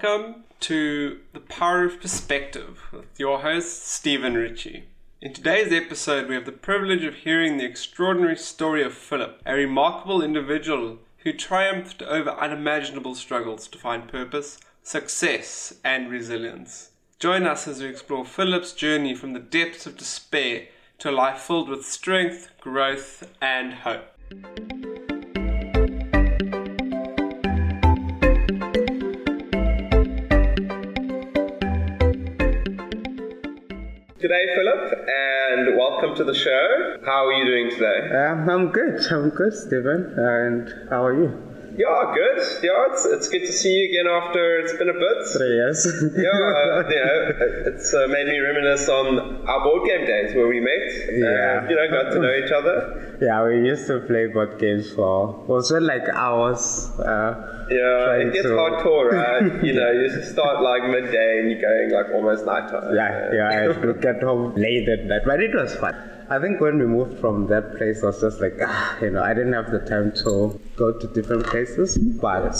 Welcome to The Power of Perspective with your host, Stephen Ritchie. In today's episode, we have the privilege of hearing the extraordinary story of Phillip, a remarkable individual who triumphed over unimaginable struggles to find purpose, success, and resilience. Join us as we explore Phillip's journey from the depths of despair to a life filled with strength, growth, and hope. G'day, Phillip, and welcome to the show. How are you doing today? Um, I'm good. I'm good, Stephen. And how are you? Yeah, good. Yeah, it's, it's good to see you again after it's been a bit. Three years. yeah, uh, you know, it's uh, made me reminisce on our board game days where we met. Yeah. And, you know, got to know each other. Yeah, we used to play board games for also like hours. Uh, yeah, it gets to... hardcore, right? you know, you start like midday and you're going like almost nighttime. Yeah, yeah, I had to get home late at night, but it was fun. I think when we moved from that place, I was just like, ah, you know, I didn't have the time to go to different places. But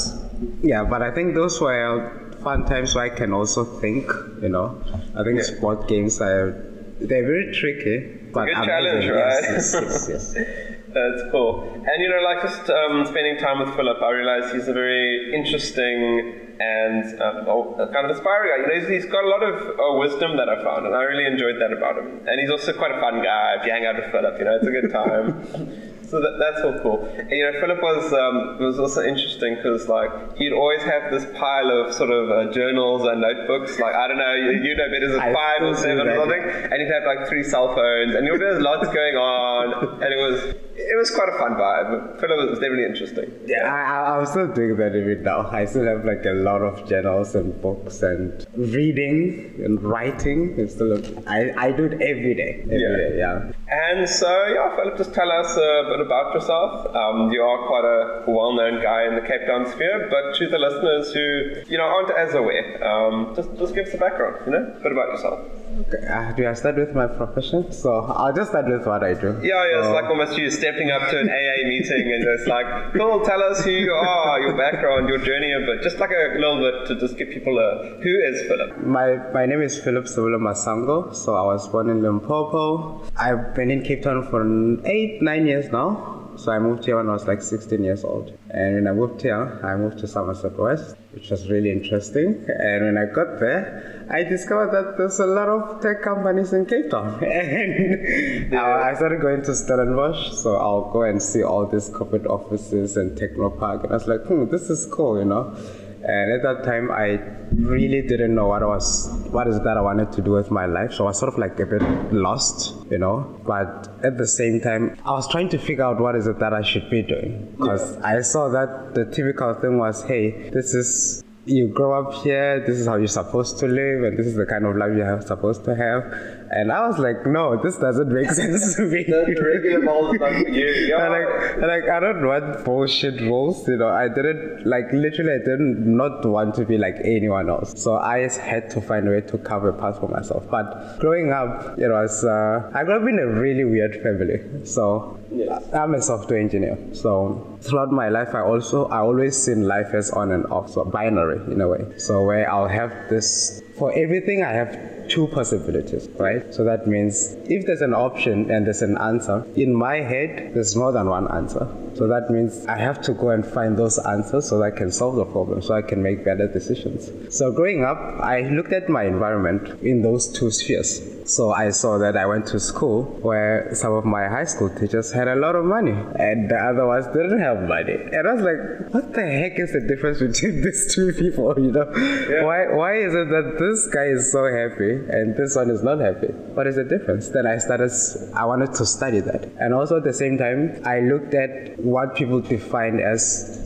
yeah, but I think those were fun times where I can also think, you know. I think yeah. sport games are they're very tricky, but good challenge, right? Yes, yes, yes, yes. That's cool. And you know, like just um, spending time with Phillip, I realized he's a very interesting and um, oh, kind of inspiring guy. You know, he's, he's got a lot of uh, wisdom that I found, and I really enjoyed that about him. And he's also quite a fun guy. If you hang out with Phillip, you know, it's a good time. So that, that's all cool. And, you know, Phillip was um, was also interesting because like he'd always have this pile of sort of uh, journals and notebooks. Like I don't know, you, you know better than five or seven or something. And he'd have like three cell phones, and you know, there's lots going on, and it was it was quite a fun vibe. Phillip was definitely interesting. Yeah, I, I'm still doing that even now. I still have like a lot of journals and books and reading and writing. It's still a, I, I do it every day. Every yeah. Day, yeah. And so yeah, Phillip, just tell us a bit about yourself. Um, you are quite a well-known guy in the Cape Town sphere, but to the listeners who you know aren't as aware, um, just just give us a background, you know, a bit about yourself. Okay. Uh, do I start with my profession? So I'll just start with what I do. Yeah, yeah. So, it's like almost you stepping up to an AA meeting and just like, cool, tell us who you are, your background, your journey a bit, just like a little bit to just give people a who is Phillip. My my name is Phillip Sabula Masango. So I was born in Limpopo. I've been in Cape Town for eight nine years now. So I moved here when I was like 16 years old. And when I moved here, I moved to Somerset West, which was really interesting. And when I got there, I discovered that there's a lot of tech companies in Cape Town. and yeah. I started going to Stellenbosch, so I'll go and see all these corporate offices and Technopark. And I was like, hmm, this is cool, you know. And at that time, I really didn't know what I was, what is it that I wanted to do with my life. So I was sort of like a bit lost, you know. But at the same time, I was trying to figure out what is it that I should be doing because yeah. I saw that the typical thing was, hey, this is you grow up here, this is how you're supposed to live, and this is the kind of life you're supposed to have. And I was like, no, this doesn't make sense to me. That's regular stuff for you. Yeah. And like, and like, I don't want bullshit rules, you know. I didn't, like, literally, I didn't not want to be like anyone else. So I had to find a way to carve a path for myself. But growing up, you know, uh, I grew up in a really weird family. So yes. I'm a software engineer. So throughout my life, I also, I always seen life as on and off, so binary in a way. So where I'll have this for everything I have two possibilities, right? So that means if there's an option and there's an answer, in my head, there's more than one answer. So that means I have to go and find those answers so that I can solve the problem, so I can make better decisions. So growing up, I looked at my environment in those two spheres. So I saw that I went to school where some of my high school teachers had a lot of money and the other ones didn't have money. And I was like, what the heck is the difference between these two people, you know? Yeah. Why, why is it that this guy is so happy and this one is not happy? What is the difference? Then I started, I wanted to study that. And also at the same time, I looked at what people define as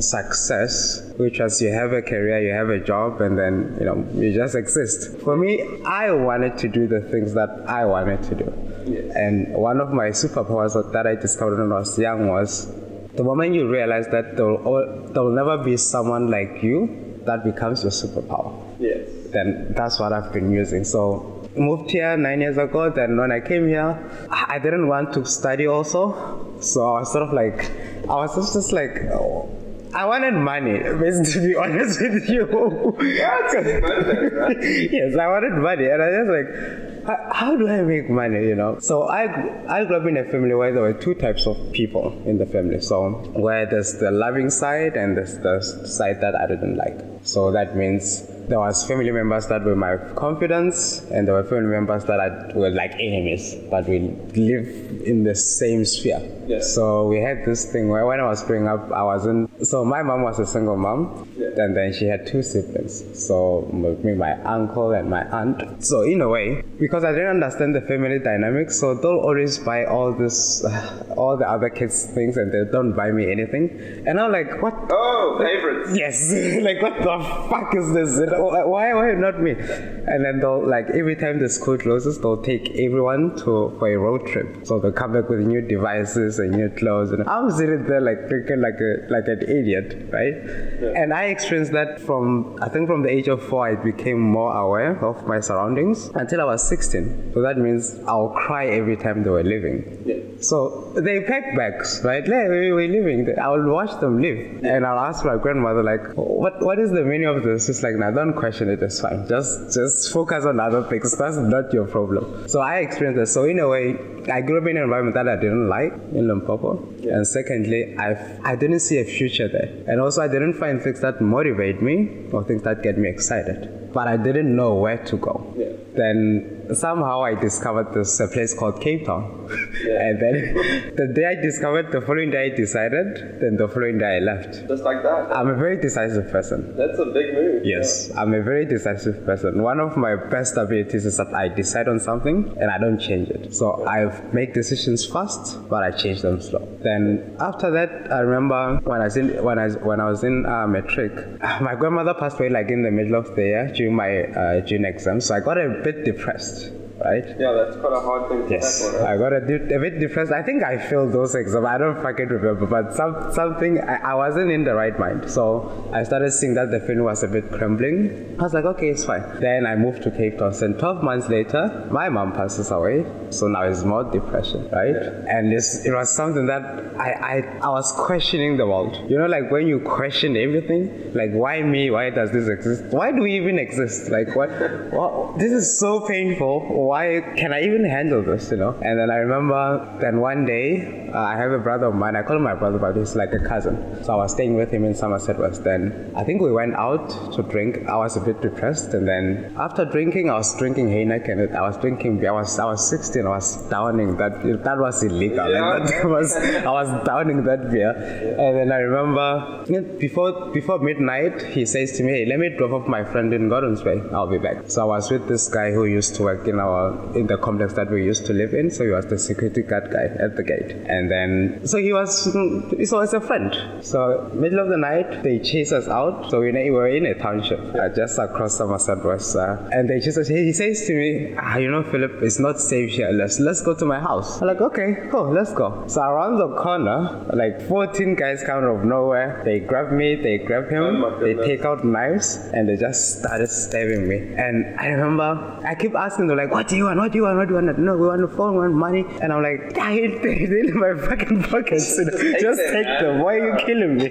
success, which was you have a career, you have a job, and then, you know, you just exist. For me, I wanted to do the things that I wanted to do. Yes. And one of my superpowers that I discovered when I was young was the moment you realize that there will, there will never be someone like you, that becomes your superpower. Yes. Then that's what I've been using. So moved here nine years ago. Then when I came here, I didn't want to study also. So I was sort of like, I was just like, oh, I wanted money, to be honest with you. yes, I wanted money, and I was like, how, do I make money? You know. So I I grew up in a family where there were two types of people in the family. So where there's the loving side and there's the side that I didn't like. So that means there was family members that were my confidants and there were family members that I were like enemies but we live in the same sphere yeah. so we had this thing where when I was growing up I wasn't so my mom was a single mom yeah. and then she had two siblings. So me my uncle and my aunt. So in a way because I didn't understand the family dynamics so they'll always buy all this uh, all the other kids things and they don't buy me anything. And I'm like what? Oh favorites. Yes. Like what the fuck is this? Why, why not me? And then they'll like every time the school closes, they'll take everyone to for a road trip. So they'll come back with new devices and new clothes, and I'm sitting there like thinking like a like an idiot, right? Yeah. And I experienced that from I think from the age of four, I became more aware of my surroundings until I was 16. So that means I'll cry every time they were leaving. Yeah. So they pack bags, right? Like, we were leaving. I will watch them leave, and I'll ask my grandmother like, "What what is the meaning of this?" It's like, "Now don't question it. It's fine. Just just focus on other things. That's not your problem." So I experienced that. So in a way, I grew up in an environment that I didn't like in Limpopo, yeah. and secondly, I've I didn't see a future there, and also I didn't find things that motivate me or things that get me excited. But I didn't know where to go. Yeah. Then somehow I discovered this a place called Cape Town. Yeah. and then the day I discovered, the following day I decided, then the following day I left. Just like that? I'm a very decisive person. That's a big move. Yes, yeah. I'm a very decisive person. One of my best abilities is that I decide on something and I don't change it. So I make decisions fast, but I change them slow. Then after that, I remember when I was in when I when I was in uh, matric, my grandmother passed away like in the middle of the year during my uh, June exam, so I got a bit depressed right? Yeah, that's quite a hard thing to yes. tackle, right? I got a, a bit depressed. I think I failed those exams. I don't fucking remember, but some something I, I, wasn't in the right mind. So I started seeing that the film was a bit crumbling. I was like, okay, it's fine. Then I moved to Cape Town. And 12 months later, my mom passes away. So now it's more depression, right? Yeah. And it was something that I, I I was questioning the world. You know, like when you question everything, like why me? Why does this exist? Why do we even exist? Like what? what this is so painful why can I even handle this, you know? And then I remember then one day, uh, I have a brother of mine, I call him my brother, but he's like a cousin. So I was staying with him in Somerset West. Then I think we went out to drink. I was a bit depressed. And then after drinking, I was drinking Heineken. I was drinking beer. I was, I was 16. I was downing that. That was illegal. Yeah. That was, I was downing that beer. And then I remember before, before midnight, he says to me, hey, let me drop off my friend in Gordon's Bay. I'll be back. So I was with this guy who used to work in our in the complex that we used to live in. So he was the security guard guy at the gate. And then, so he was, he saw us a friend. So middle of the night, they chase us out. So we were in a township uh, just across Somerset West. Uh, and they chase us. He says to me, ah, you know, Phillip, it's not safe here. Let's, let's go to my house. I'm like, okay, cool, let's go. So around the corner, like 14 guys come out of nowhere. They grab me, they grab him, oh they take out knives, and they just started stabbing me. And I remember, I keep asking them, like, what do you want? What do you want? What do you want? No, we want the phone, we want money. And I'm like, I hate in my fucking pockets. You know? Just take them. Why are you killing me?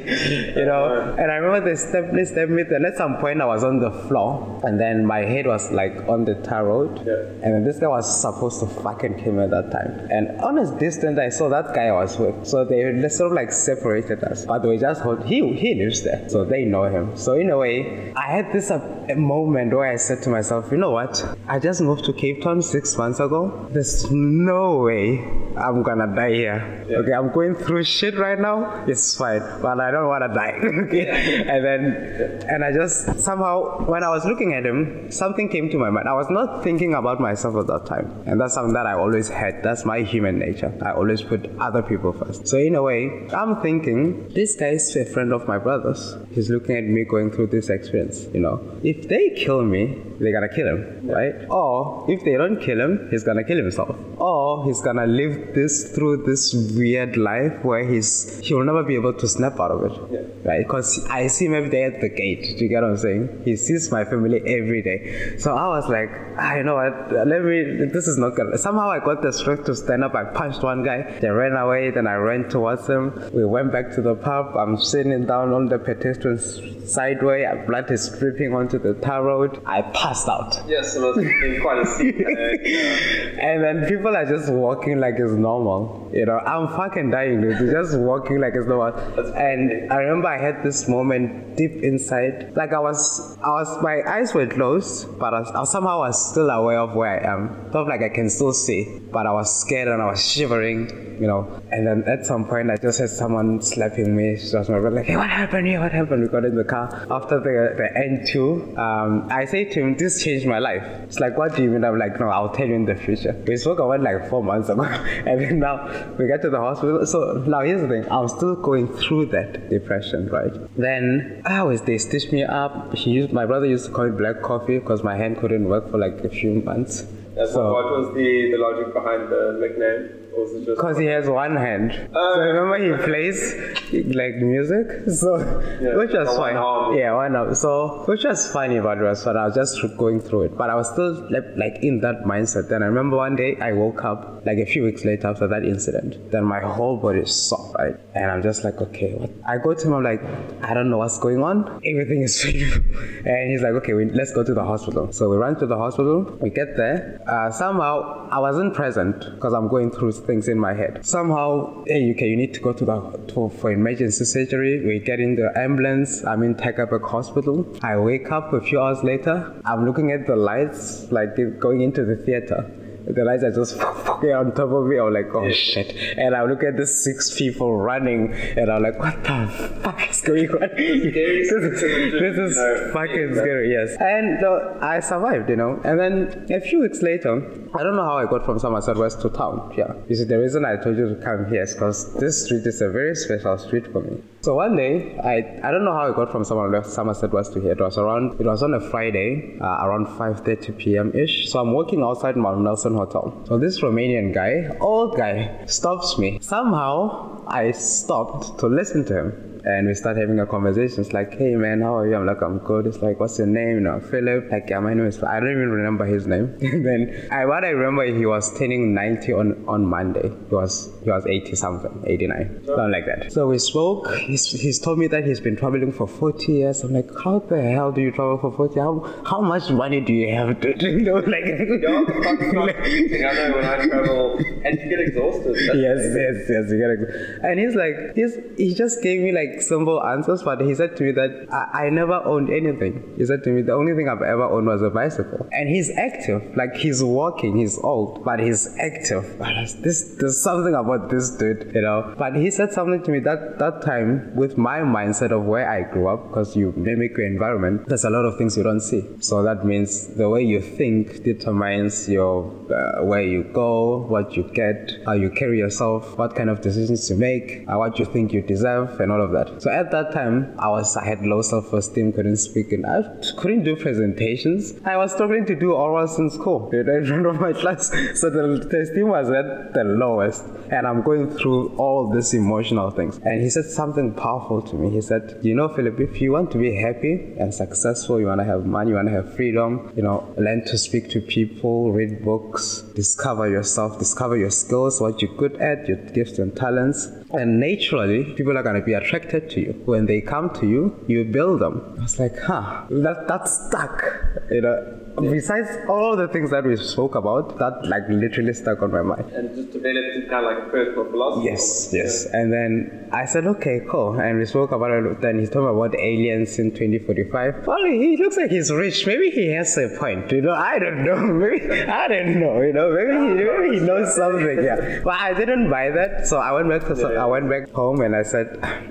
You know? And I remember they stepped me, stepped me. And at some point, I was on the floor. And then my head was like on the tar road. Yeah. And then this guy was supposed to fucking kill me at that time. And on his distance, I saw that guy I was with. So they sort of like separated us. But we just hold, he, he lives there. So they know him. So in a way, I had this uh, moment where I said to myself, you know what? I just moved to Cape Six months ago, there's no way I'm gonna die here. Yeah. Okay, I'm going through shit right now. It's fine, but I don't wanna die. okay, and then and I just somehow when I was looking at him, something came to my mind. I was not thinking about myself at that time, and that's something that I always had. That's my human nature. I always put other people first. So in a way, I'm thinking this guy is a friend of my brother's. He's looking at me going through this experience. You know, if they kill me, they're gonna kill him, right? Or if they they don't kill him, he's gonna kill himself. Or he's gonna live this through this weird life where he's he'll never be able to snap out of it. Yeah. Right? Because I see him every day at the gate. Do you get what I'm saying? He sees my family every day. So I was like, ah, you know what? Let me. This is not gonna. Somehow I got the strength to stand up. I punched one guy. They ran away. Then I ran towards him. We went back to the pub. I'm sitting down on the pedestrian sideway. Blood is dripping onto the tar road. I passed out. Yes, it been quite a scene. And then people are just walking like it's normal. You know, I'm fucking dying. They're just walking like it's normal. And I remember I had this moment deep inside. Like I was, I was, my eyes were closed, but I, I somehow was still aware of where I am. Felt like I can still see, but I was scared and I was shivering you know. And then at some point, I just had someone slapping me. She was my brother, like, hey, what happened here? What happened? We got in the car. After the, the N2, um, I say to him, this changed my life. It's like, what do you mean? I'm like, no, I'll tell you in the future. We spoke about like four months ago. and then now we get to the hospital. So now here's the thing. I'm still going through that depression, right? Then I always, they stitched me up. He used, my brother used to call it black coffee because my hand couldn't work for like a few months. so, what was the, the logic behind the nickname? Because he has one hand. Uh, so remember he plays like music, so yeah, which was fine. One yeah, one arm. So which was funny about it was fun. I was just going through it, but I was still like in that mindset. Then I remember one day I woke up like a few weeks later after that incident. Then my whole body is soft, right? And I'm just like, okay, what? I go to him. I'm like, I don't know what's going on. Everything is fine. and he's like, okay, we, let's go to the hospital. So we run to the hospital. We get there. Uh, somehow I wasn't present because I'm going through things in my head. Somehow, hey, okay, you need to go to the to, for emergency surgery. We get in the ambulance. I'm in Tygerberg Hospital. I wake up a few hours later. I'm looking at the lights, like going into the theater the lights are just fucking on top of me. I'm like, oh shit. And I look at the six people running and I'm like, what the fuck is going on? this is, this is fucking scary, yes. And uh, I survived, you know. And then a few weeks later, I don't know how I got from Somerset West to town. Yeah. You see, the reason I told you to come here is because this street is a very special street for me. So one day, I I don't know how I got from Somerset West to here. It was around, it was on a Friday, uh, around 5.30 p.m. ish. So I'm walking outside Mount Nelson Hotel. So this Romanian guy, old guy, stops me. Somehow, I stopped to listen to him and we start having a conversation. It's like, hey man, how are you? I'm like, I'm good. It's like, what's your name? You know, Phillip. Like, yeah, my name is. I don't even remember his name. then I, what I remember, he was turning 90 on on Monday. He was he was 80 something, 89, something like that. So we spoke. He's, he's told me that he's been traveling for 40 years. I'm like, how the hell do you travel for 40? How how much money do you have to you know like? yeah, I know when I travel and you get exhausted. Yes, yes, yes, you get exhausted. And he's like, he's he just gave me like like simple answers, but he said to me that I, I, never owned anything. He said to me, the only thing I've ever owned was a bicycle. And he's active, like he's walking, he's old, but he's active. This, there's something about this dude, you know. But he said something to me that that time with my mindset of where I grew up, because you mimic your environment, there's a lot of things you don't see. So that means the way you think determines your uh, where you go, what you get, how you carry yourself, what kind of decisions you make, uh, what you think you deserve, and all of that that. So at that time, I was I had low self-esteem, couldn't speak, and I couldn't do presentations. I was struggling to do orals in school, you know, in front of my class. So the, the esteem was at the lowest, and I'm going through all these emotional things. And he said something powerful to me. He said, "You know, Phillip, if you want to be happy and successful, you want to have money, you want to have freedom, you know, learn to speak to people, read books, discover yourself, discover your skills, what you're good at, your gifts and talents." And naturally, people are going to be attracted to you. When they come to you, you build them. I was like, huh, that, that's stuck. You know, besides all the things that we spoke about, that like literally stuck on my mind. And just developed kind of like a personal philosophy. Yes, yes. Yeah. And then I said, okay, cool. And we spoke about it. Then he told me about aliens in 2045. Well, he looks like he's rich. Maybe he has a point. You know, I don't know. Maybe I don't know. You know, maybe he, maybe he knows something. Yeah. But I didn't buy that. So I went back to yeah. I went back home and I said,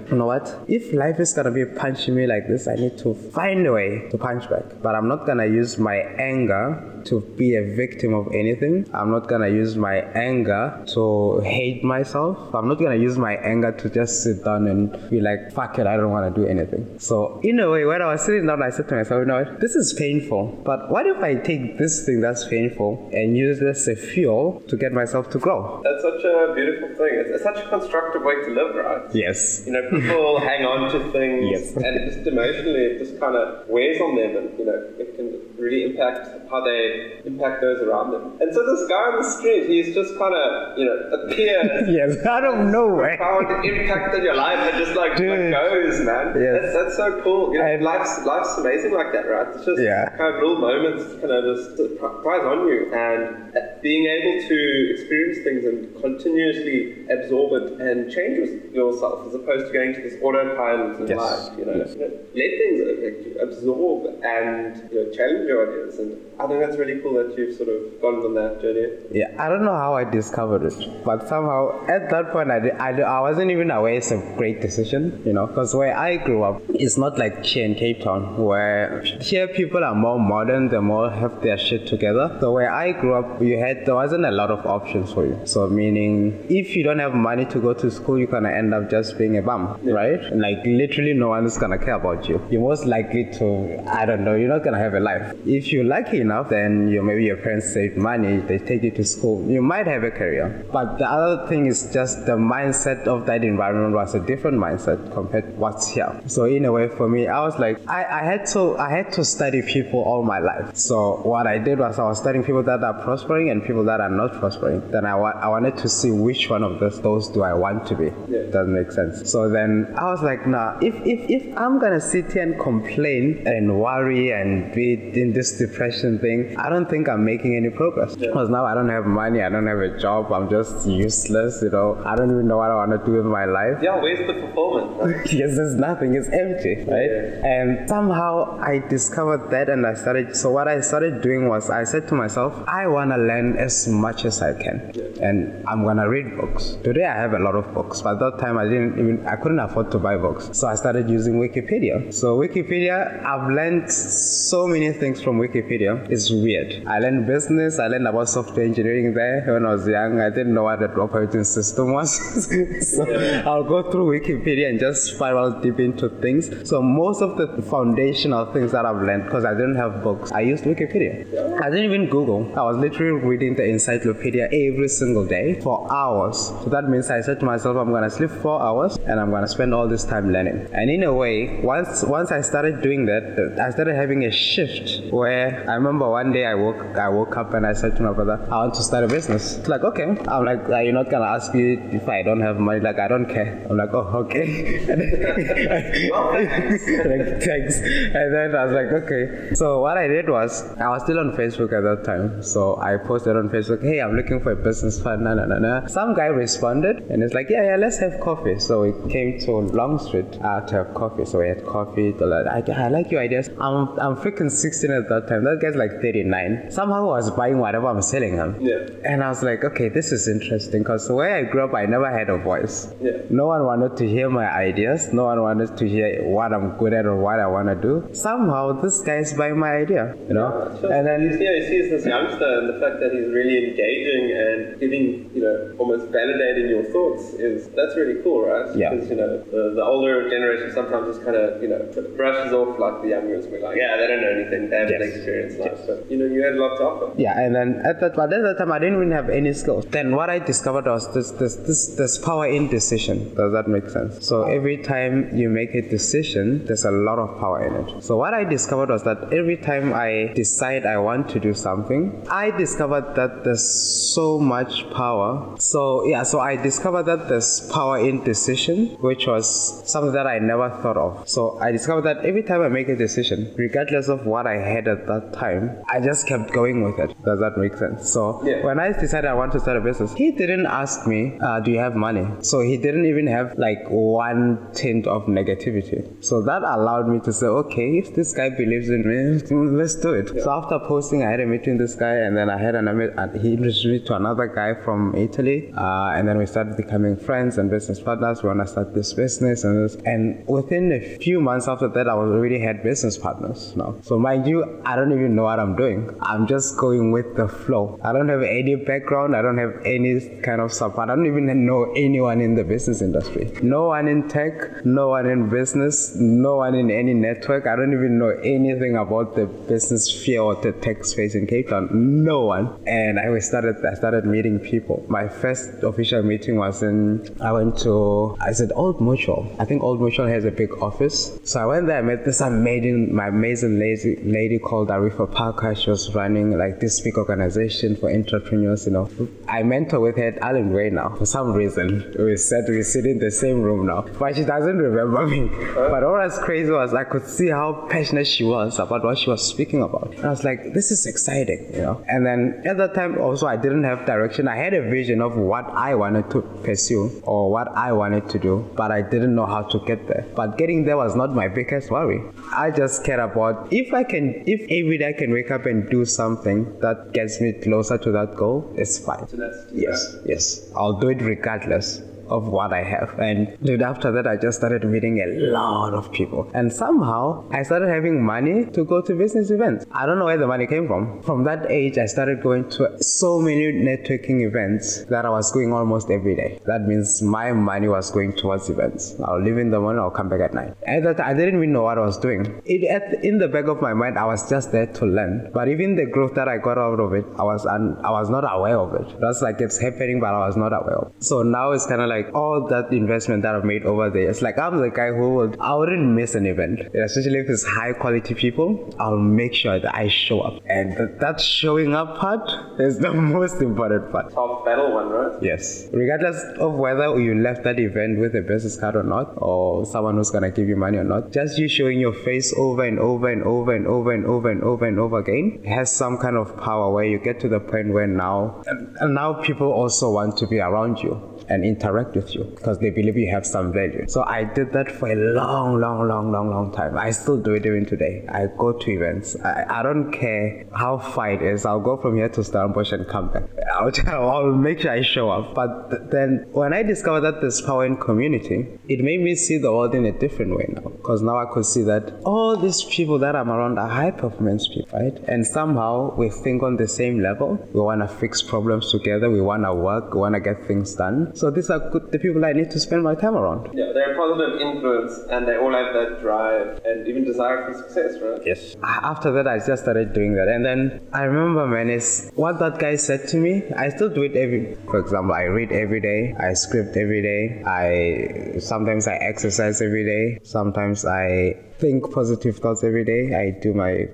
you know what? If life is gonna be punching me like this, I need to find a way to punch back. But I'm not gonna use my anger to be a victim of anything. I'm not gonna use my anger to hate myself. I'm not gonna use my anger to just sit down and be like, fuck it, I don't wanna do anything. So, in a way, when I was sitting down, I said to myself, you know what, this is painful, but what if I take this thing that's painful and use this as a fuel to get myself to grow? That's such a beautiful thing. It's, it's such a constructive way to live, right? Yes. You know, people hang on to things Yes. and just emotionally it just kind of wears on them and, you know, it can really impact how they impact those around them. And so this guy on the street, he's just kind of, you know, appears Yes, out of nowhere. profound impact on your life and just like, like goes, man. Yes. That's, that's so cool. You know, And- life's life's amazing like that, right? It's just Yeah. kind of little moments kind of just surprise on you, and uh, being able to experience things and continuously absorb it and change yourself, as opposed to going to this autopilot in Yes. life. You know, Yes. You know, let things affect you, absorb and you know, challenge your ideas, and I think that's really cool that you've sort of gone on that journey. Yeah, I don't know how I discovered it, but somehow at that point I, di- I, I wasn't even aware it's a great decision, you know, because where I grew up, it's not like here in Cape Town, where here people are more modern, they more have their shit together. So where I grew up, you had there wasn't a lot of options for you. So meaning, if you don't have money to go to school, you're gonna end up just being a bum, right? Like literally, no one is gonna care about you. You're most likely to, I don't know, you're not gonna have a life. If you're lucky enough, then you maybe your parents save money, they take you to school, you might have a career. But the other thing is just the mindset of that environment was a different mindset compared to what's here. So in a way, for me, I was like, I, I had to, I had to study people all my life. So what I did was I was studying people that are prospering and people that are not prospering. Then I, wa- I wanted to see which one of those, those do I want to be. Yeah. Doesn't make sense. So then I was like, nah, if, if, if I'm gonna sit here and complain and worry and be in this depression thing, I don't think I'm making any progress. Because now I don't have money, I don't have a job, I'm just useless, you know. I don't even know what I wanna do with my life. Yeah, where's the fulfillment? right? yes, there's nothing, it's empty, right? And somehow I discovered that and I started. So, what I started doing was I said to myself, I want to learn as much as I can, and I'm gonna read books. Today, I have a lot of books, but at that time I didn't even, I couldn't afford to buy books. So, I started using Wikipedia. So, Wikipedia, I've learned so many things from Wikipedia. It's weird. I learned business, I learned about software engineering there when I was young. I didn't know what the operating system was. so, I'll go through Wikipedia and just spiral deep into things. So most of the foundational things that I've learned, because I didn't have books, I used Wikipedia. I didn't even Google. I was literally reading the encyclopedia every single day for hours. So that means I said to myself, I'm gonna sleep four hours and I'm gonna spend all this time learning. And in a way, once once I started doing that, I started having a shift where I remember one day I woke I woke up and I said to my brother, I want to start a business. It's like okay. I'm like, "Are you not gonna ask me if I don't have money? Like I don't care. I'm like, oh okay. like thanks. And then I was like, okay. So what I did was I was still on Facebook at that time. So I posted on Facebook, hey, I'm looking for a business fund. Nah, nah, nah, nah. Some guy responded and it's like, yeah, yeah, let's have coffee. So we came to Long Street uh, to have coffee. So we had coffee. Like, I, I like your ideas. I'm I'm freaking 16 at that time. That guy's like 39. Somehow I was buying whatever I'm selling him. Yeah. And I was like, okay, this is interesting because the way I grew up, I never had a voice. Yeah. No one wanted to hear my ideas. No one wanted to hear what I'm good at or what I want to do. Somehow, this guy's buying my idea, you know? Sure. And you then, see, he sees this youngster, and the fact that he's really engaging and giving, you know, almost validating your thoughts is that's really cool, right? Yeah. Because you know, the, the older generation sometimes just kind of, you know, brushes off like the youngers. We're like, yeah, they don't know anything. They Yes. experienced life, but you know, you had a lot to offer. yeah, and then at that, but at that time, I didn't even have any skills. Then what I discovered was this, this, this, this power in decision. Does that make sense? So every time you make a decision, there's a lot of power in it. So what I discovered was that every time I decide I want to do something, I discovered that there's so much power. So yeah, so I discovered that there's power in decision, which was something that I never thought of. So I discovered that every time I make a decision, regardless of what I had at that time, I just kept going with it. Does that make sense? So Yeah. when I decided I want to start a business, he didn't ask me, uh, "Do you have money?" So he didn't even have like one tint of negativity. So that allowed me to say, "Okay, if this guy believes in me, let's do it." So after posting, I had a meeting with this guy, and then I had an and he introduced me to another guy from Italy, uh, and then we started becoming friends and business partners. We want to start this business, and this, and within a few months after that, I was already had business partners now. So mind you, I don't even know what I'm doing. I'm just going with the flow. I don't have any background. I don't have any kind of support. I don't even know anyone in the business industry. No one in tech, no one in business, no one in any network. I don't even know anything about the business sphere or the tech space in Cape Town. No one. And I started I started meeting people. My first official meeting was in I went to I said Old Mutual. I think Old Mutual has a big office. So I went there, I met this amazing my amazing lady lady called Arifa Parker. She was running like this big organization for entrepreneurs, you know. I mentor with her at Allan Gray now. For some reason. We said we sit in the same room now. But she doesn't remember me. But what was crazy was I could see how passionate she was about what she was speaking about. And I was like, this is exciting, you know. And then at that time also I didn't have direction. I had a vision of what I wanted to pursue or what I wanted to do, but I didn't know how to get there. But getting there was not my biggest worry. I just cared about if I can, if every day I can wake up and do something that gets me closer to that goal, it's fine. So yes, yes. I'll do it regardless of what I have. And dude, after that, I just started meeting a lot of people. And somehow, I started having money to go to business events. I don't know where the money came from. From that age, I started going to so many networking events that I was going almost every day. That means my money was going towards events. I'll leave in the morning, I'll come back at night. At that, I didn't even know what I was doing. It, at, in the back of my mind, I was just there to learn. But even the growth that I got out of it, I was un, I was not aware of it. That's like it's happening, but I was not aware of. So now it's kind of like like all that investment that I've made over there. It's like I'm the guy who would I wouldn't miss an event, especially if it's high quality people. I'll make sure that I show up, and that, that showing up part is the most important part. Top battle one, right? Yes. Regardless of whether you left that event with a business card or not, or someone who's gonna give you money or not, just you showing your face over and over and over and over and over and over and over again has some kind of power where you get to the point where now, and now people also want to be around you and interact with you because they believe you have some value. So I did that for a long, long, long, long, long time. I still do it even today. I go to events. I, I don't care how far it is. I'll go from here to Stellenbosch and come back. I'll, I'll make sure I show up. But th- then when I discovered that there's power in community, it made me see the world in a different way now. Because now I could see that all these people that I'm around are high performance people, right? And somehow we think on the same level. We want to fix problems together. We want to work. We want to get things done. So these are good, the people I need to spend my time around. Yeah, they're a positive influence and they all have that drive and even desire for success, right? Yes. After that, I just started doing that. And then I remember, man, is what that guy said to me. I still do it every, for example, I read every day, I script every day, I sometimes I exercise every day, sometimes I think positive thoughts every day, I do my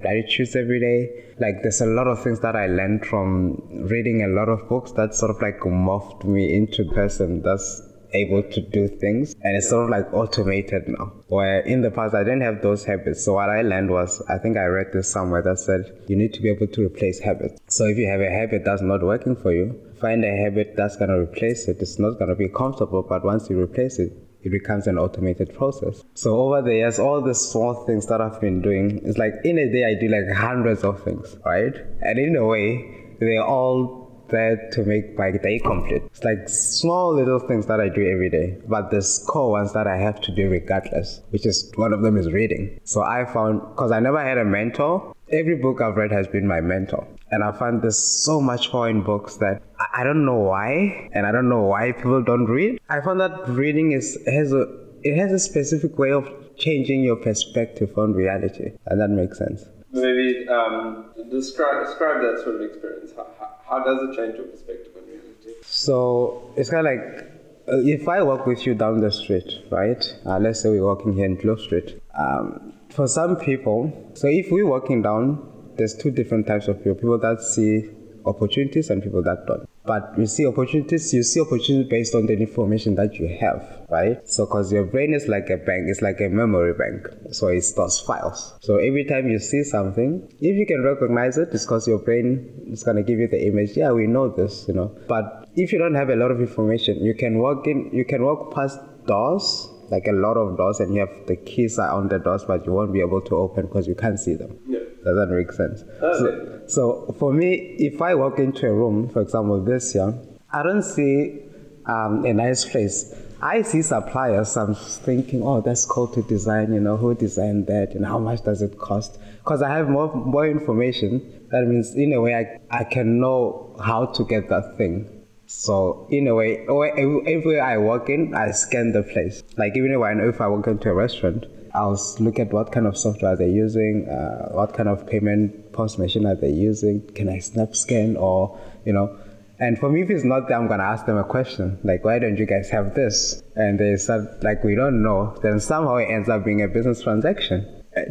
gratitudes every day. Like there's a lot of things that I learned from reading a lot of books that sort of like morphed me into a person that's able to do things and it's sort of like automated now. Where in the past i didn't have those habits. So what i learned was i think i read this somewhere that said you need to be able to replace habits. So if you have a habit that's not working for you find a habit that's to replace it. It's not to be comfortable but once you replace it it becomes an automated process. So over the years, all the small things that I've been doing, it's like in a day I do like hundreds of things, right? And in a way, they're all there to make my day complete. It's like small little things that I do every day, but there's core ones that I have to do regardless, which is one of them is reading. So I found, because I never had a mentor, every book I've read has been my mentor. And I find there's so much power in books that I don't know why, and I don't know why people don't read. I found that reading is has a it has a specific way of changing your perspective on reality, and that makes sense. Maybe um, describe describe that sort of experience. How, how, how does it change your perspective on reality? So it's kind of like uh, if I walk with you down the street, right? Uh, let's say we're walking here in Kloof Street. Um, for some people, so if we're walking down, there's two different types of people people that see opportunities and people that don't. But you see opportunities, you see opportunities based on the information that you have, right? So, because your brain is like a bank, it's like a memory bank. So, it stores files. So, every time you see something, if you can recognize it, it's because your brain is going to give you the image. Yeah, we know this, you know. But if you don't have a lot of information, you can walk in, you can walk past doors like a lot of doors and you have the keys are on the doors but you won't be able to open because you can't see them yeah. does that make sense so, so for me if i walk into a room for example this year i don't see um, a nice place. I see suppliers. I'm thinking, oh, that's cool to design. You know, who designed that? And how much does it cost? Because I have more more information. That means, in a way, I, I can know how to get that thing. So in a way, everywhere I walk in, I scan the place. Like even if I if I walk into a restaurant, I'll look at what kind of software they're using, uh, what kind of payment POS machine are they using. Can I SnapScan or you know? And for me, if it's not there, I'm gonna ask them a question like, "Why don't you guys have this?" And they said like, "We don't know." Then somehow it ends up being a business transaction.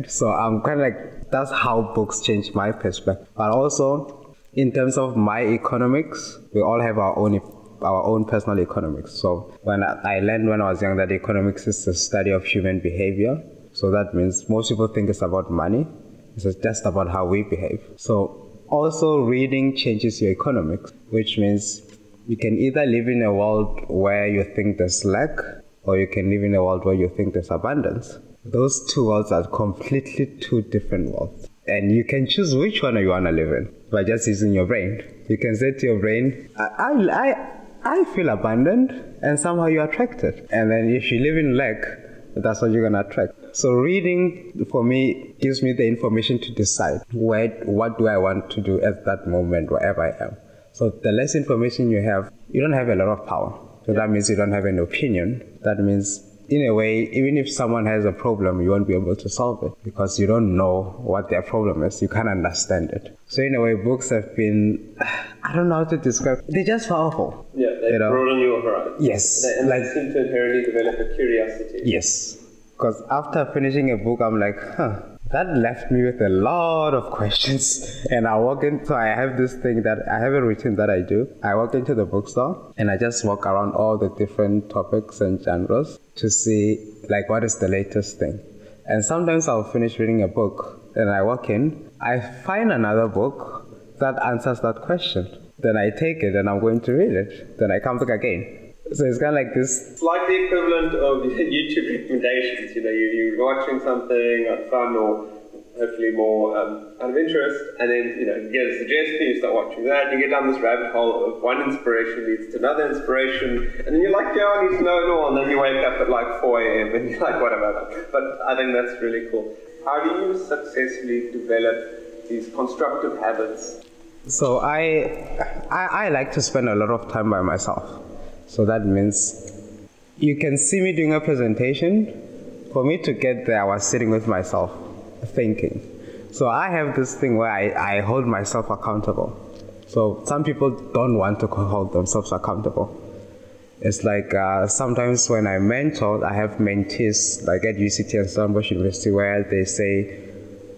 So I'm kind of like, that's how books change my perspective. But also, in terms of my economics, we all have our own our own personal economics. So when I learned when I was young that economics is the study of human behavior. So that means most people think it's about money. It's just about how we behave. So also reading changes your economics, which means you can either live in a world where you think there's lack or you can live in a world where you think there's abundance. Those two worlds are completely two different worlds. And you can choose which one you want to live in by just using your brain. You can say to your brain, I, I, I, feel abandoned, and somehow you're attracted. And then if you live in lack, that's what you're gonna attract. So reading for me gives me the information to decide where, what do I want to do at that moment, wherever I am. So the less information you have, you don't have a lot of power. So that means you don't have an opinion. That means in a way, even if someone has a problem, you won't be able to solve it because you don't know what their problem is. You can't understand it. So in a way, books have been, I don't know how to describe. They're just powerful. Yeah, they you know? broaden your horizon. Yes, they, and like, they seem to inherently develop a curiosity. Yes, because after finishing a book, I'm like, huh, that left me with a lot of questions. And I walk into, I have this thing that I have a routine that I do. I walk into the bookstore and I just walk around all the different topics and genres to see like what is the latest thing. And sometimes I'll finish reading a book and I walk in, I find another book that answers that question. Then I take it and I'm going to read it. Then I come back again. So it's kind of like this. It's like the equivalent of YouTube recommendations. You know, you, you're watching something fun or hopefully more um, out of interest, and then you know you get a suggestion, you start watching that, you get down this rabbit hole of one inspiration leads to another inspiration, and then you're like, yeah, I need to know it all, and then you wake up at like 4 a.m. and you're like, what about that? But I think that's really cool. How do you successfully develop these constructive habits? So I, I, I like to spend a lot of time by myself. So that means you can see me doing a presentation. For me to get there, I was sitting with myself, thinking. So I have this thing where I, I hold myself accountable. So some people don't want to hold themselves accountable. It's like uh, sometimes when I mentor, I have mentees like at UCT and Stellenbosch University where they say,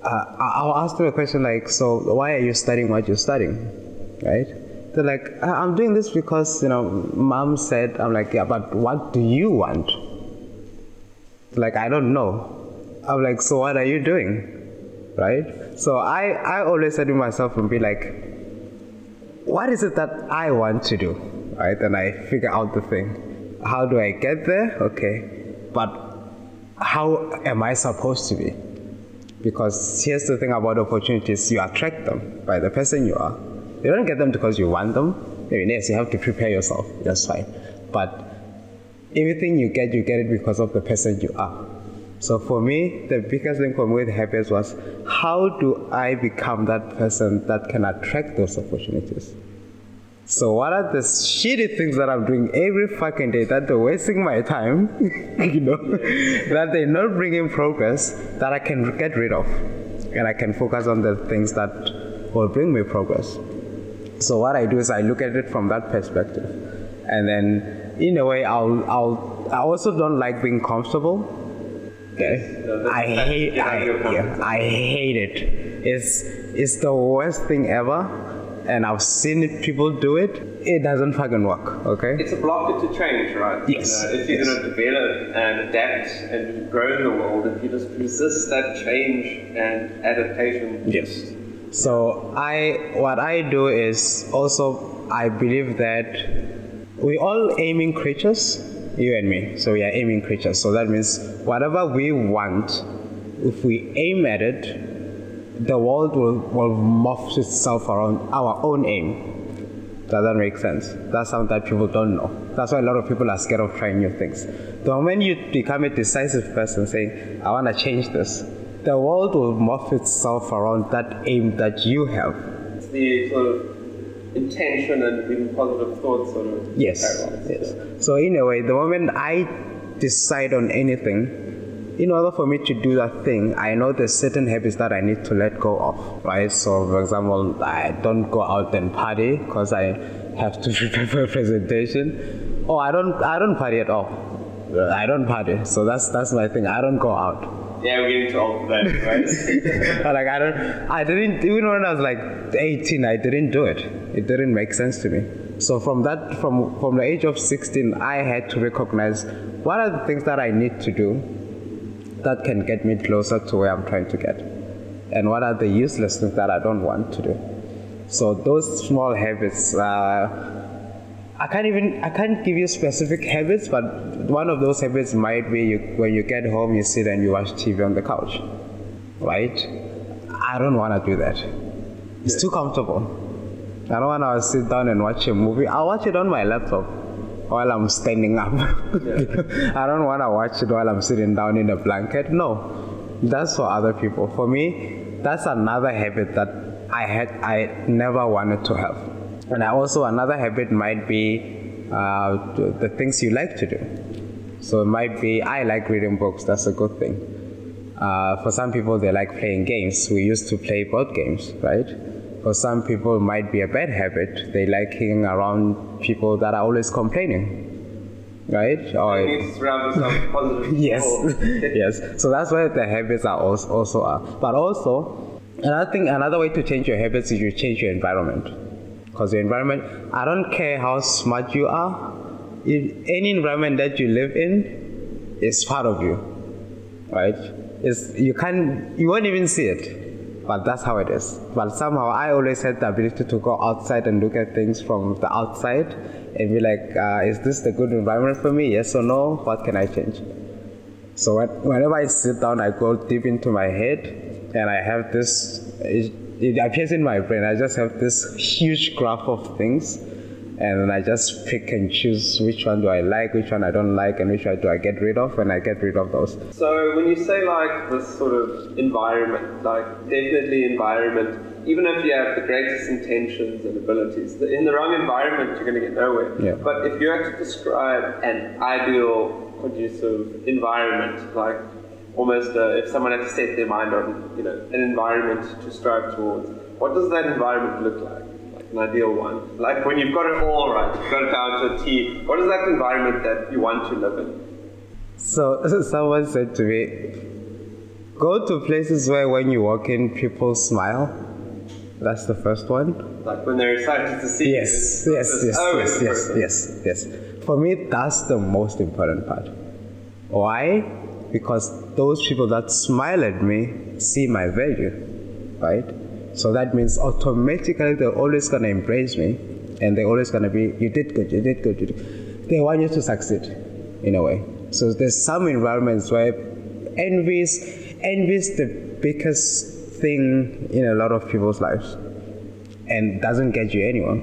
uh, I'll ask them a question like, so why are you studying what you're studying, right? They're like, I'm doing this because, you know, mom said, I'm like, yeah, but what do you want? like, I don't know. I'm like, so what are you doing? Right? So I, I always say to myself and be like, what is it that I want to do? Right? And I figure out the thing. How do I get there? Okay. But how am I supposed to be? Because here's the thing about opportunities you attract them by the person you are. You don't get them because you want them. Maybe yes, you have to prepare yourself. That's fine. But everything you get, you get it because of the person you are. So for me, the biggest thing for me with happiness was how do I become that person that can attract those opportunities? So what are the shitty things that I'm doing every fucking day that they're wasting my time, you know, that they're not bringing progress that I can get rid of, and I can focus on the things that will bring me progress. So what I do is I look at it from that perspective, and then in a way I'll I'll I also don't like being comfortable. Okay, I hate I, yeah, I hate it. It's it's the worst thing ever, and I've seen people do it. It doesn't fucking work. Okay. It's a blocker to change, right? Uh, yes. if you're yes. going to develop and adapt and grow in the world, if you just resist that change and adaptation, yes so I, what I do is also I believe that we all aiming creatures, you and me. So we are aiming creatures. So that means whatever we want, if we aim at it, the world will, will morph itself around our own aim. Does that make sense? That's something that people don't know. That's why a lot of people are scared of trying new things. The moment you become a decisive person saying, I want to change this, the world will morph itself around that aim that you have. It's the sort of intention and even positive thoughts sort of yes yes. So in a way the moment i decide on anything in order for me to do that thing i know there's certain habits that i need to let go of right? So for example i don't go out and party because i have to prepare for a presentation. Oh i don't i don't party at all. I don't party. So that's that's my thing. I don't go out yeah, we're getting old for that, right? like I don't, I didn't even when I was like 18, I didn't do it. It didn't make sense to me. So from that, from from the age of 16, I had to recognize what are the things that I need to do that can get me closer to where I'm trying to get, and what are the useless things that I don't want to do. So those small habits. Uh, I can't even I can't give you specific habits, but one of those habits might be you, when you get home, you sit and you watch TV on the couch, right? I don't want to do that. It's too comfortable. I don't want to sit down and watch a movie. I'll watch it on my laptop while I'm standing up. I don't want to watch it while I'm sitting down in a blanket. No, that's for other people. For me, that's another habit that I had I never wanted to have. And also another habit might be uh, the things you like to do. So it might be I like reading books. That's a good thing. Uh, for some people, they like playing games. We used to play board games, right? For some people, it might be a bad habit. They like hanging around people that are always complaining, right? Or yes, yes. So that's where the habits are also, also are. But also, another thing, another way to change your habits is you change your environment because the environment. I don't care how smart you are. If any environment that you live in is part of you right? It's, you can't you won't even see it. But that's how it is. But somehow i always had the ability to go outside and look at things from the outside and be like uh, is this the good environment for me? Yes or no? What can i change? So whenever i sit down i go deep into my head and i have this it appears in my brain. I just have this huge graph of things, and then I just pick and choose which one do I like, which one I don't like, and which one do I get rid of, and I get rid of those. So when you say like this sort of environment, like definitely environment, even if you have the greatest intentions and abilities, in the wrong environment, you're going to get nowhere. Yeah. But if you had to describe an ideal conducive environment, like almost uh, if someone had to set their mind on you know an environment to strive towards, what does that environment look like? Like an ideal one. Like when you've got it all right, you've got it down to a T. What is that environment that you want to live in? So someone said to me, go to places where when you walk in, people smile. That's the first one. Like when they're excited to see yes, you. Yes, yes, oh, yes, yes, yes, yes, yes. For me, that's the most important part. Why? Because those people that smile at me see my value, right? So that means automatically they're always gonna embrace me and they're always gonna be, you did good, you did good, you did. They want you to succeed in a way. So there's some environments where envy is, envy is the biggest thing in a lot of people's lives and doesn't get you anywhere.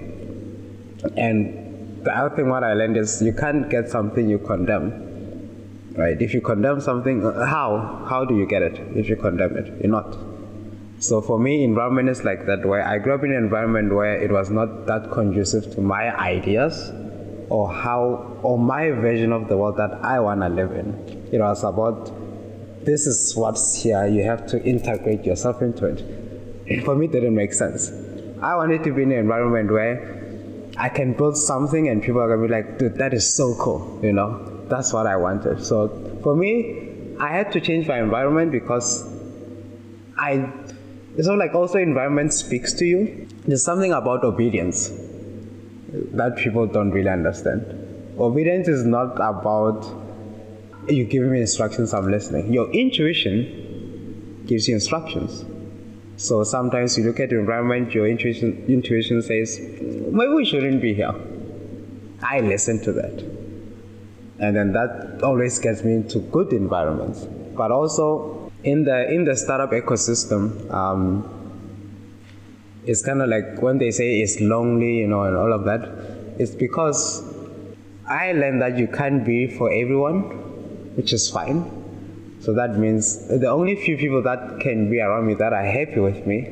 And the other thing what I learned is you can't get something you condemn right? If you condemn something, uh, how? How do you get it if you condemn it? You're not. So for me, environment is like that where I grew up in an environment where it was not that conducive to my ideas or how or my version of the world that I wanna live in. It was about this is what's here, you have to integrate yourself into it. For me it didn't make sense. I wanted to be in an environment where I can build something and people are gonna be like, dude, that is so cool, you know? That's what I wanted. So for me, I had to change my environment because I it's not like also environment speaks to you. There's something about obedience that people don't really understand. Obedience is not about you giving me instructions, I'm listening. Your intuition gives you instructions. So sometimes you look at the environment, your intuition intuition says, maybe we shouldn't be here. I listen to that and then that always gets me into good environments. But also in the in the startup ecosystem, um, it's kind of like when they say it's lonely, you know, and all of that, it's because I learned that you can't be for everyone, which is fine. So that means the only few people that can be around me that are happy with me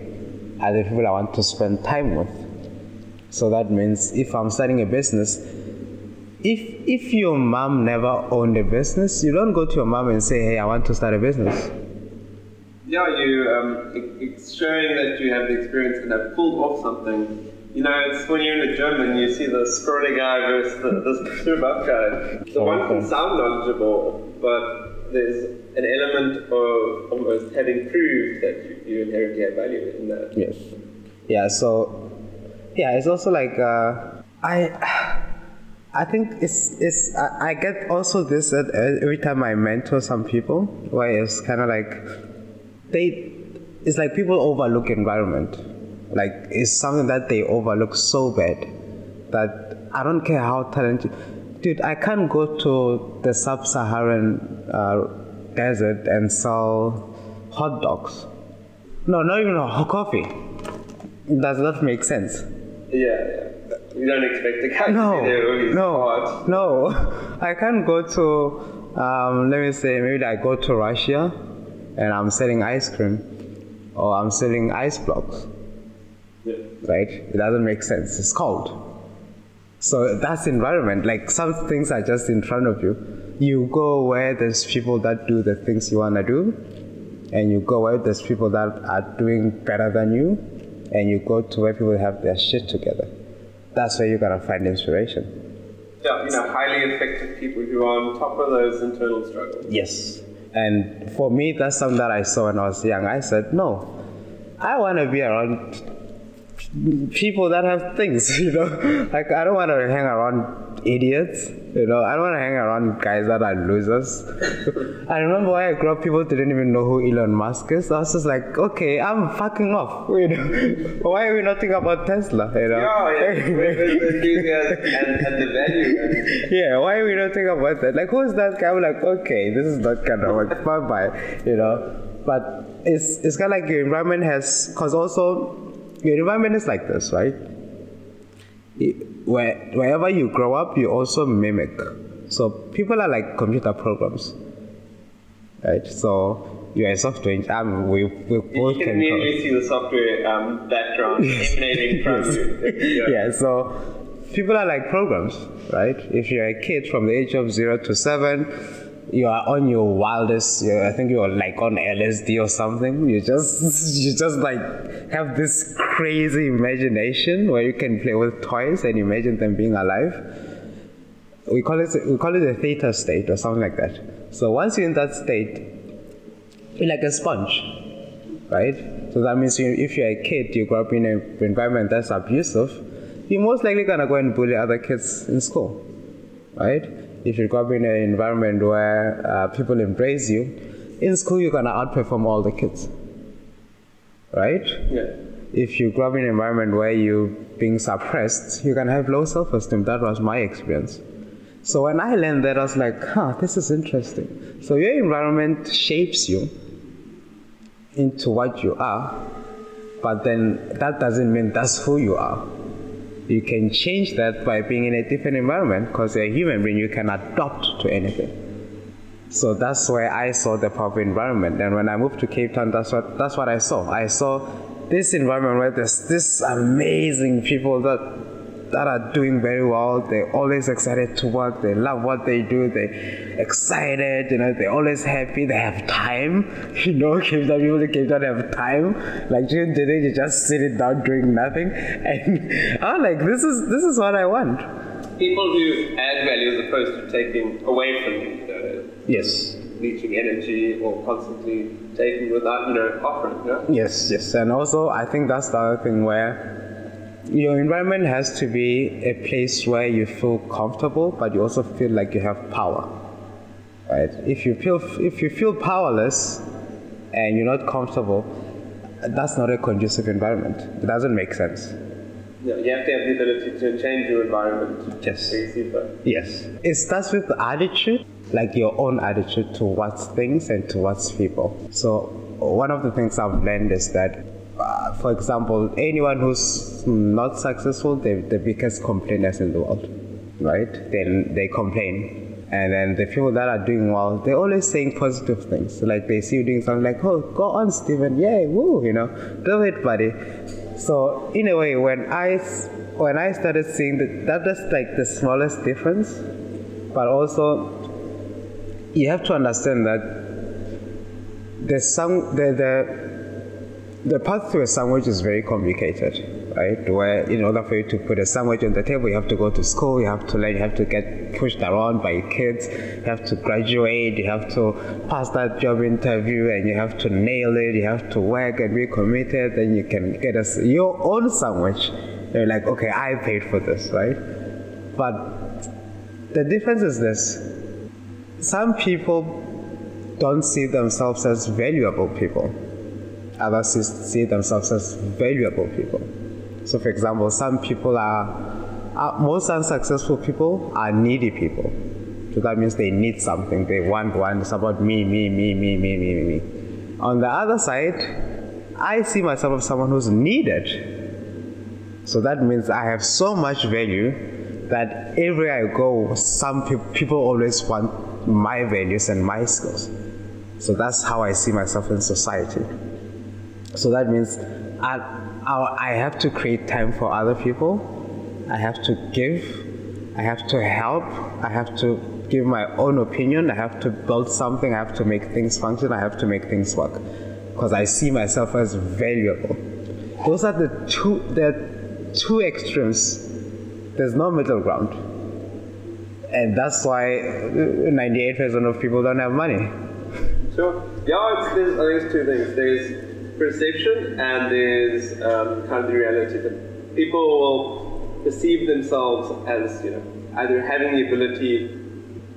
are the people I want to spend time with. So that means if I'm starting a business, if if your mom never owned a business, you don't go to your mom and say, "Hey, I want to start a business." Yeah, you um, it's showing that you have the experience and have pulled off something. You know, it's when you're in the gym and you see the scrawny guy versus the, this super buff guy. The one can sound knowledgeable, but there's an element of almost having proved that you, you inherently have value in that. Yes. Yeah. So, yeah, it's also like uh, I. I think it's it's I, I get also this that every time I mentor some people, where it's kind of like they it's like people overlook environment. Like it's something that they overlook so bad that I don't care how talented. Dude, I can't go to the sub-Saharan uh, desert and sell hot dogs. No, not even a coffee. Does that make sense? Yeah. You don't expect the guy no, to be there no, no. I can't go to, um, let me say, maybe I go to Russia and I'm selling ice cream or I'm selling ice blocks. Yeah. Right? It doesn't make sense. It's cold. So that's environment. Like some things are just in front of you. You go where there's people that do the things you want to do, and you go where there's people that are doing better than you, and you go to where people have their shit together that's where you're gonna find inspiration. Yeah, you know, highly effective people who are on top of those internal struggles. Yes. And for me, that's something that I saw when I was young. I said, no, I want to be around people that have things, you know. Like, I don't want to hang around idiots. You know, I don't want to hang around guys that are losers. I remember when I grew up, people didn't even know who Elon Musk is. I was just like, okay, I'm fucking off. You know, why are we not thinking about Tesla? You know, yeah, yeah. and, and the value. yeah, why are we not thinking about that? Like, who's that guy? I'm like, okay, this is not gonna work. bye bye. You know, but it's it's kind of like your environment has, cause also your environment is like this, right? Where, wherever you grow up, you also mimic. So people are like computer programs, right? So you're a software engineer. Um, we, we both you can immediately see the software um, background emanating from you. Yeah. yeah, so people are like programs, right? If you're a kid from the age of zero to seven, you are on your wildest I think you're like on LSD or something. You just you just like have this crazy imagination where you can play with toys and imagine them being alive. We call it we call it a theta state or something like that. So once you're in that state, you're like a sponge, right? So that means you, if you're a kid, you grow up in an environment that's abusive, you're most likely gonna go and bully other kids in school, right? If you grow up in an environment where uh, people embrace you, in school you're gonna outperform all the kids, right? Yeah. If you grow up in an environment where you're being suppressed, you can have low self-esteem. That was my experience. So when I learned that, I was like, huh, this is interesting. So your environment shapes you into what you are, but then that doesn't mean that's who you are you can change that by being in a different environment because you're a human being, you can adapt to anything. So that's where I saw the of environment. And when I moved to Cape Town, that's what that's what I saw. I saw this environment where there's this amazing people that that are doing very well. They're always excited to work. They love what they do. They're excited. You know, they're always happy. They have time. You know, Cape Town people in Cape Town have time. Like during the day, you just sitting down doing nothing. And I'm like, this is this is what I want. People who add value as opposed to taking away from you. you know, yes. Leeching energy or constantly taking without, you know, offering. You know? Yes, yes. And also, I think that's the other thing where your environment has to be a place where you feel comfortable, but you also feel like you have power. Right? If you feel if you feel powerless and you're not comfortable, that's not a conducive environment. It doesn't make sense. Yeah, you have to have the ability to change your environment. Yes. Yes. It starts with attitude, like your own attitude towards things and towards people. So one of the things I've learned is that uh, for example, anyone who's not successful, they're the biggest complainers in the world, right? Then they complain. And then the people that are doing well, they're always saying positive things. Like they see you doing something like, oh, go on, Stephen, yay, woo, you know, do it, buddy. So in a way, when I when I started seeing that, that is like the smallest difference, but also you have to understand that there's some the the the path to a sandwich is very complicated, right? Where in order for you to put a sandwich on the table, you have to go to school, you have to learn, you have to get pushed around by kids, you have to graduate, you have to pass that job interview, and you have to nail it, you have to work and be committed, then you can get your own sandwich. You're like, okay, I paid for this, right? But the difference is this some people don't see themselves as valuable people others see themselves as valuable people. So, for example, some people are, are, most unsuccessful people are needy people. So that means they need something, they want one, it's about me, me, me, me, me, me, me. On the other side, I see myself as someone who's needed. So that means I have so much value that everywhere I go, some pe- people always want my values and my skills. So that's how I see myself in society. So that means I, I have to create time for other people. I have to give. I have to help. I have to give my own opinion. I have to build something. I have to make things function. I have to make things work because I see myself as valuable. Those are the two the two extremes. There's no middle ground, and that's why uh, 98% of people don't have money. So Yeah, it's, there's, two things. There's perception and there's um, kind of the reality. That people will perceive themselves as you know either having the ability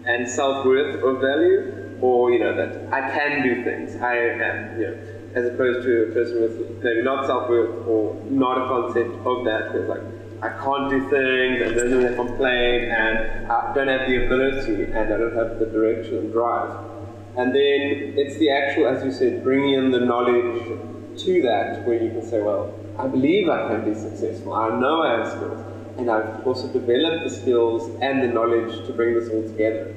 and self-worth or value or you know that I can do things. I am you know as opposed to a person with maybe not self-worth or not a concept of that. Who's like I can't do things and then they complain and I don't have the ability and I don't have the direction and drive and then it's the actual, as you said, bringing in the knowledge to that where you can say, well, I believe I can be successful. I know I have skills. And I've also developed the skills and the knowledge to bring this all together.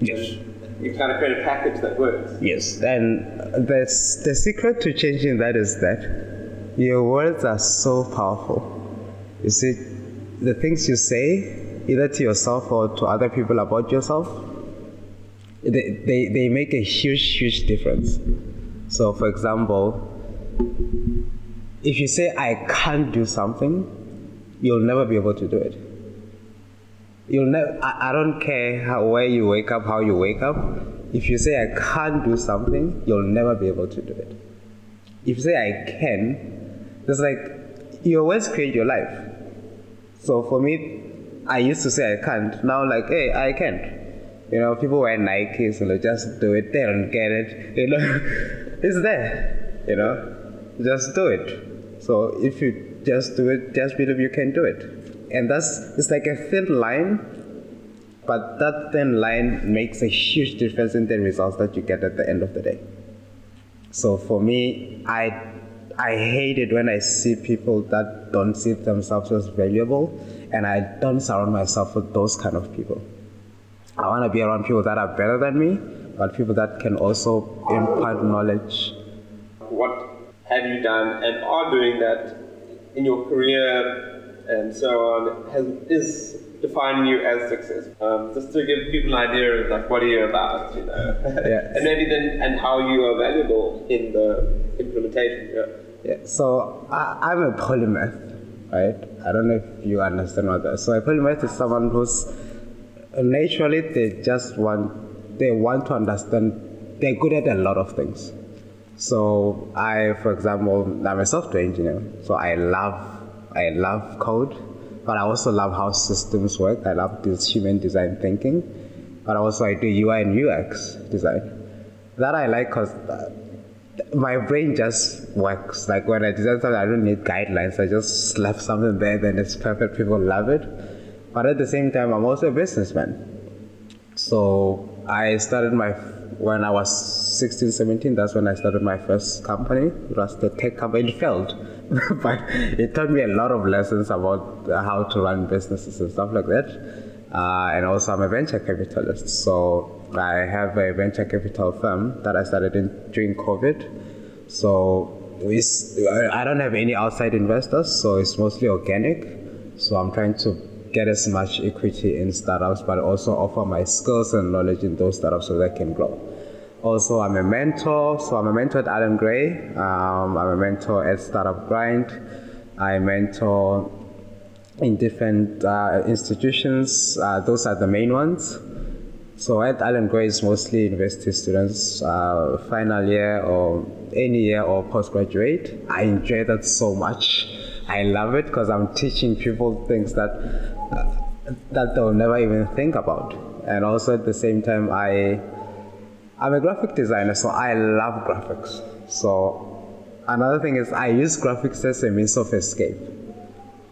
Yes. you've kind of created a package that works. Yes. And the, the secret to changing that is that your words are so powerful. You see, the things you say, either to yourself or to other people about yourself, they, they, they make a huge, huge difference. So, for example, if you say, I can't do something, you'll never be able to do it. You'll never, I, I don't care how, where you wake up, how you wake up. If you say, I can't do something, you'll never be able to do it. If you say, I can, it's like you always create your life. So for me, I used to say I can't. Now, like, hey, I can. You know, people wear Nike, so they just do it. They don't get it. You know, it's there. You know, just do it. So if you just do it, just believe you can do it. And that's it's like a thin line, but that thin line makes a huge difference in the results that you get at the end of the day. So for me, I I hate it when I see people that don't see themselves as valuable, and I don't surround myself with those kind of people. I want to be around people that are better than me, but people that can also impart knowledge. What have you done and are doing that in your career and so on has, is defining you as success? Um, just to give people an idea of like what are you about, you know, yeah. and maybe then and how you are valuable in the implementation. Yeah. Yeah. So I, I'm a polymath, right? I don't know if you understand what that. Is. So a polymath is someone who's naturally they just want they want to understand they're good at a lot of things. So i for example i'm a software engineer so i love i love code but i also love how systems work. I love this human design thinking but also i do ui and ux design. That i like because uh, my brain just works. Like when i design something i don't need guidelines. I just slap something there then it's perfect. People love it but at the same time, I'm also a businessman. So I started my when I was 16, 17, that's when I started my first company. It was the tech company. It failed, but it taught me a lot of lessons about how to run businesses and stuff like that. Uh, and also, I'm a venture capitalist. So I have a venture capital firm that I started in during COVID. So I don't have any outside investors, so it's mostly organic. So I'm trying to get as much equity in startups, but also offer my skills and knowledge in those startups so they can grow. Also, I'm a mentor. So I'm a mentor at Allan Gray. Um, I'm a mentor at Startup Grind. I mentor in different uh, institutions. Uh, those are the main ones. So at Allan Gray it's mostly university students, uh, final year or any year or postgraduate. I enjoy that so much. I love it because I'm teaching people things that that they'll never even think about. And also at the same time, I I'm a graphic designer, so I love graphics. So another thing is I use graphics as a means of escape.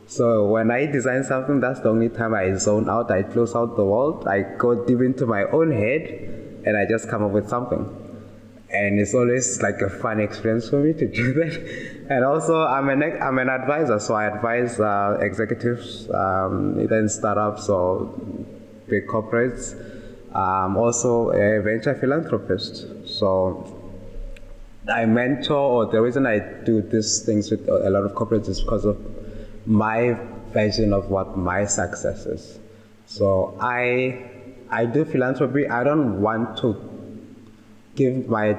So when I design something, that's the only time I zone out. I close out the world. I go deep into my own head, and I just come up with something. And it's always like a fun experience for me to do that. And also, I'm an I'm an advisor, so I advise uh, executives, um, either in startups or big corporates. I'm also a venture philanthropist, so I mentor, or the reason I do these things with a lot of corporates is because of my version of what my success is. So I I do philanthropy. I don't want to give my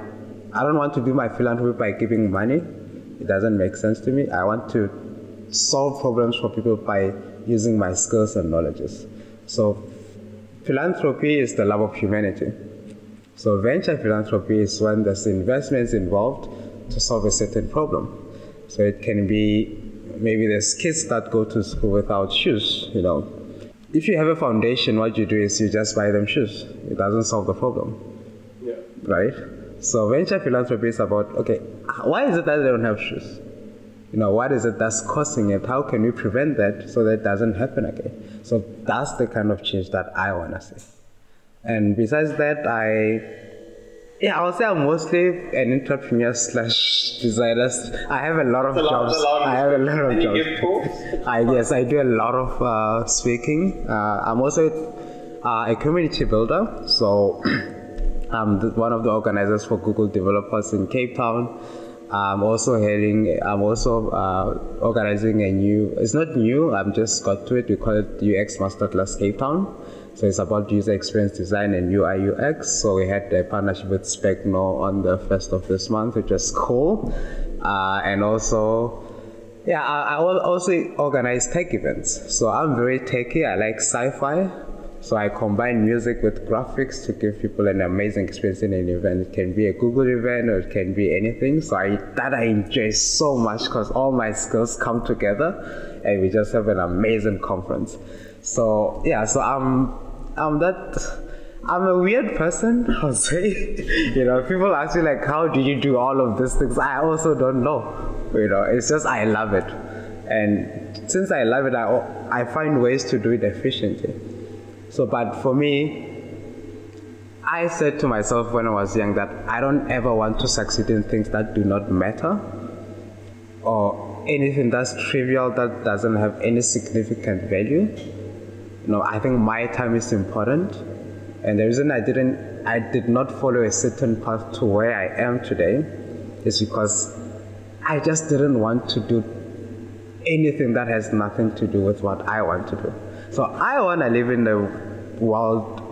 I don't want to do my philanthropy by giving money. It doesn't make sense to me. I want to solve problems for people by using my skills and knowledges. So philanthropy is the love of humanity. So venture philanthropy is when there's investments involved to solve a certain problem. So it can be maybe there's kids that go to school without shoes, you know. If you have a foundation, what you do is you just buy them shoes. It doesn't solve the problem. Yeah. Right? So venture philanthropy is about, okay, why is it that they don't have shoes? You know, what is it that's causing it? How can we prevent that so that it doesn't happen again? So that's the kind of change that I want to see. And besides that, I yeah, I would say I'm mostly an entrepreneur slash designer. I have a lot of a jobs. Lot, I have a lot of jobs. You give talks? I yes, I do a lot of uh, speaking. Uh, I'm also uh, a community builder, so I'm one of the organizers for Google developers in Cape Town. I'm also heading. I'm also uh, organizing a new. It's not new. I'm just got to it. We call it UX Masterclass Cape Town. So it's about user experience design and UI UX. So we had a partnership with Specno on the first of this month, which was cool. Uh, and also, yeah, I, I also organize tech events. So I'm very techy. I like sci-fi. So I combine music with graphics to give people an amazing experience in an event. It can be a Google event or it can be anything. So I that I enjoy so much because all my skills come together and we just have an amazing conference. So yeah, so I'm I'm that I'm a weird person, I'll say. you know, people ask me like, how do you do all of these things? I also don't know. You know, it's just I love it, and since I love it, I I find ways to do it efficiently. So, but for me, I said to myself when I was young that I don't ever want to succeed in things that do not matter, or anything that's trivial that doesn't have any significant value you know, I think my time is important. And the reason I didn't, I did not follow a certain path to where I am today is because I just didn't want to do anything that has nothing to do with what I want to do. So I want to live in the world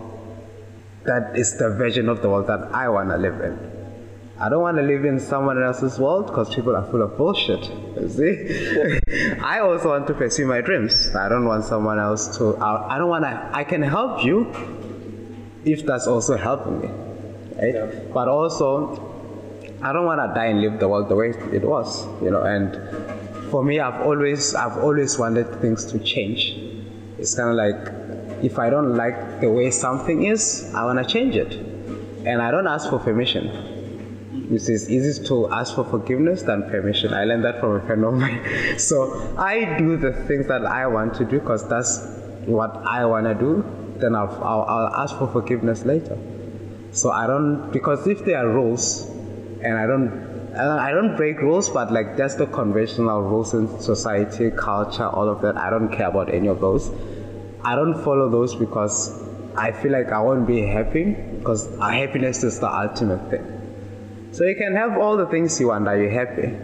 that is the version of the world that I want to live in. I don't want to live in someone else's world because people are full of bullshit. You see? I also want to pursue my dreams. I don't want someone else to. I don't want to. I can help you if that's also helping me, right? Yeah. But also, I don't want to die and live the world the way it was, you know. And for me, I've always, I've always wanted things to change. It's kind of like if I don't like the way something is, I want to change it, and I don't ask for permission it is easier to ask for forgiveness than permission. I learned that from a friend of mine. So I do the things that I want to do because that's what I want to do. Then I'll, I'll, I'll, ask for forgiveness later. So I don't because if there are rules, and I don't. Uh, I don't break rules, but like that's the conventional rules in society, culture, all of that. I don't care about any of those. I don't follow those because I feel like I won't be happy because happiness is the ultimate thing. So you can have all the things you want. Are you happy?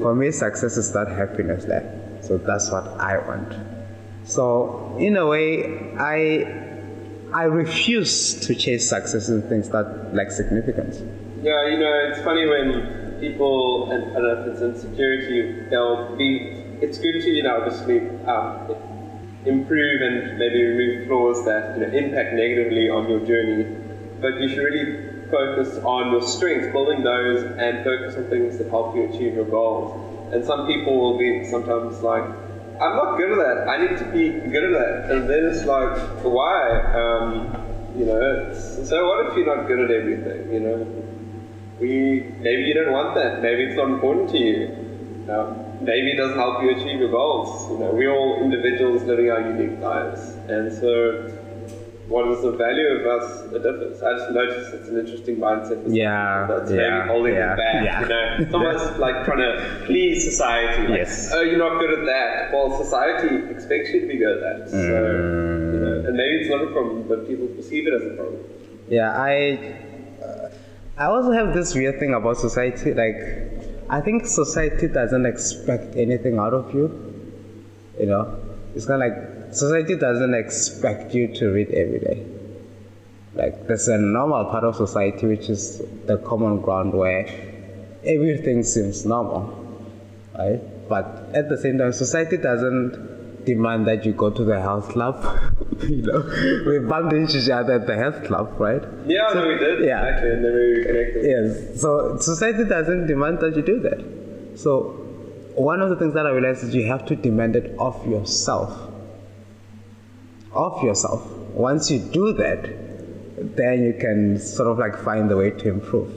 For me, success is that happiness there. So that's what I want. So in a way, I I refuse to chase success in things that lack significance. Yeah, you know, it's funny when people, and I don't know if it's insecurity, they'll be, it's good to, you know, obviously uh, improve and maybe remove flaws that, you know, impact negatively on your journey, but you should really focus on your strengths, building those, and focus on things that help you achieve your goals. And some people will be sometimes like, I'm not good at that. I need to be good at that. And then it's like, why? Um, you know, so what if you're not good at everything? You know, we maybe you don't want that. Maybe it's not important to you. Maybe it doesn't help you achieve your goals. You know, we're all individuals living our unique lives, and so what is the value of us it difference? I just noticed it's an interesting mindset. yeah, that's yeah, maybe holding yeah, back. yeah. You know, it's almost like trying to please society. Like, Yes. Oh, you're not good at that. Well, society expects you to be good at that. So, you know, mm. and maybe it's not a problem, but people perceive it as a problem. Yeah, I I also have this weird thing about society. Like, I think society doesn't expect anything out of you. You know, it's kind of like society doesn't expect you to read every day. Like, there's a normal part of society which is the common ground where everything seems normal, right? But at the same time, society doesn't demand that you go to the health club. you know, we bumped into each other at the health club, right? Yeah, So- no, we did. Yeah. Actually, and then we connected. Yes. So society doesn't demand that you do that. So one of the things that I realized is you have to demand it of yourself. Of yourself. Once you do that, then you can sort of like find the way to improve.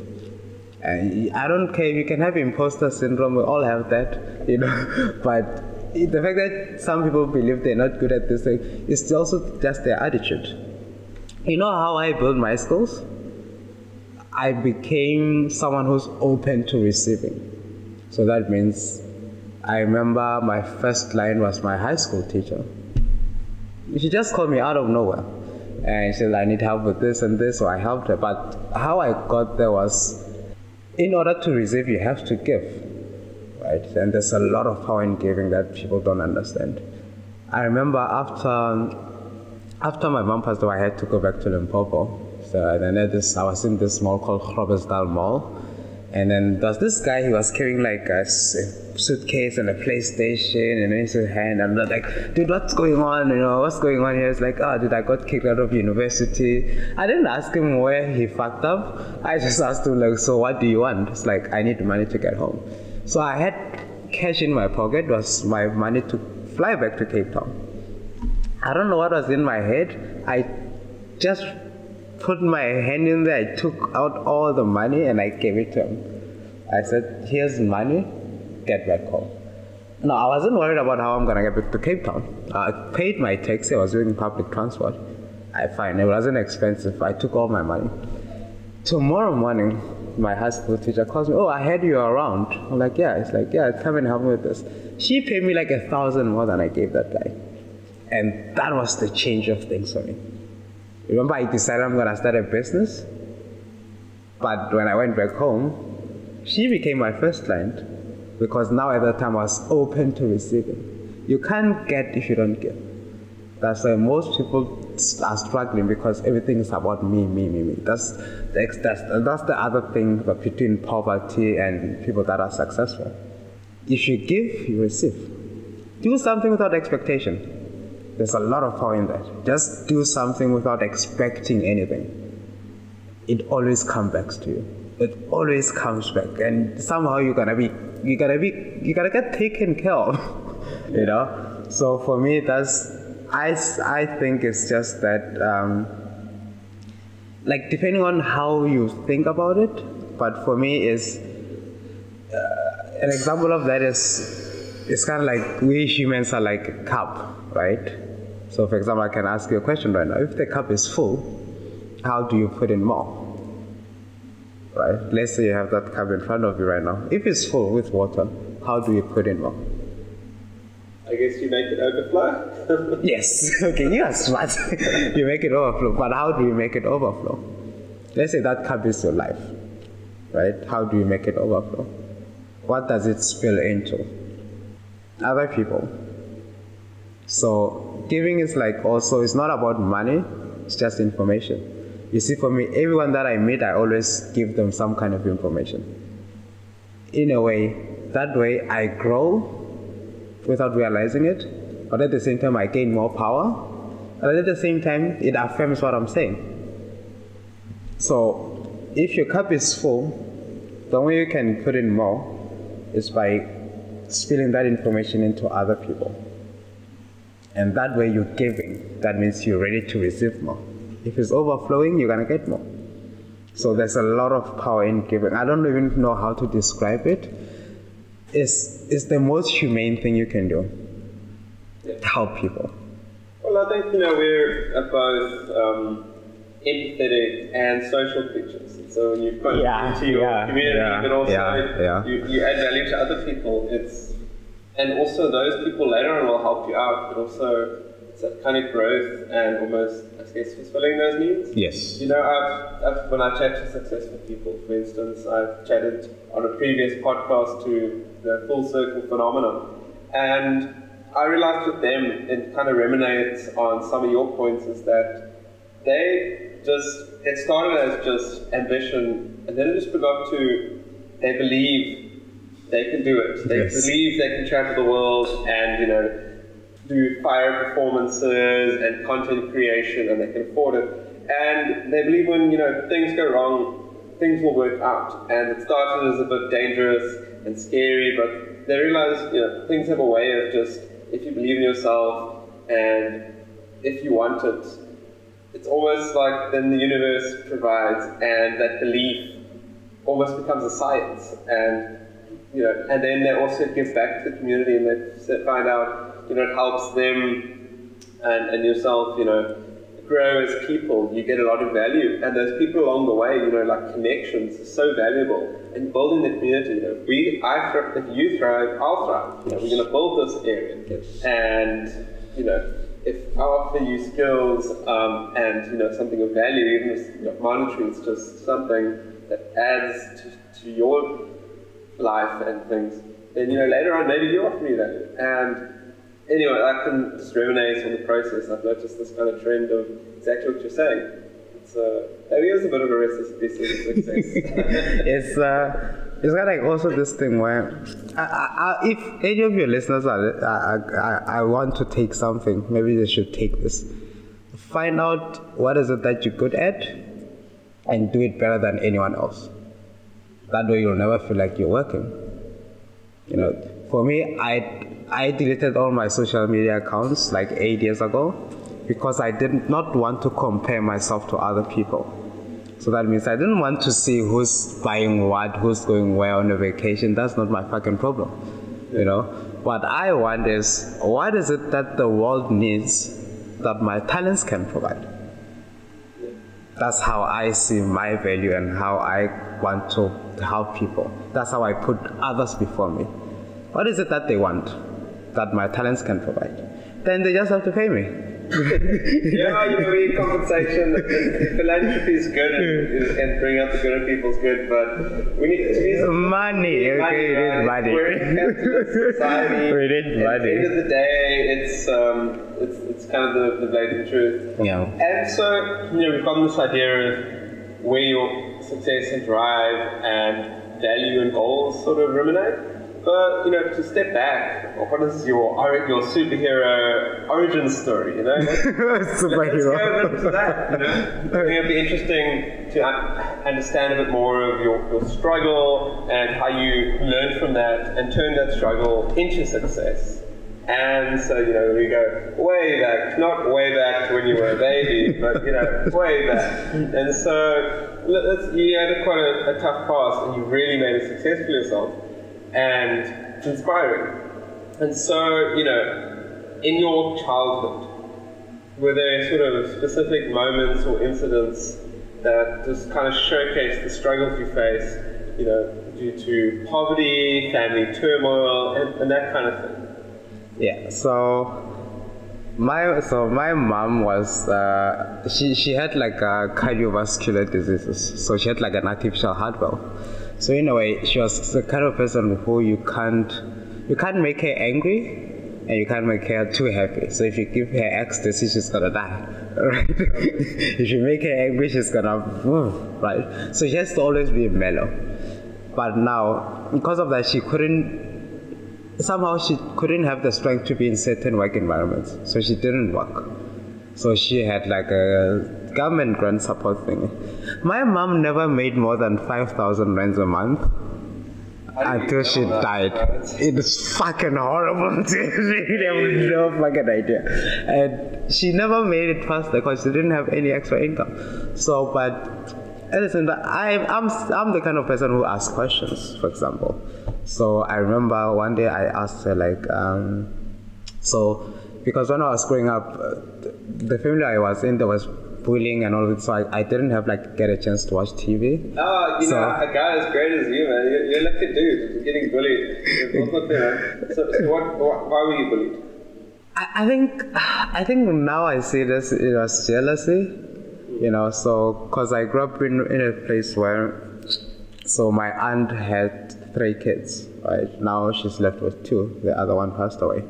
And I don't care if you can have imposter syndrome, we all have that, you know. But the fact that some people believe they're not good at this thing is also just their attitude. You know how I build my skills? I became someone who's open to receiving. So that means I remember my first line was my high school teacher. She just called me out of nowhere. And she said, I need help with this and this, so I helped her. But how I got there was in order to receive, you have to give. Right? And there's a lot of power in giving that people don't understand. I remember after after my mom passed away, I had to go back to Limpopo. So then at this, I was in this mall called Groblersdal Mall. And then there's this guy, he was carrying like a suitcase and a PlayStation and in his hand. I'm like, dude, what's going on? You know, what's going on here? It's like, oh, dude, I got kicked out of university. I didn't ask him where he fucked up. I just asked him, like, so what do you want? It's like, I need money to get home. So I had cash in my pocket, was my money to fly back to Cape Town. I don't know what was in my head. I just put my hand in there. I took out all the money and I gave it to him. I said, "Here's money. Get back home." No, I wasn't worried about how I'm gonna get back to Cape Town. I paid my taxi. I was doing public transport. I fine. It wasn't expensive. I took all my money. Tomorrow morning, my high school teacher calls me. Oh, I heard you around. I'm like, yeah. It's like, yeah, come and help me with this. She paid me like a thousand more than I gave that guy. And that was the change of things for me. Remember, I decided I'm gonna start a business. But when I went back home, she became my first client because now at that time I was open to receiving. You can't get if you don't give. That's why most people are struggling because everything is about me, me, me, me. That's the, that's, that's the other thing between poverty and people that are successful. If you give, you receive. Do something without expectation. There's a lot of power in that. Just do something without expecting anything. It always comes back to you. It always comes back, and somehow you're gonna be, you're gonna be, you're gonna get taken care of. you know. So for me, that's I, I think it's just that um, like depending on how you think about it. But for me, is uh, an example of that is it's kind of like we humans are like a cup, right? So, for example, I can ask you a question right now. If the cup is full, how do you put in more? Right? Let's say you have that cup in front of you right now. If it's full with water, how do you put in more? I guess you make it overflow. yes. Okay, you are smart. you make it overflow. But how do you make it overflow? Let's say that cup is your life. Right? How do you make it overflow? What does it spill into? Other people. So giving is like also it's not about money, it's just information. You see, for me, everyone that I meet, I always give them some kind of information. In a way, that way I grow without realizing it, but at the same time, I gain more power, and at the same time, it affirms what I'm saying. So, if your cup is full, the way you can put in more is by spilling that information into other people. And that way you're giving. That means you're ready to receive more. If it's overflowing, you're going to get more. So there's a lot of power in giving. I don't even know how to describe it. It's, it's the most humane thing you can do. Yeah. Help people. Well, I think, you know, we're both um, empathetic and social creatures. And So when you put yeah, into your yeah, community, yeah, but also You, you add value to other people, it's and also those people later on will help you out, but also it's that kind of growth and almost, I guess, fulfilling those needs. Yes. You know, I've, I've, when I chat to successful people, for instance, I've chatted on a previous podcast to the full circle phenomenon, and I realized with them, it kind of ruminates on some of your points, is that they just, it started as just ambition, and then it just forgot to, they believe they can do it. They yes. believe they can travel the world and, you know, do fire performances and content creation and they can afford it. And they believe when, you know, things go wrong, things will work out. And it started as a bit dangerous and scary, but they realize, you know, things have a way of just, if you believe in yourself and if you want it, it's almost like then the universe provides and that belief almost becomes a science. And you know, and then they also give back to the community and they find out, you know, it helps them and, and yourself, you know, grow as people. You get a lot of value, and those people along the way, you know, like connections, are so valuable. And building the community, you know, we, I, if you thrive, I'll thrive. You know, we're going to build this area, and you know, if I offer you skills um, and you know something of value, even if you know, monetary, it's just something that adds to, to your life and things, then you know later on maybe you offer me that. And anyway, I can just reminisce on the process. I've noticed this kind of trend of exactly what you're saying. It's uh, maybe it's a bit of a recipe for success. it's uh, it's got like also this thing where I, I, if any of your listeners are, I, I, I want to take something, maybe they should take this. Find out what is it that you're good at, and do it better than anyone else. That way you'll never feel like you're working. You know, for me, I I deleted all my social media accounts like eight years ago because I did not want to compare myself to other people. So that means I didn't want to see who's buying what, who's going where on a vacation. That's not my fucking problem. You know, what I want is what is it that the world needs that my talents can provide? That's how I see my value and how I want to help people. That's how I put others before me. What is it that they want that my talents can provide? Then they just have to pay me. yeah, you know, compensation, philanthropy is good and, and bring out the good in people is good, but we need to be money. Okay, it is money. We're in society. we need money. At the end of the day, it's um, it's, it's kind of the, the blatant truth. Yeah. And so, you know, we've got this idea of where your success and drive and value and goals sort of ruminate. But you know, to step back, what is your your superhero origin story? You know, superhero. Let's go into that. You know, I think it'd be interesting to understand a bit more of your, your struggle and how you learned from that and turned that struggle into success. And so, you know, we go way back, not way back to when you were a baby, but, you know, way back. And so, you had quite a, a tough past and you really made a success for yourself. And it's inspiring. And so, you know, in your childhood, were there sort of specific moments or incidents that just kind of showcase the struggles you face, you know, due to poverty, family turmoil, and, and that kind of thing? Yeah. So my so my mom was uh, she she had like a cardiovascular diseases. So she had like an artificial heart valve. So in a way, she was the kind of person who you can't you can't make her angry and you can't make her too happy. So if you give her ecstasy, she's gonna die. Right? if you make her angry, she's gonna mm, right. So she has to always be mellow. But now, because of that, she couldn't. Somehow she couldn't have the strength to be in certain work environments, so she didn't work. So she had like a government grant support thing. My mom never made more than five thousand rands a month until she died. It is fucking horrible. she have no fucking idea. And she never made it faster because she didn't have any extra income. So, but listen, I'm, I'm, I'm the kind of person who asks questions, for example. So I remember one day I asked her, like, um, so, because when I was growing up, the family I was in, there was bullying and all that, so I, I didn't have like get a chance to watch TV. Oh, you so, know, a guy as great as you, man, you're, you're a dude, you're getting bullied. so, so what, what, why were you bullied? I, I think, I think now I see this it was jealousy, you know. So, cause I grew up in in a place where, so my aunt had three kids, right? Now she's left with two. The other one passed away.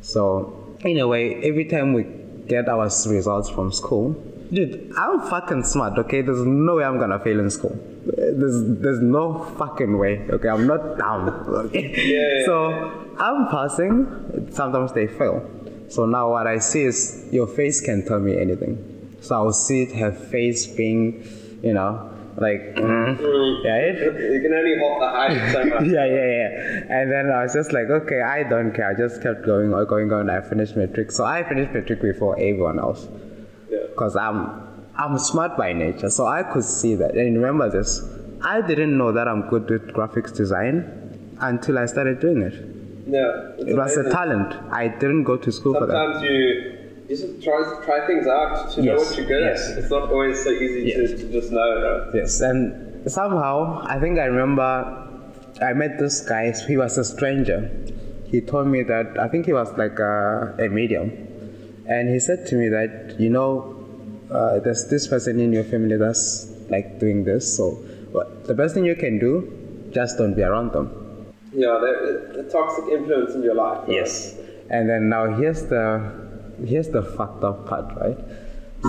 So, in a way, every time we get our results from school, dude, I'm fucking smart, okay? There's no way I'm gonna fail in school. There's there's no fucking way, okay? I'm not dumb. Okay? Yeah, yeah. So I'm passing, sometimes they fail. So now what I see is your face can tell me anything. So I'll see her face being, you know, like mm, mm. right? You can only hold the height so much. yeah, yeah, yeah. And then I was just like, okay, I don't care. I just kept going, going, going. I finished matric. So I finished matric before everyone else because I'm I'm smart by nature, so I could see that. And remember this, I didn't know that I'm good with graphics design until I started doing it. Yeah, it was a talent. I didn't go to school Sometimes for that. Sometimes you just try try things out to yes. know what you're good yes. at. It's not always so easy yes. to, to just know, right? Yes, and somehow I think I remember I met this guy. He was a stranger. He told me that I think he was like a, a medium, and he said to me that you know uh, there's this person in your family that's like doing this. So well, the best thing you can do, just don't be around them. Yeah, the, the toxic influence in your life. Right? Yes. And then now here's the here's the fucked up part, right?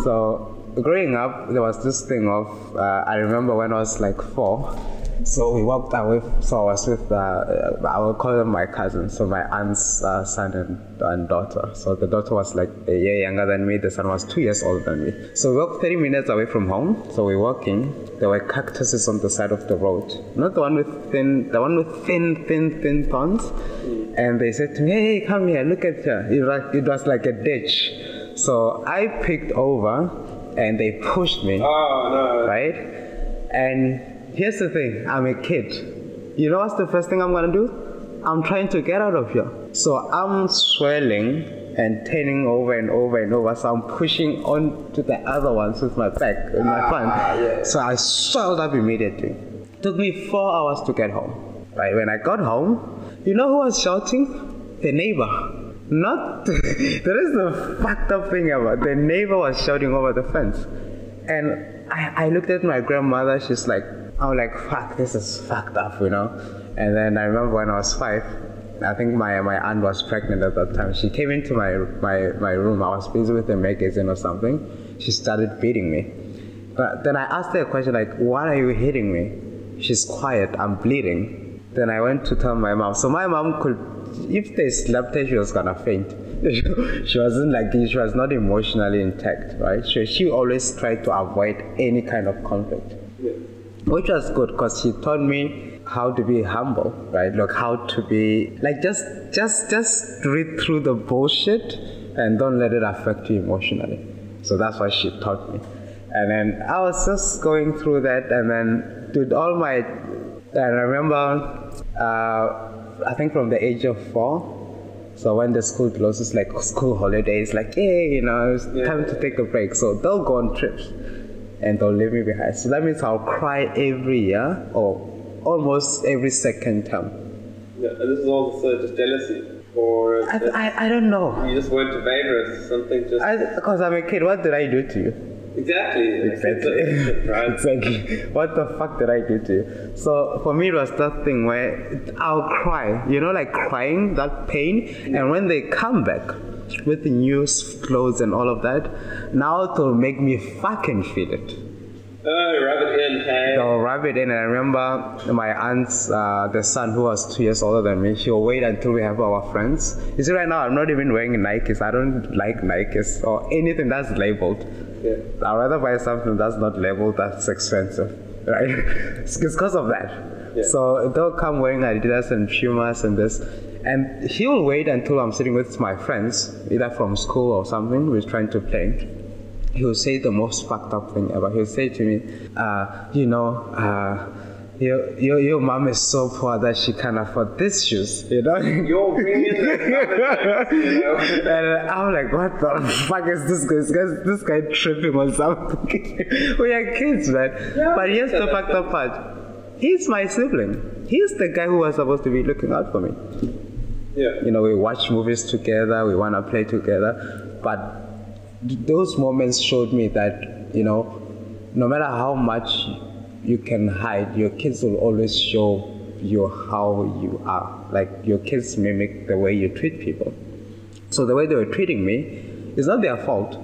So growing up, there was this thing of uh, I remember when I was like four so we walked away. So I was with, uh, I will call them my cousins. So my aunt's uh, son and, and, daughter. So the daughter was like a year younger than me. The son was two years older than me. So we walked 30 minutes away from home. So we're walking. There were cactuses on the side of the road. Not the one with thin, the one with thin, thin, thin thorns. And they said to me, hey, come here, look at her. It was, it was like a ditch. So I picked over and they pushed me. Oh, no. Right? And Here's the thing I'm a kid. You know what's the first thing I'm gonna do? I'm trying to get out of here. So I'm swelling and turning over and over and over. So I'm pushing on to the other ones with my back and my front. Ah, yeah. So I swelled up immediately. Took me four hours to get home. Right when I got home, you know who was shouting? The neighbor. Not there is the fucked up thing about the neighbor was shouting over the fence. And I, I looked at my grandmother, she's like, I was like, fuck, this is fucked up, you know? And then I remember when I was five, I think my, my aunt was pregnant at that time. She came into my, my, my room. I was busy with a magazine or something. She started beating me. But then I asked her a question like, why are you hitting me? She's quiet. I'm bleeding. Then I went to tell my mom. So my mom could, if they slapped her, she was gonna faint. she wasn't like, she was not emotionally intact, right? So she always tried to avoid any kind of conflict. Yeah which was good because she taught me how to be humble, right? Like how to be like just just just read through the bullshit and don't let it affect you emotionally. So that's what she taught me. And then I was just going through that, and then did all my. And I remember, uh, I think from the age of four. So when the school closes, like school holidays, like hey, you know, it's yeah. time to take a break. So they'll go on trips. And they'll leave me behind. So that means I'll cry every year or almost every second term. Yeah, and this is also just jealousy. Or I, I, I don't know. You just weren't available. Something just. Because I'm a kid. What did I do to you? Exactly. Exactly. exactly. What the fuck did I do to you? So for me, it was that thing where I'll cry. You know, like crying, that pain. And when they come back with the new clothes and all of that, now it'll make me fucking feel it. Oh, rub it in, hey. They'll rub it in, and I remember my aunt's, uh, the son who was two years older than me, she'll wait until we have our friends. You see, right now, I'm not even wearing Nikes. I don't like Nikes or anything that's labeled. Yeah. I'd rather buy something that's not labeled that's expensive, right? it's because of that. Yeah. So they'll come wearing Adidas and Pumas and this, and he'll wait until I'm sitting with my friends, either from school or something, we're trying to play. He'll say the most fucked up thing ever. He'll say to me, uh, you know, uh, your, your, your mom is so poor that she can't afford these shoes, you know? You're you know? And I'm like, what the fuck is this guy? This guy, this guy tripping on something. we are kids, man. Yeah, but here's the fucked up part. He's my sibling. He's the guy who was supposed to be looking out for me. Yeah. You know, we watch movies together, we want to play together. But those moments showed me that, you know, no matter how much you can hide, your kids will always show you how you are. Like your kids mimic the way you treat people. So the way they were treating me is not their fault.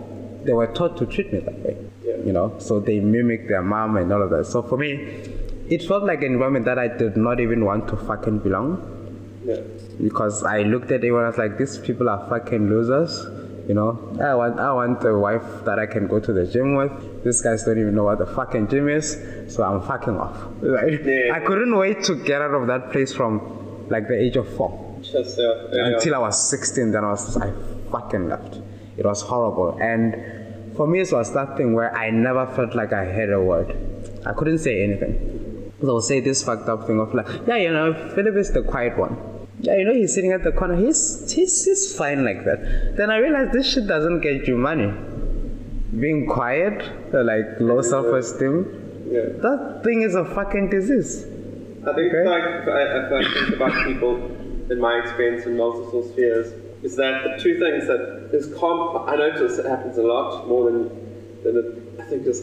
They were taught to treat me that way. Yeah. You know, so they mimic their mom and all of that. So for me, it felt like an environment that I did not even want to fucking belong. Yeah. Because I looked at everyone, I was like, these people are fucking losers you know, I want I want a wife that I can go to the gym with. These guys don't even know what the fucking gym is, so I'm fucking off. Right? Yeah. I couldn't wait to get out of that place from like the age of four. Just, uh, yeah. Until I was 16, then I was I fucking left. It was horrible, and for me it was that thing where I never felt like I had a word. I couldn't say anything. They'll say this fucked up thing of like, yeah, you know, Phillip is the quiet one yeah, you know, he's sitting at the corner. He's, he's, he's fine like that. Then I realized this shit doesn't get you money. Being quiet, uh, like low self esteem, yeah. that thing is a fucking disease. I think, okay? like, if I think about people, in my experience in multiple spheres, is that the two things that is comp, I notice it happens a lot more than, than it, I think it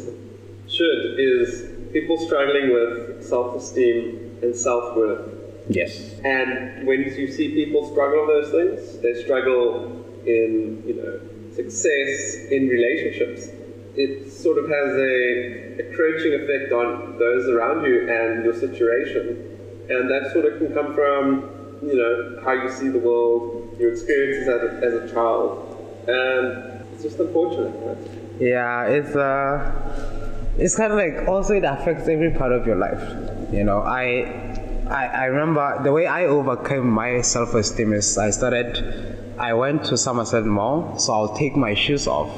should, is people struggling with self esteem and self worth Yes. And when you see people struggle those things, they struggle in, you know, success in relationships. It sort of has a, a crouching effect on those around you and your situation. And that sort of can come from, you know, how you see the world, your experiences as a, as a child. And it's just unfortunate, right? Yeah, it's uh it's kind of like also it affects every part of your life. You know, I I, I remember the way I overcame my self esteem is I started, I went to Somerset Mall, so I'll take my shoes off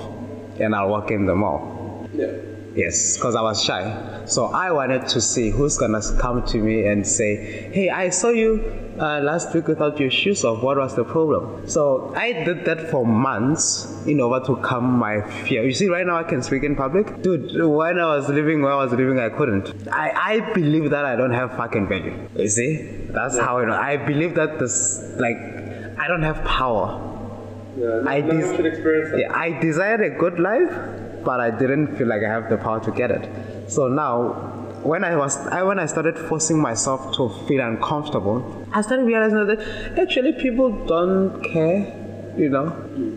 and I'll walk in the mall. Yeah. Yes, because I was shy. So I wanted to see who's gonna come to me and say, Hey, I saw you uh, last week without your shoes off. What was the problem? So I did that for months in order to calm my fear. You see, right now I can speak in public. Dude, when I was living where I was living, I couldn't. I, I believe that I don't have fucking value. You see? That's how I know. I believe that this, like, I don't have power. Yeah, I, des- yeah, I desired a good life but I didn't feel like I have the power to get it. So now, when I was I, when I started forcing myself to feel uncomfortable, I started realizing that actually people don't care. You know,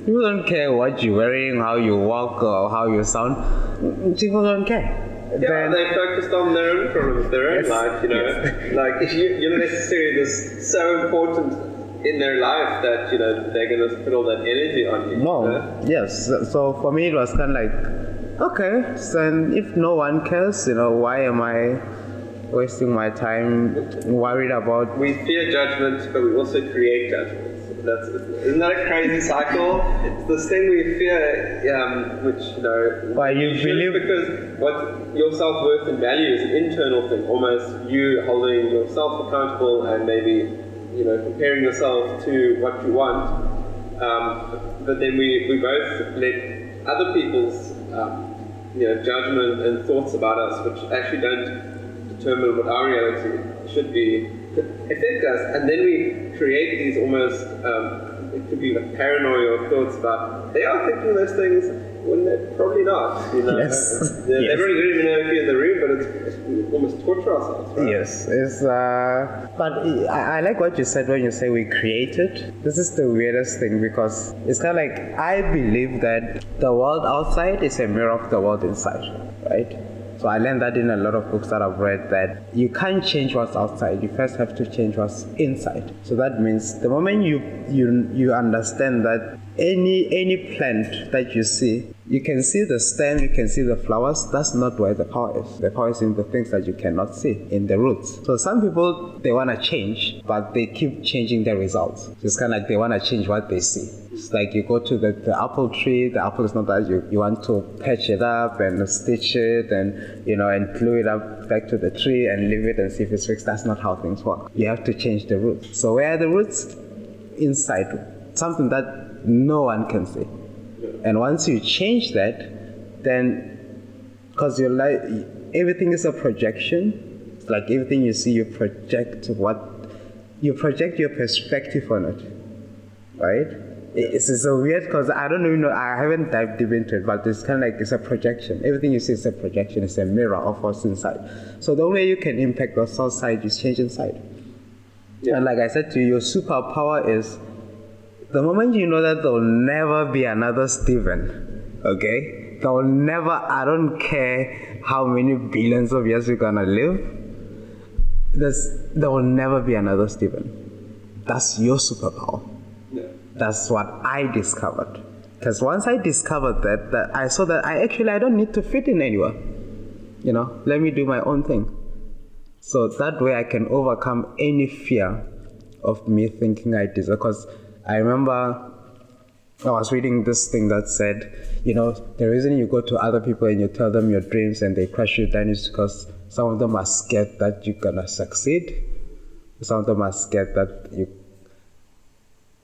people don't care what you're wearing, how you walk, or how you sound. People don't care. Yeah, then, they focused on their own problems, their own yes, life. You know, yes. like if you you're not necessarily this so important in their life that you know they're gonna put all that energy on you. No, yes. So for me, it was kind of like, okay, then if no one cares, you know, why am I wasting my time worried about? We fear judgment, but we also create judgments. That's isn't that a crazy cycle? It's this thing we fear, um, which you know. Why you believe? Because what your self worth and value is an internal thing, almost you holding yourself accountable and maybe you know, comparing yourself to what you want. Um, but then we, we both let other people's um, you know, judgment and thoughts about us, which actually don't determine what our reality should be, affect us, and then we create these almost um, it could be like paranoia or thoughts about they are thinking those things when they're probably not. You know? Yes. They, yes. don't even know if you're in the room, but it's, it's almost torture ourselves, right? Yes, it's uh, but I, I like what you said when you say we created. This is the weirdest thing because it's kind of like I believe that the world outside is a mirror of the world inside, right? So I learned that in a lot of books that I've read that you can't change what's outside. You first have to change what's inside. So that means the moment you you you understand that any any plant that you see, you can see the stem, you can see the flowers. That's not where the power is. The power is in the things that you cannot see, in the roots. So some people they wanna change, but they keep changing the results. It's kind of like they wanna change what they see. It's like you go to the, the apple tree, the apple is not that you, you want to patch it up and stitch it and you know and glue it up back to the tree and leave it and see if it's fixed. That's not how things work. You have to change the roots. So where are the roots? Inside. Something that no one can see. And once you change that, then because your life everything is a projection. It's like everything you see you project what you project your perspective on it. Right? It's, it's so weird because I don't even know, I haven't dived deep into it, but it's kind of like it's a projection. Everything you see is a projection, it's a mirror of what's inside. So the only way you can impact what's outside is change inside. Yeah. And like I said to you, your superpower is the moment you know that there'll never be another Stephen, okay? There'll never, I don't care how many billions of years we're gonna live, there's, there will never be another Stephen. That's your superpower. Yeah. That's what I discovered. Because once I discovered that, that I saw that I actually I don't need to fit in anywhere. You know, let me do my own thing. So that way I can overcome any fear of me thinking I deserve. Because I remember I was reading this thing that said, you know, the reason you go to other people and you tell them your dreams and they crush you down is because some of them are scared that you're gonna succeed. Some of them are scared that you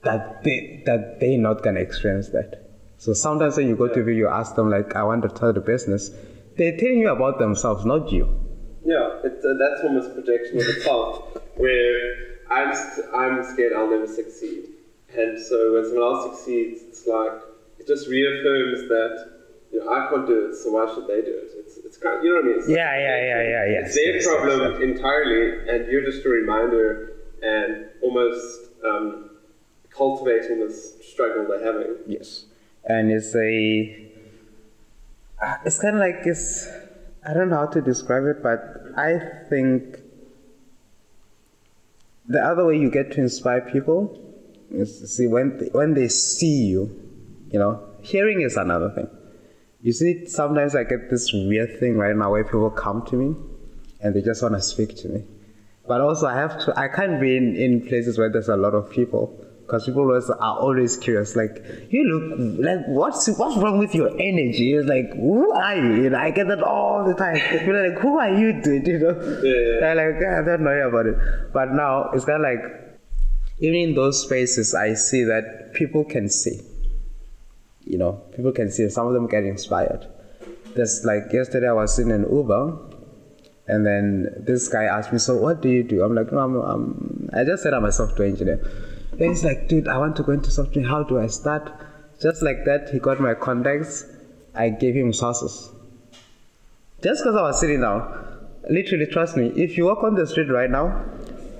that they that they're not gonna experience that. So sometimes when you go to people, you ask them like, "I want to tell the business," they're telling you about themselves, not you. Yeah, it's, uh, that's almost projection of the itself, where I'm, I'm scared I'll never succeed. And so when someone else succeeds, it's like, it just reaffirms that, you know, I can't do it, so why should they do it? It's, it's kind of, you know what I mean? It's Yeah, yeah, yeah, yeah, yes, It's their yes, problem entirely, and you're just a reminder and almost um, cultivating this struggle they're having. Yes, and it's a. uh, It's kind of like it's. I don't know how to describe it, but I think the other way you get to inspire people see when they, when they see you, you know, hearing is another thing. You see, sometimes I get this weird thing right now where people come to me and they just want to speak to me. But also, I have to, I can't be in, in places where there's a lot of people because people always are always curious. Like, you look like, what's what's wrong with your energy? It's like, who are you? You know, I get that all the time. People are like, who are you, dude? You know, Yeah. they're like, "Ah, I don't know about it. But now it's kind of like, even in those spaces, I see that people can see. You know, people can see. Some of them get inspired. There's like yesterday, I was in an Uber, and then this guy asked me, "So what do you do?" I'm like, "No, I'm, I'm I just said I'm a software engineer." Then he's like, "Dude, I want to go into software. How do I start?" Just like that, he got my contacts. I gave him sources. Just because I was sitting down, literally, trust me. If you walk on the street right now,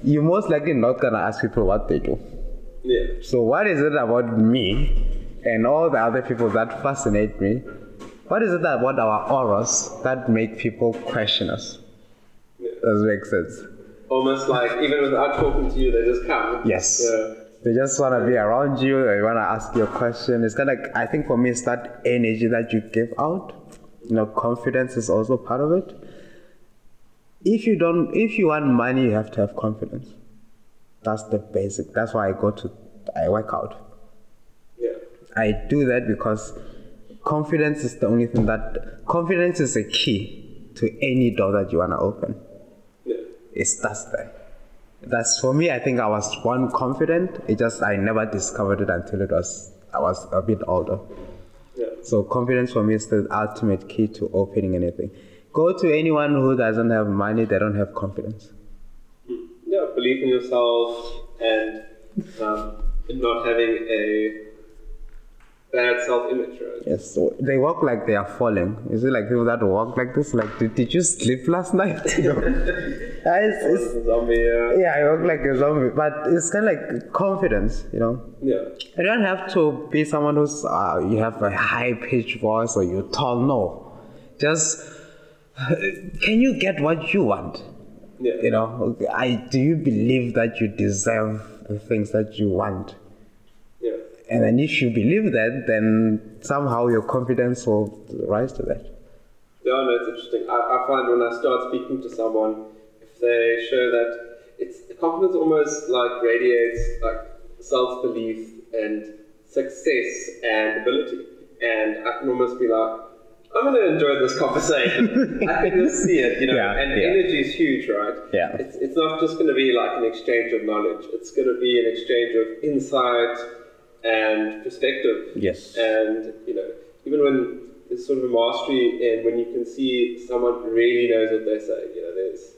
you're most likely not gonna ask people what they do. Yeah. So what is it about me and all the other people that fascinate me? What is it about our auras that make people question us? Yeah. Does it make sense? Almost like even without talking to you, they just come. Yes. Yeah. They just want to be around you. They want to ask you a question. It's kind of I think for me, it's that energy that you give out. You know, confidence is also part of it. If you don't, if you want money, you have to have confidence. That's the basic. That's why I go to, I work out. Yeah. I do that because confidence is the only thing that confidence is a key to any door that you want to open. Yeah. It starts there. That's for me. I think I was one confident. It just I never discovered it until it was I was a bit older. Yeah. So confidence for me is the ultimate key to opening anything. Go to anyone who doesn't have money, they don't have confidence. Yeah, believe in yourself and um, not having a bad self-image, right? Yes, so they walk like they are falling. Is it like people that walk like this? Like, did, did you sleep last night? You know? Yeah, it's- it's- Zombie, yeah. yeah, I walk like a zombie, but it's kind of like confidence, you know. Yeah. You don't have to be someone who's uh, you have a high pitched voice or you're tall. No, just can you get what you want? Yeah. You know, I do you believe that you deserve the things that you want? Yeah. And then if you believe that, then somehow your confidence will rise to that. Yeah, no, it's interesting. I, I find when I start speaking to someone, if they show that it's confidence almost like radiates like self belief and success and ability, and I can almost be like, I'm going to enjoy this conversation. I can just see it, you know. Yeah, and yeah. energy is huge, right? Yeah. It's, it's not just going to be like an exchange of knowledge. It's going to be an exchange of insight and perspective. Yes. And you know, even when there's sort of a mastery in when you can see someone really knows what they say, you know, there's,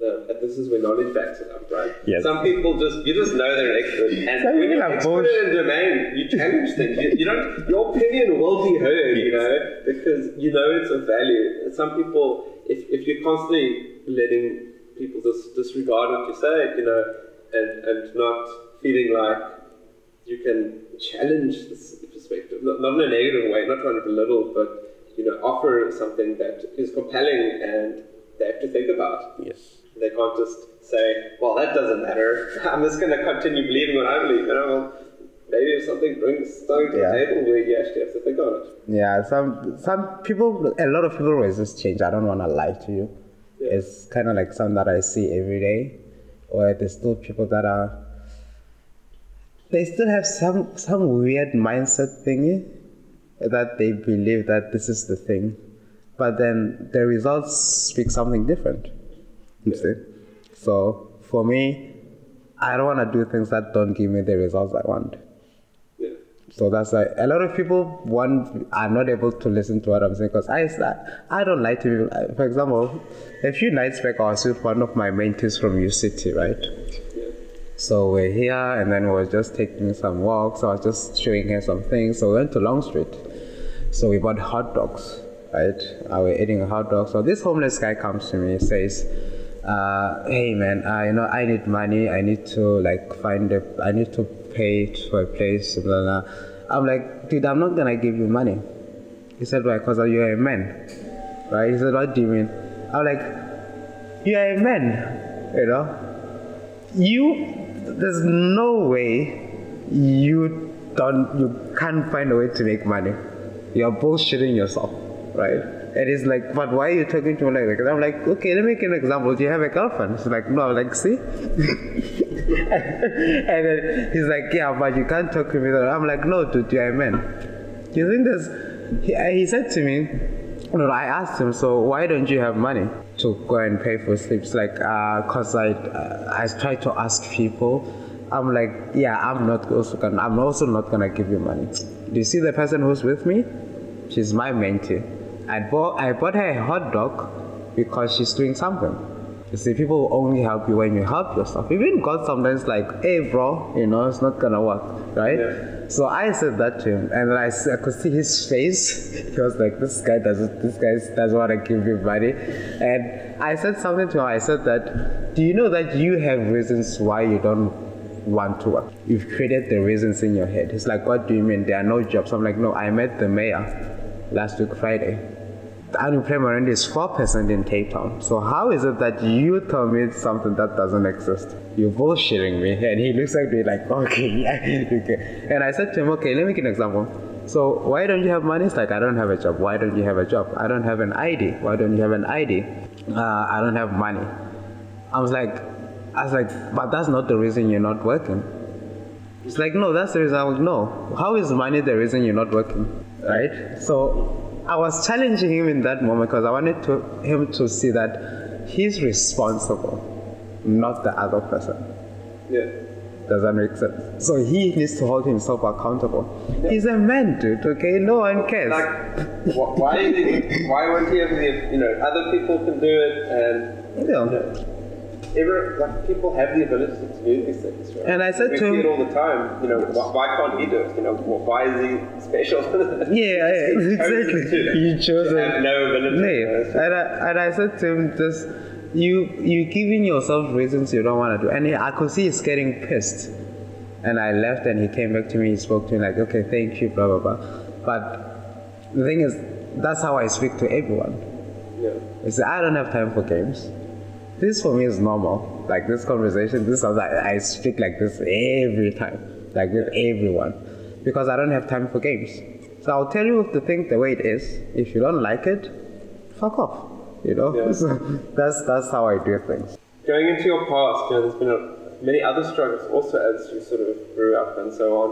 and this is where knowledge backs it up, right? Yes. Some people just you just know they're an expert, and Some when you're are expert in a domain, you challenge things. You, you don't. Your opinion will be heard, you know, because you know it's of value. Some people, if if you're constantly letting people just disregard what you say, you know, and and not feeling like you can challenge this perspective, not, not in a negative way, not trying to belittle, but you know, offer something that is compelling and they have to think about. Yes. They can't just say, "Well, that doesn't matter. I'm just going to continue believing what I believe." You know, well, maybe if something brings something to Yeah. the table where you actually have to think on it. Yeah, some some people, a lot of people resist change. I don't want to lie to you. Yeah. It's kind of like something that I see every day, where there's still people that are. They still have some some weird mindset thingy, that they believe that this is the thing, but then the results speak something different. You see, so for me, I don't want to do things that don't give me the results I want. Yeah. So that's like a lot of people one are not able to listen to what I'm saying because I I don't like to be. I- For example, a few nights back I was with one of my mentees from UCT, right? Yeah. So we're here and then we were just taking some walks. I was just showing her some things. So we went to Long Street. So we bought hot dogs, right? Uh, we're eating a hot dog. So this homeless guy comes to me, says, uh, "Hey man, uh, you know I need money. I need to like find a. I need to pay for a place." Blah, blah. blah." I'm like, dude, I'm not gonna give you money. He said, why? Because you're a man, right? He said, what do you mean? I'm like, you're a man, you know. You, there's no way you don't, you can't find a way to make money. You're bullshitting yourself, right? And he's like, but why are you talking to me like that? I'm like, okay, let me make an example. Do you have a girlfriend? She's like, no. I'm like, see? and then he's like, yeah, but you can't talk to me. that. I'm like, no, dude, you're a man. You think there's, he, he said to me, no, I asked him, so why don't you have money to go and pay for sleeps? Like, uh, cause I, uh, I try to ask people. I'm like, yeah, I'm not also gonna, I'm also not gonna give you money. Do you see the person who's with me? She's my mentee. I bought, I bought her a hot dog because she's doing something. You see, people will only help you when you help yourself. Even God sometimes like, hey, bro, you know, it's not gonna work, right? Yeah. So I said that to him, and I, I, could see his face. He was like, "This guy doesn't. This guy doesn't want to give you money." And I said something to him. I said that, "Do you know that you have reasons why you don't want to work? You've created the reasons in your head." He's like, "What do you mean? There are no jobs." I'm like, "No, I met the mayor last week Friday." Unemployment rate is 4% in Cape Town. So how is it that you tell me something that doesn't exist? You're bullshitting me. And he looks at me like, okay, yeah, okay. And I said to him, okay, let me give an example. So why don't you have money? It's like, I don't have a job. Why don't you have a job? I don't have an ID. Why don't you have an ID? Uh, I don't have money. I was like, I was like, but that's not the reason you're not working. It's like, no, that's the reason. I was no. How is money the reason you're not working? Right? So I was challenging him in that moment because I wanted to, him to see that he's responsible, not the other person. Yeah. Does that make sense? So he needs to hold himself accountable. He's a man, dude. Okay, no one cares. Like, wh- why? Is he, why won't he have? You know, other people can do it, and Yeah. you know, every, like people have the ability to do these things. Right? And I said we to him- all the time. You know, why, why can't he do it? You know, wh- why is he special? Yeah, yeah, exactly. You chose To it. have no ability. No, and I, and I said to him, just you you giving yourself reasons you don't want to do, and he, I could see he's getting pissed. And I left, and he came back to me. He spoke to me like, okay, thank you, blah blah blah. But the thing is, that's how I speak to everyone. Yeah. I say, I don't have time for games. This for me is normal. Like this conversation, this is like I speak like this every time, like with everyone, because I don't have time for games. So I'll tell you the thing the way it is. If you don't like it, fuck off. You know. Yeah. So that's that's how I do things. Going into your past, you know, there's been a, many other struggles also as you sort of grew up and so on.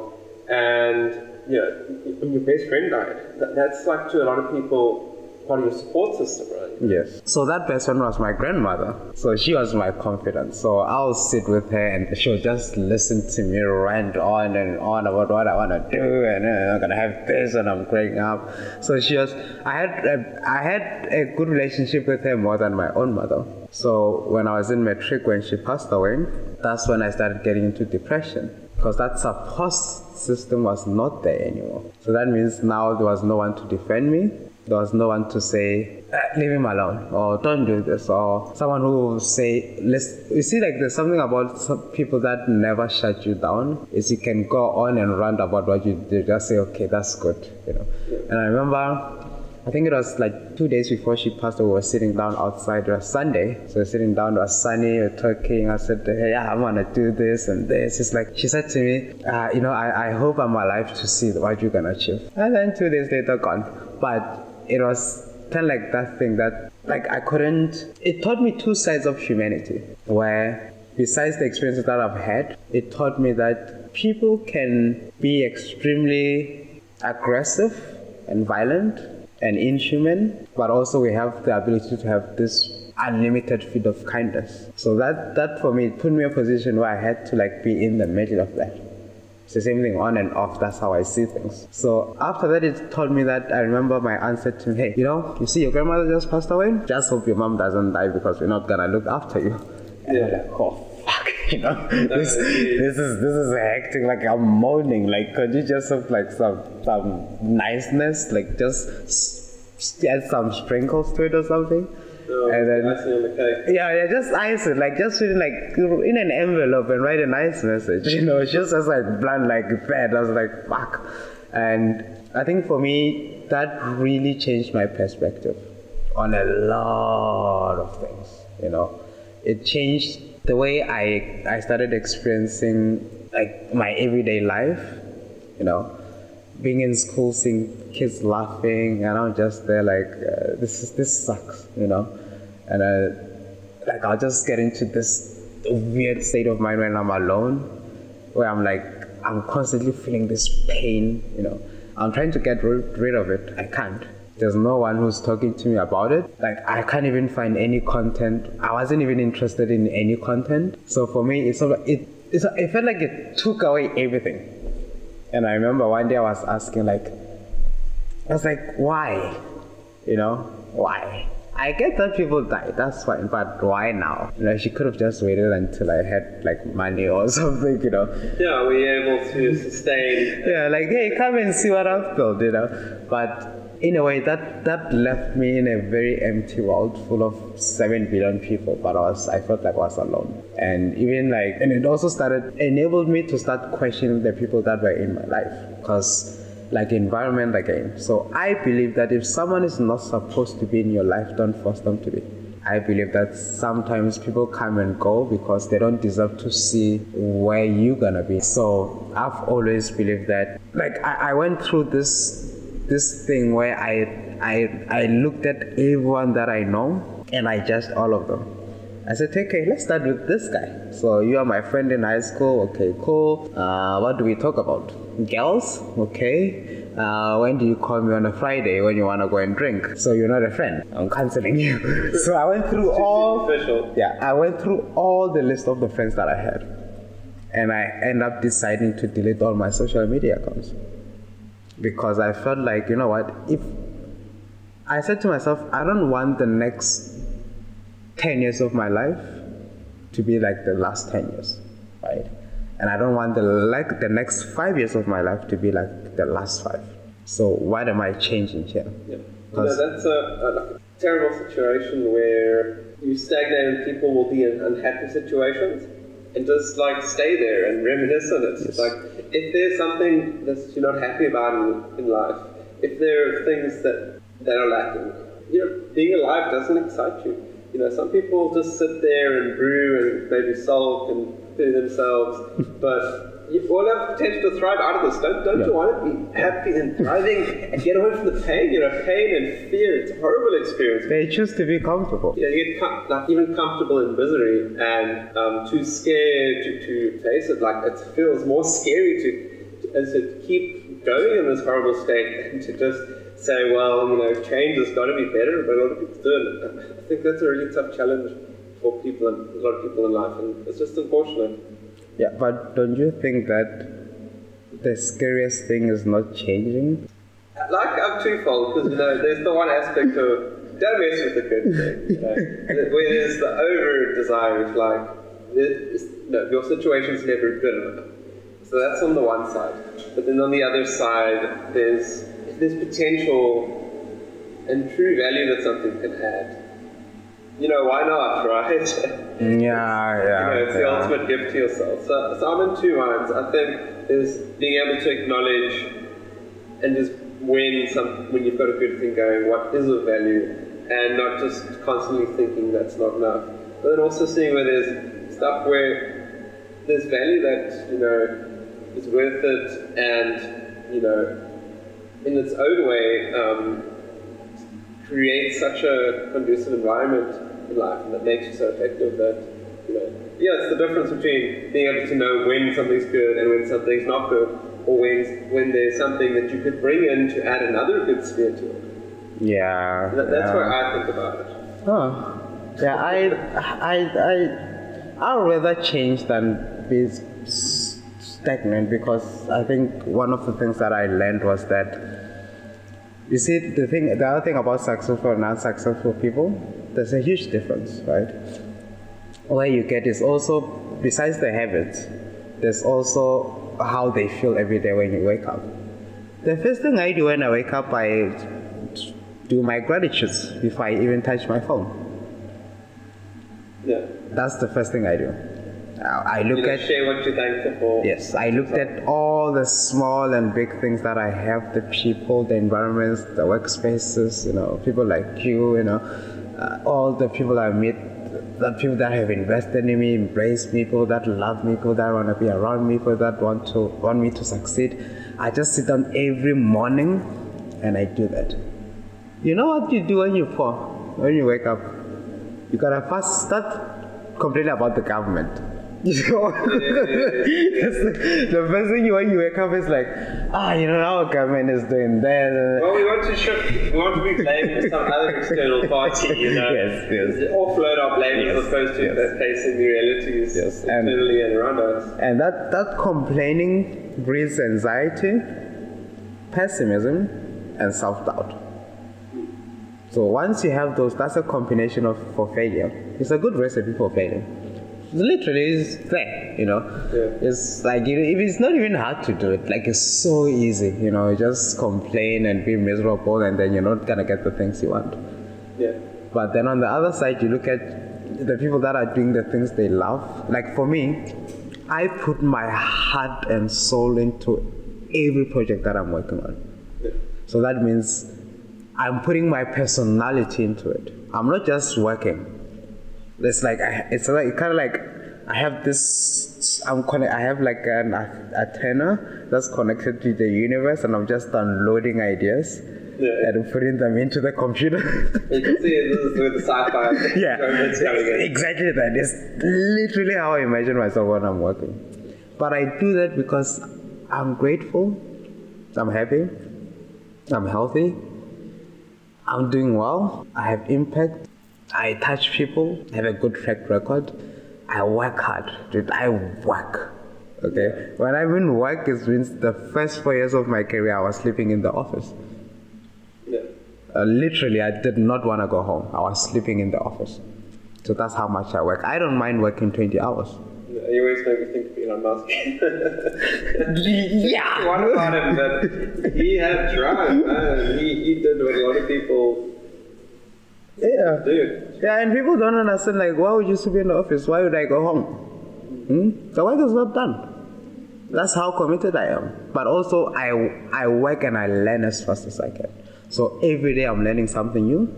And, you know, your best friend died, that, that's like to a lot of people of your support system, right? Yes. So that person was my grandmother. So she was my confidant. So I'll sit with her and she'll just listen to me rant on and on about what I want to do and uh, I'm gonna have this and I'm growing up. So she was. I had a, I had a good relationship with her more than my own mother. So when I was in matric, when she passed away, that's when I started getting into depression because that support system was not there anymore. So that means now there was no one to defend me. There was no one to say, "Ah, leave him alone, or don't do this, or someone who say, let's. You see, like there's something about some people that never shut you down. Is you can go on and rant about what you did, just say, okay, that's good, you know. And I remember I think it was like two days before she passed away, we were sitting down outside. It was Sunday. So we're sitting down, it was sunny, we we're talking. I said, hey, yeah, I want to do this and this. It's like, she said to me, uh, you know, I, I hope I'm alive to see what you're going to achieve. And then two days later, gone. But it was kind of like that thing that, like, I couldn't, it taught me two sides of humanity where besides the experiences that I've had, it taught me that people can be extremely aggressive and violent and inhuman, but also we have the ability to have this unlimited field of kindness. So that that for me put me in a position where I had to like be in the middle of that. It's the same thing on and off. That's how I see things. So after that, it told me that I remember my answer to me, hey, you know, you see your grandmother just passed away. Just hope your mom doesn't die because we're not gonna look after you. And I'm like, oh fuck, you know, this, this is this is hectic. Like I'm moaning. Like, could you just have like some some niceness, like just add some sprinkles to it or something? And then icing on the cake. yeah, yeah, just ice it, like just really like in an envelope and write a nice message. You know, it's just as like blunt like bad. I was like, fuck. And I think for me, that really changed my perspective on a lot of things. You know, it changed the way I I started experiencing like my everyday life. You know, being in school, seeing kids laughing, and I'm just there like, uh, this is this sucks, you know, and I, like I'll just get into this weird state of mind when I'm alone, where I'm like, I'm constantly feeling this pain, you know. I'm trying to get rid, rid of it. I can't. There's no one who's talking to me about it. Like I can't even find any content. I wasn't even interested in any content. So for me, it's sort of, it. It's, it felt like it took away everything. And I remember one day I was asking, like, I was like, why? You know, why? I get that people die, that's fine, but why now? You know, she could have just waited until I had like money or something, you know. Yeah, were you able to sustain? Yeah, like, hey, come and see what I've built, you know. But in a way, that that left me in a very empty world full of seven billion people. But I was, I felt like I was alone, and even like, and it also started enabled me to start questioning the people that were in my life, because like environment again. So I believe that if someone is not supposed to be in your life, don't force them to be. I believe that sometimes people come and go because they don't deserve to see where you're gonna be. So I've always believed that. Like I, I went through this this thing where I I I looked at everyone that I know and I judged all of them. I said, okay, let's start with this guy. So you are my friend in high school. Okay, cool. Uh, what do we talk about? Girls? Okay. Uh, when do you call me on a Friday when you want to go and drink? So you're not a friend. I'm canceling you. so I went through all. Yeah, I went through all the list of the friends that I had. and I end up deciding to delete all my social media accounts because I felt like you know what if I said to myself I don't want the next 10 years of my life to be like the last 10 years right and I don't want the like the next 5 years of my life to be like the last 5 so what am I changing here yeah. Know, that's a, a, terrible situation where you stagnate and people will be in unhappy situations and just like stay there and reminisce on it. Yes. Like if there's something that you're not happy about in, in life, if there are things that that are lacking, you know, being alive doesn't excite you. You know, some people just sit there and brew and maybe sulk and themselves, but you all have potential to thrive out of this. Don't, don't yeah. you want to be happy and thriving and get away from the pain? You know, pain and fear, it's a horrible experience. They choose to be comfortable. Yeah, you get com- like even comfortable in misery and um, too scared to, to face it. Like it feels more scary to, to, as to keep going in this horrible state than to just say, well, you know, change has got to be better, but a lot of people do it. I think that's a really tough challenge for people, and a lot of people in life, and it's just unfortunate. Yeah, but don't you think that the scariest thing is not changing? Like I'm twofold because you know there's the one aspect of don't mess with the good thing, you know, where there's the over desire of like no, your situation's never good enough. So that's on the one side, but then on the other side there's there's potential and true value that something can add you know, why not, right? yeah, yeah. You know, it's the ultimate gift to yourself. So, so I'm in two minds. I think is being able to acknowledge and just when some when you've got a good thing going, what is of value, and not just constantly thinking that's not enough. But then also seeing where there's stuff where there's value that you know is worth it, and you know, in its own way. Um, create such a conducive environment in life and that makes you so effective that, you know, yeah, it's the difference between being able to know when something's good and when something's not good, or when, when there's something that you could bring in to add another good sphere to it. Yeah. That, that's yeah. where I think about it. Oh. Yeah, I, I, I, I'd rather change than be stagnant because I think one of the things that I learned was that you see, the thing, the other thing about successful and unsuccessful people, there's a huge difference, right? Where you get is also, besides the habits, there's also how they feel every day when you wake up. The first thing I do when I wake up, I do my gratitudes before I even touch my phone. Yeah. That's the first thing I do. I look at share what you're thankful for. Yes, I looked at all the small and big things that I have: the people, the environments, the workspaces. You know, people like you. You know, uh, all the people I meet, the people that have invested in me, embraced me, people that love me, people that want to be around me, people that want to want me to succeed. I just sit down every morning, and I do that. You know what you do when you fall, when you wake up? You gotta first start complaining about the government the first thing you, when you wake up is like, ah, you know, our government is doing that. Well, we want to shift, we want to be blaming some other external party, you know. Yes, yes. Offload our blame yes, as opposed to yes. facing the realities yes. internally and, and around us. And that, that complaining breeds anxiety, pessimism, and self doubt. So once you have those, that's a combination of for failure. It's a good recipe for failure literally is there you know? Yeah. it's like you know, if it's not even hard to do it like it's so easy you know? You just complain and be miserable and then you're not gonna get the things you want. Yeah. But then on the other side you look at the people that are doing the things they love. Like for me i put my heart and soul into every project that i'm working on. Yeah. so that means i'm putting my personality into it. I'm not just working it's like I, it's like kind of like I have this. I'm connect. I have like an antenna that's connected to the universe, and I'm just unloading ideas. Yeah. and putting them into the computer. you can see this is where the sci-fi yeah, exactly that. It's literally how I imagine myself when I'm working. But I do that because I'm grateful, I'm happy, I'm healthy, I'm doing well, I have impact, I touch people, I have a good track record. I work hard, dude. I work. Okay, when I mean work, it means the first four years of my career, I was sleeping in the office. Yeah. Uh, literally, I did not want to go home. I was sleeping in the office. So that's how much I work. I don't mind working 20 hours. Yeah, You always make me think of Elon Musk. Yeah. What about him that he had drive, man. He, he did what a lot of people Yeah. do. Yeah, and people don't understand, like, why would you sleep in the office? Why would I go home? Hmm? The work is not done. That's how committed I am. But also, I, I work and I learn as fast as I can. So every day I'm learning something new.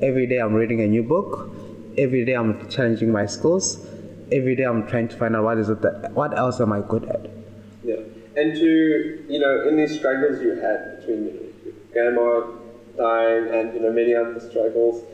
Every day I'm reading a new book. Every day I'm challenging my skills. Every day I'm trying to find out what is it that, what else am I good at? Yeah. And to, you know, in these struggles you had between you know, grandma dying and, you know, many other struggles,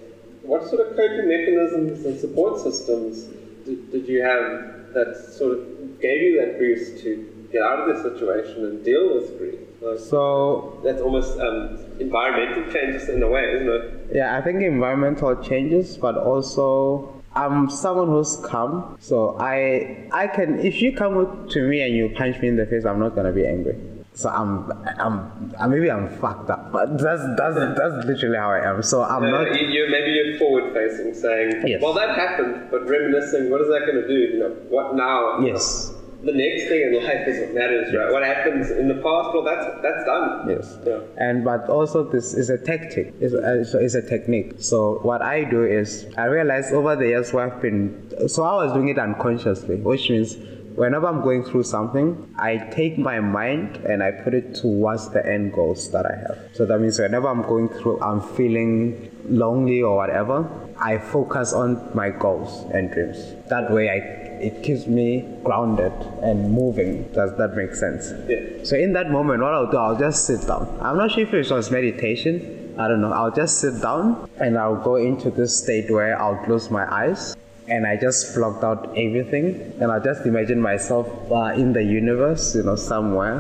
what sort of coping mechanisms and support systems did, did you have that sort of gave you that boost to get out of this situation and deal with grief? Like, So that's almost um, environmental changes in a way, isn't it? Yeah, I think environmental changes, but also I'm someone who's calm. So I I can if you come to me and you punch me in the face, I'm not gonna be angry. So I'm I'm uh, maybe I'm fucked up, but that's that's that's literally how I am. So I'm Uh, not. you, you, maybe you're forward facing, saying, Yes. well, that happened, but reminiscing, what is that going to do? You know, what now? Yes. The next thing in life is what matters, right? What happens in the past, well, that's that's done. Yes. Yeah. And but also this is a tactic. It's a, so it's a technique. So what I do is I realized over the years where I've been. So I was doing it unconsciously, which means whenever I'm going through something, I take my mind and I put it towards the end goals that I have. So that means whenever I'm going through, I'm feeling lonely or whatever, I focus on my goals and dreams. That way, I it keeps me grounded and moving. Does that make sense? Yeah. So in that moment, what I'll do, I'll just sit down. I'm not sure if it was meditation. I don't know. I'll just sit down and I'll go into this state where I'll close my eyes and I just blocked out everything and I'll just imagine myself uh, in the universe, you know, somewhere.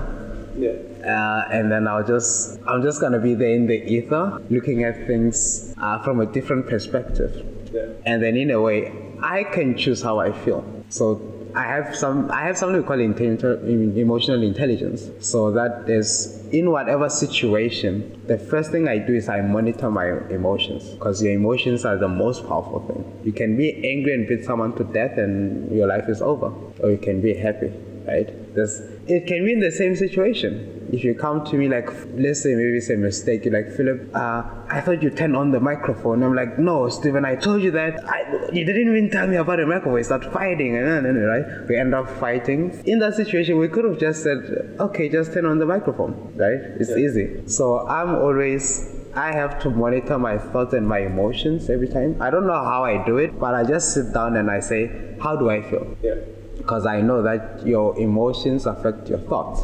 Yeah. Uh, and then I'll just, I'm just gonna be there in the ether, looking at things uh, from a different perspective Yeah. and then in a way i can choose how i feel so i have some i have something we call intelli- emotional intelligence. So that is in whatever situation the first thing i do is i monitor my emotions because your emotions are the most powerful thing. You can be angry and beat someone to death and your life is over or you can be happy right? There's, it can be in the same situation. If you come to me like let's say maybe it's a mistake you're like phillip uh, i thought you turned on the microphone. I'm like no stephen i told you that. I, you didn't even tell me about the microphone. We start fighting. And then right? We end up fighting. In that situation we could have just said okay just turn on the microphone right? It's easy. So i'm always I have to monitor my thoughts and my emotions every time. I don't know how I do it, but I just sit down and I say, How do I feel? Yeah. Because I know that your emotions affect your thoughts,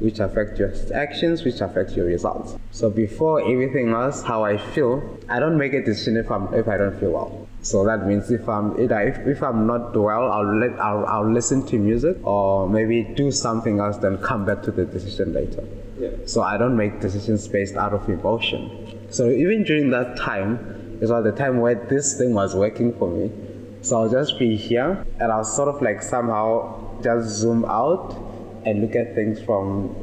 which affect your actions, which affect your results. So before everything else, how I feel, I don't make a decision if I'm if I don't feel well. So that means if I'm if, I, if I'm not well, I'll let I'll, I'll listen to music or maybe do something else, then come back to the decision later. Yeah. So I don't make decisions based out of emotion. So even during that time, it was the time where this thing was working for me. So I'll just be here and I'll sort of like somehow just zoom out and look at things from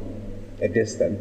a distance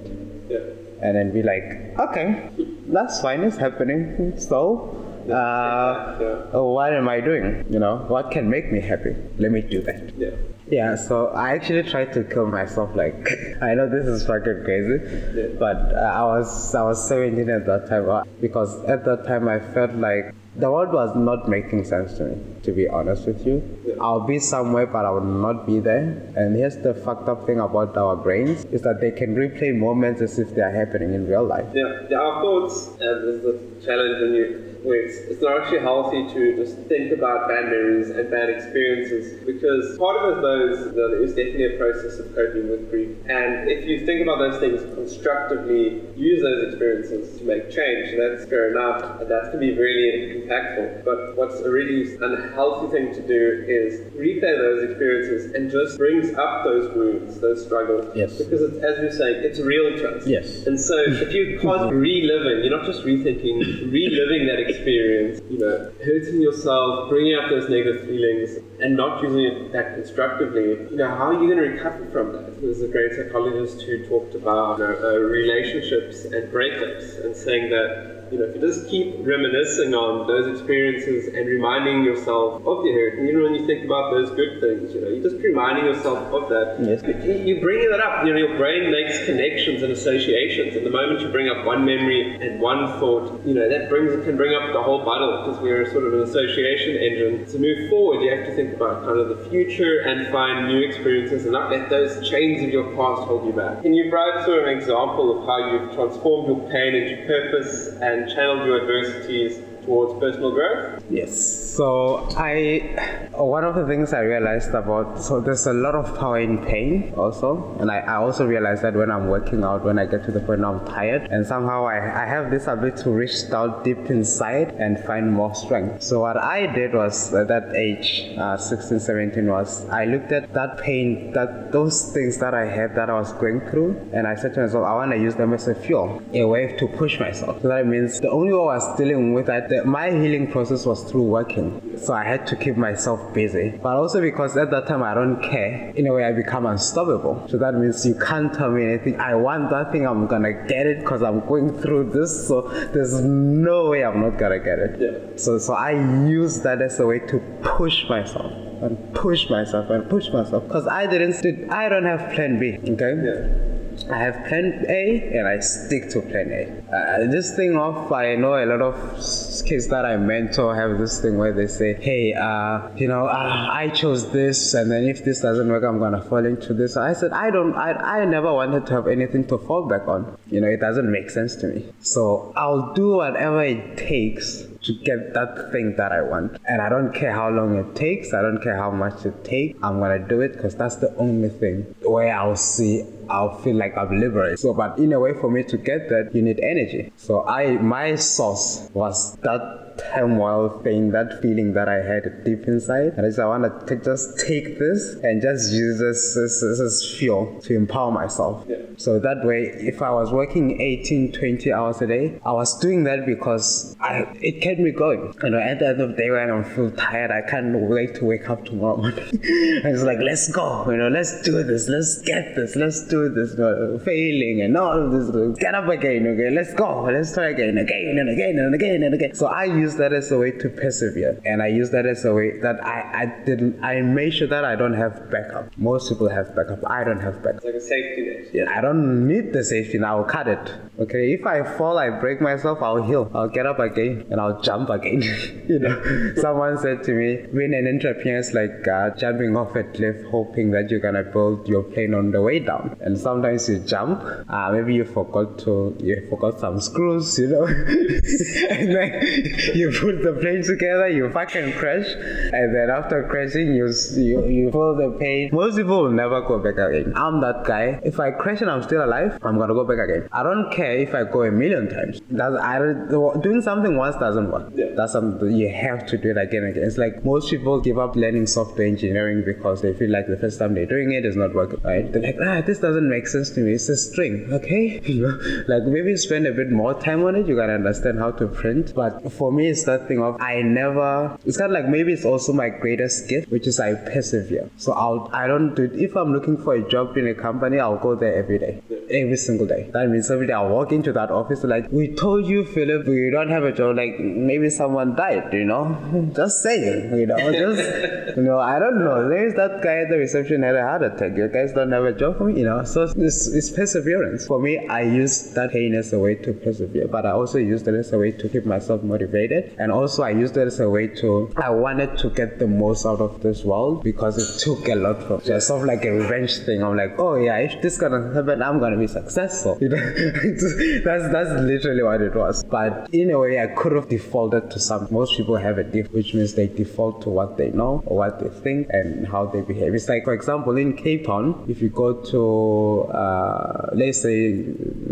Yeah. and then be like, okay, that's fine, it's happening. So, uh, what am I doing? You know, what can make me happy? Let me do that. Yeah. Yeah, so I actually tried to kill myself. Like, I know this is fucking crazy, Yeah. but uh, I was I was 17 at that time uh, because at that time I felt like the world was not making sense to me. To be honest with you, Yeah. I'll be somewhere, but I will not be there. And here's the fucked up thing about our brains is that they can replay moments as if they are happening in real life. Yeah, yeah, our thoughts, and this is the challenge when you, where it's, not actually healthy to just think about bad memories and bad experiences because part of it, those, know, there is definitely a process of coping with grief. And if you think about those things constructively, use those experiences to make change, that's fair enough, and that can be really impactful. But what's a really unhealthy thing to do is replay those experiences and just brings up those wounds, those struggles. Yes. Because it's, as you're saying, it's real trust. Yes. And so if you can't reliving, you're not just rethinking, reliving that experience, you know, hurting yourself, bringing up those negative feelings, and not using it that constructively, you know, how are you going to recover from that? There's a great psychologist who talked about you know, uh, relationships and breakups and saying that you know, if you just keep reminiscing on those experiences and reminding yourself of the hurt, and even when you think about those good things, you know, you're just reminding yourself of that. Yes. You, you bring that up, you know, your brain makes connections and associations, and the moment you bring up one memory and one thought, you know, that brings can bring up the whole bundle because we're sort of an association engine. To move forward, you have to think about kind of the future and find new experiences and not let those chains of your past hold you back. Can you provide of an example of how you've transformed your pain into purpose and channeled your adversities towards personal growth? Yes. So I, one of the things I realized about, so there's a lot of power in pain also, and I, I also realized that when I'm working out, when I get to the point I'm tired, and somehow I, I have this ability to reach down deep inside and find more strength. So what I did was at that age, uh, 16, 17, was I looked at that pain, that those things that I had that I was going through, and I said to myself, I want to use them as a fuel, a way to push myself. So that means the only way I was dealing with that my healing process was through working. So I had to keep myself busy. But also because at that time I don't care, in a way I become unstoppable. So that means you can't tell me anything. I want that thing, I'm gonna get it because I'm going through this. So there's no way I'm not gonna get it. Yeah. So so I use that as a way to push myself and push myself and push myself because I didn't I don't have plan B. Okay. Yeah. I have plan A and I stick to plan A. Uh, this thing of, I know a lot of kids that I mentor have this thing where they say, hey, uh, you know, uh, I chose this and then if this doesn't work, I'm to fall into this. I said, I don't, I, I never wanted to have anything to fall back on. You know, it doesn't make sense to me. So I'll do whatever it takes to get that thing that I want. And I don't care how long it takes, I don't care how much it takes, I'm gonna do it because that's the only thing where I'll see I'll feel like I've liberated. So, but in a way for me to get that, you need energy. So I, my source was that turmoil thing, that feeling that I had deep inside. And I just I want to just take this and just use this, this, this as fuel to empower myself. Yeah. So that way, if I was working 18, 20 hours a day, I was doing that because I, it kept me going. You know, at the end of the day when I feel tired, I can't wait to wake up tomorrow morning. I was like, let's go, you know, let's do this, let's get this, let's do this, you know, failing and all of this, get up again, okay, let's go, let's try again, again and again and again and again. So I use use that as a way to persevere. And I use that as a way that I, I didn't, I made sure that I don't have backup. Most people have backup. I don't have backup. It's like a safety net. Yeah, I don't need the safety net. I'll cut it. Okay, if I fall, I break myself, I'll heal. I'll get up again and I'll jump again. you know, someone said to me, being an entrepreneur is like uh, jumping off a cliff, hoping that you're gonna build your plane on the way down. And sometimes you jump, uh, maybe you forgot to, you forgot some screws, you know, and then you put the plane together, you fucking crash, and then after crashing, you you, you feel the pain. Most people will never go back again. I'm that guy. If I crash and I'm still alive, I'm gonna go back again. I don't care if I go a million times. That's, I, doing something once doesn't work. Yeah. That's something you have to do it again and again. It's like most people give up learning software engineering because they feel like the first time they're doing it is not working, right? They're like, ah, this doesn't make sense to me. It's a string, okay? like maybe spend a bit more time on it, you gotta understand how to print. But for me, it's that thing of I never. It's kind of like maybe it's also my greatest gift, which is I persevere. So I'll I don't do it. If I'm looking for a job in a company, I'll go there every day, every single day. That means every day I'll walk into that office like, we told you, Phillip, we don't have a job. Like maybe someone died, you know. Just saying, you know. Just you know, I don't know. There's that guy at the reception had a heart attack. You guys don't have a job for me, you know. So it's, perseverance. For me, I use that pain as a way to persevere, but I also use it as a way to keep myself motivated and also I used it as a way to I wanted to get the most out of this world because it took a lot from just sort of like a revenge thing. I'm like, oh yeah, if this gonna happen, I'm gonna be successful. You know, that's that's literally what it was. But in a way, I could have defaulted to some. Most people have a diff, which means they default to what they know or what they think and how they behave. It's like, for example, in Cape Town, if you go to uh, let's say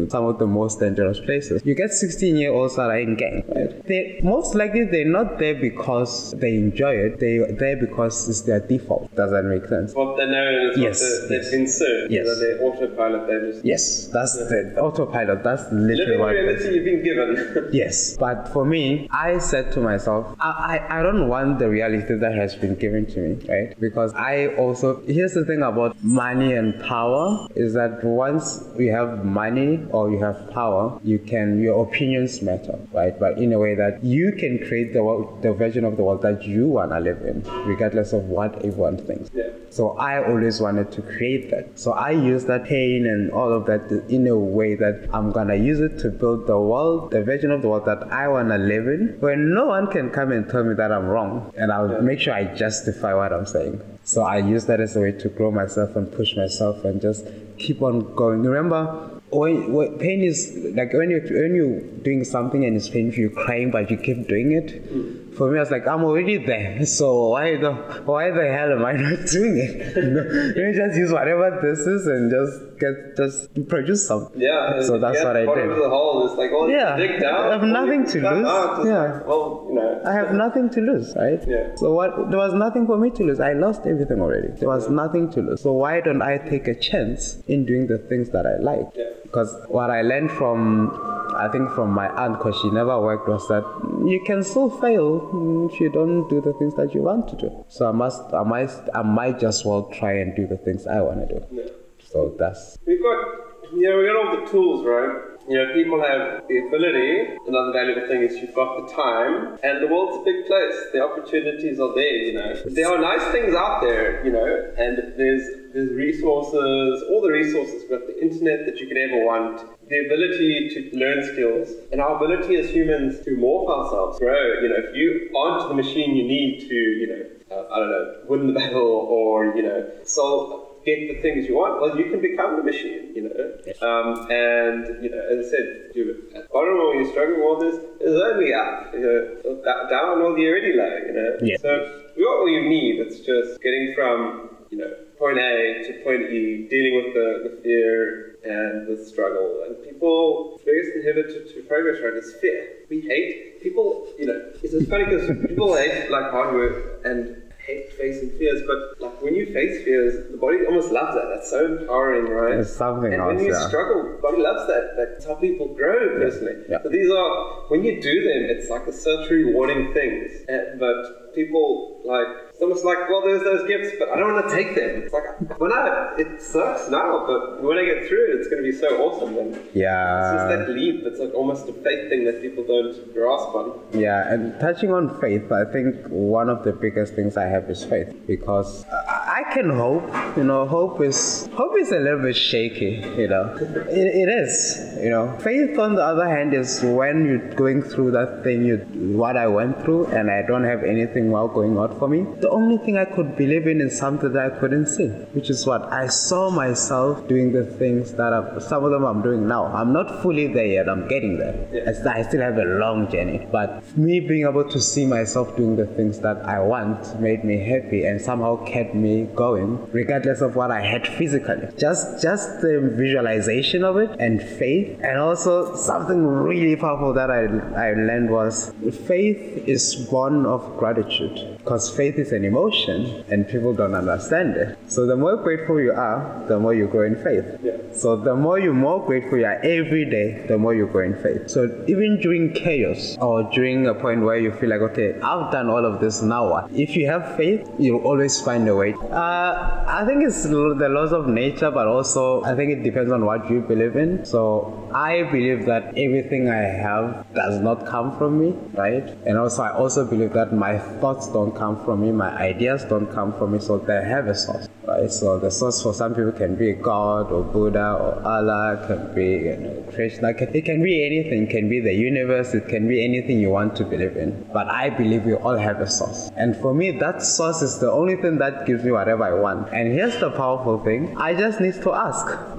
some of the most dangerous places, you get 16 year olds that are in gang. Right? They, most likely they're not there because they enjoy it. They're there because it's their default. Does that make sense? What they know is Yes, what they- yes. they've been served. Yes. Know, their autopilot, they just Yes, that's the autopilot. That's literally living what the it is. reality you've been given. Yes, but for me, I said to myself, I, I, I don't want the reality that has been given to me, right? Because I also, here's the thing about money and power is that once you have money or you have power, you can, your opinions matter, right? But in a way that you can create the, world, the version of the world that you want to live in, regardless of what everyone thinks. Yeah. So I always wanted to create that. So I use that pain and all of that in a way that I'm gonna use it to build the world, the version of the world that I wanna live in, where no one can come and tell me that I'm wrong. And I'll make sure I justify what I'm saying. So I use that as a way to grow myself and push myself and just keep on going. Remember, when, when pain is like when you when you're doing something and it's painful, you're crying, but you keep doing it. For me, I was like, I'm already there, so why the why the hell am I not doing it? You know, let me just use whatever this is and just get just produce something. Yeah. So that's what I did. the hole. Like, oh, well, Yeah, dig down. I have oh, nothing to lose. Ah, out, Yeah. like, well, you know. I have nothing to lose, right? Yeah. So what? There was nothing for me to lose. I lost everything already. There was nothing to lose. So why don't I take a chance in doing the things that I like? Yeah. Because what I learned from, I think from my aunt, because she never worked, was that you can still fail if you don't do the things that you want to do. So I must, I might, I might just well try and do the things I want to do. Yeah. So that's We've got, you know, we got all the tools, right? You know, people have the ability. Another valuable thing is you've got the time, and the world's a big place. The opportunities are there, you know. There are nice things out there, you know, and there's there's resources, all the resources. We've got the internet that you could ever want, the ability to learn skills, and our ability as humans to morph ourselves, grow. You know, if you aren't the machine you need to, you know, uh, I don't know, win the battle or you know, solve get the things you want, well, you can become the machine, you know. Um, and, you know, as I said, you, at the bottom when you're struggling with all this, there's only up. You know, down all the already low, you know. Yeah. So you got what you need. It's just getting from, you know, point A to point E, dealing with the, the fear and the struggle. And people, the biggest inhibitor to progress, right, is fear. We hate people, you know, it's, it's funny because people hate like hard work and hate facing fears, but like when you face fears, the body almost loves that. That's so empowering, right? It's something and when you yeah. struggle, the body loves that. That's how people grow personally. yeah. So these are when you do them, it's like a such rewarding things. Uh, but people like it's almost like, well, there's those gifts, but I don't want to take them. It's like when I it sucks now, but when I get through it, it's going to be so awesome. Then it's just that leap. It's like almost a faith thing that people don't grasp on. Yeah, and touching on faith, I think one of the biggest things I have is faith because I I can hope. You know, hope is hope is a little bit shaky. You know, it, it is. You know, faith on the other hand is when you're going through that thing, you what I went through, and I don't have anything well going on for me. The only thing I could believe in is something that I couldn't see, which is what I saw myself doing the things that i some of them I'm doing now. I'm not fully there yet. I'm getting there. I I still have a long journey, but me being able to see myself doing the things that I want made me happy and somehow kept me going, regardless of what I had physically. Just, just the visualization of it and faith, and also something really powerful that I, I learned was faith is born of gratitude, it because faith is an emotion and people don't understand it. So the more grateful you are, the more you grow in faith. Yeah. So the more you more grateful you are every day, the more you grow in faith. So even during chaos or during a point where you feel like, okay, I've done all of this, now what? If you have faith, you'll always find a way. Uh, I think it's the laws of nature, but also I think it depends on what you believe in. So I believe that everything I have does not come from me, right? And also I also believe that my thoughts don't come from me, my ideas don't come from me, so they have a source. Right, so the source for some people can be God or Buddha or Allah, can be you know, Krishna. It can be anything. It can be the universe. It can be anything you want to believe in. But I believe we all have a source, and for me, that source is the only thing that gives me whatever I want. And here's the powerful thing: I just need to ask.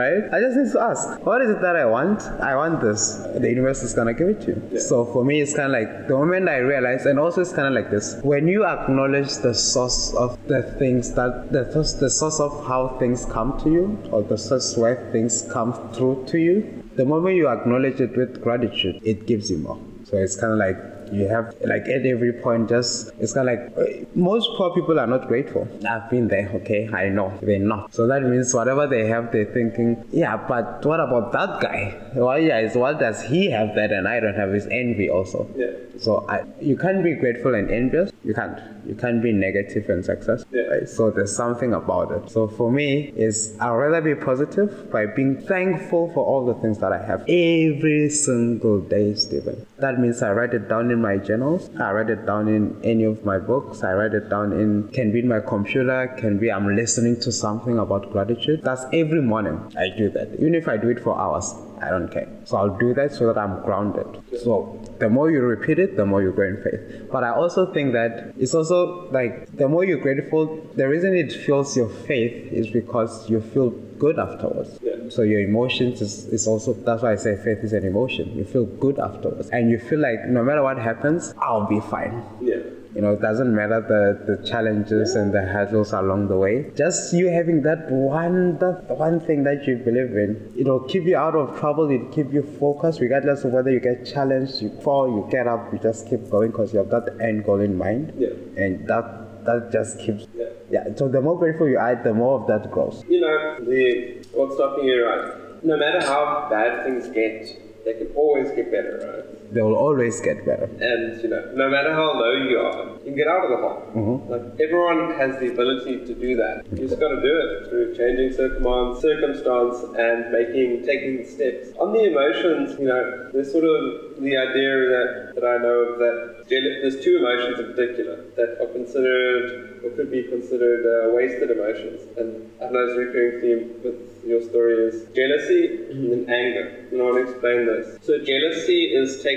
right? I just need to ask. What is it that I want? I want this. The universe is gonna give it to you. So for me, it's kind of like the moment I realize, and also it's kind of like this: when you acknowledge the source of the things that the the source of how things come to you, or the source where things come through to you. The moment you acknowledge it with gratitude, it gives you more. So it's kind of like you have like at every point just it's kind of like most poor people are not grateful. I've been there okay? I know. They're not. So that means whatever they have they're thinking yeah but what about that guy? Why yeah what does he have that and i don't have his envy also? Yeah. So I, you can't be grateful and envious. You can't. You can't be negative and successful yeah. right? so there's something about it. So for me is i'd rather be positive by being thankful for all the things that i have every single day stephen that means i write it down in my journals. I write it down in any of my books. I write it down in can be in my computer, can be I'm listening to something about gratitude. That's every morning I do that. Even if I do it for hours, I don't care. So I'll do that so that I'm grounded. So the more you repeat it, the more you grow in faith. But I also think that it's also like the more you're grateful, the reason it fuels your faith is because you feel good afterwards. Yeah. So your emotions is, is also that's why I say faith is an emotion. You feel good afterwards. And you feel like no matter what happens, I'll be fine. Yeah. You know, it doesn't matter the, the challenges and the hurdles along the way. Just you having that one that one thing that you believe in, it'll keep you out of trouble, it'll keep you focused regardless of whether you get challenged, you fall, you get up, you just keep going because you have that end goal in mind. Yeah. And that that just keeps Yeah. yeah. So the more grateful you are, the more of that grows. You know, the what's stopping you, right? No matter how bad things get, they can always get better, right? They will always get better. And you know, no matter how low you are, you can get out of the hole. Mm-hmm. Like everyone has the ability to do that. You just got to do it through changing circumstance, circumstance, and making taking steps. On the emotions, you know, there's sort of the idea that that I know of that there's two emotions in particular that are considered or could be considered uh, wasted emotions. And I know it's a recurring theme with your story is jealousy and then anger. And I want to explain this. So jealousy is taking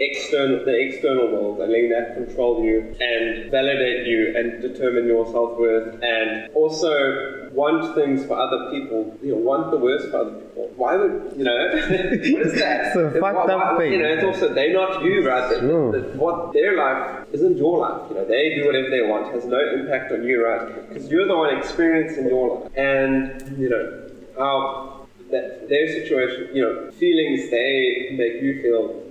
external the external world and letting that control you and validate you and determine your self worth and also want things for other people. You know, want the worst for other people. Why would you know? what is that? It's a Why- fucked up thing. You know, it's also they're not you, right? That- True. what their life isn't your life. You know, they do whatever they want. Has no impact on you, right? Because you're the one experiencing your life, and you know how that their situation, you know, feelings they make you feel.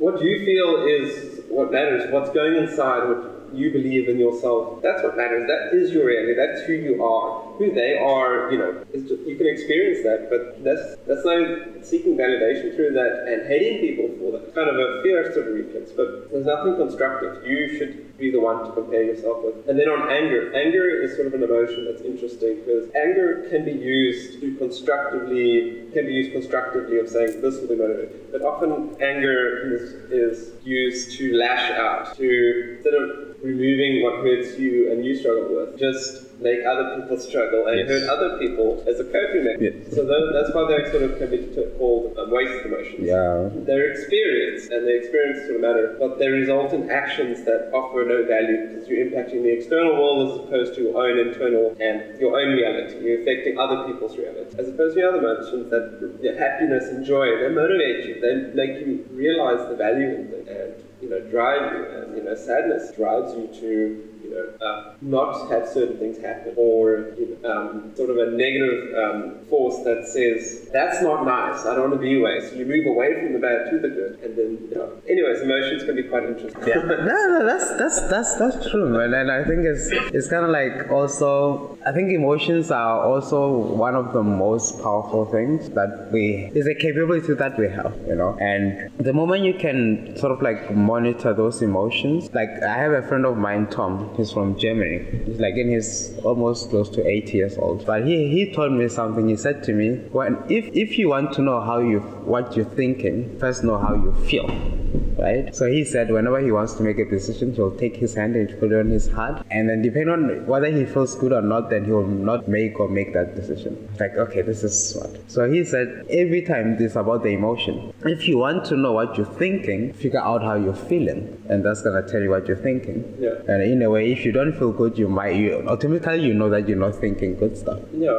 What you feel is what matters. What's going inside, what you believe in yourself. That's what matters. That is your reality. That's who you are. Who they are, you know, just, you can experience that, but that's that's not seeking validation through that and hating people for that. Kind of a fear of reflex, but there's nothing constructive. You should be the one to compare yourself with. And then on anger, anger is sort of an emotion that's interesting because anger can be used to constructively can be used constructively of saying this will be motivated. But often anger is, is used to lash out, to instead of removing what hurts you and you struggle with, just make other people struggle and Yes. hurt other people as a coping mechanism. Yes. So that's why they're sort of can be called um, wasted emotions. Yeah. Their experience and their experience sort of matter, but they result in actions that offer no value because you're impacting the external world as opposed to your own internal and your own reality. You're affecting other people's reality. As opposed to the other emotions that happiness and joy, they motivate you. They make you realize the value in them and you know drive you. And you know sadness drives you to know, uh, not have certain things happen, or um, sort of a negative um, force that says that's not nice. I don't want to be away. So you move away from the bad to the good, and then you know. Anyways, emotions can be quite interesting. Yeah. no, no, that's that's that's that's true, man. And I think it's it's kind of like also I think emotions are also one of the most powerful things that we is a capability that we have, you know. And the moment you can sort of like monitor those emotions, like I have a friend of mine, Tom. He's from Germany. He's like in his almost close to 80 years old. But he he told me something. He said to me, when if if you want to know how you what you're thinking, first know how you feel right? So he said whenever he wants to make a decision, he'll take his hand and put it on his heart, and then depending on whether he feels good or not, then he will not make or make that decision. Like, okay, this is smart. So he said every time this about the emotion. If you want to know what you're thinking, figure out how you're feeling, and that's gonna tell you what you're thinking. Yeah. And in a way, if you don't feel good, you might you automatically you know that you're not thinking good stuff. Yeah.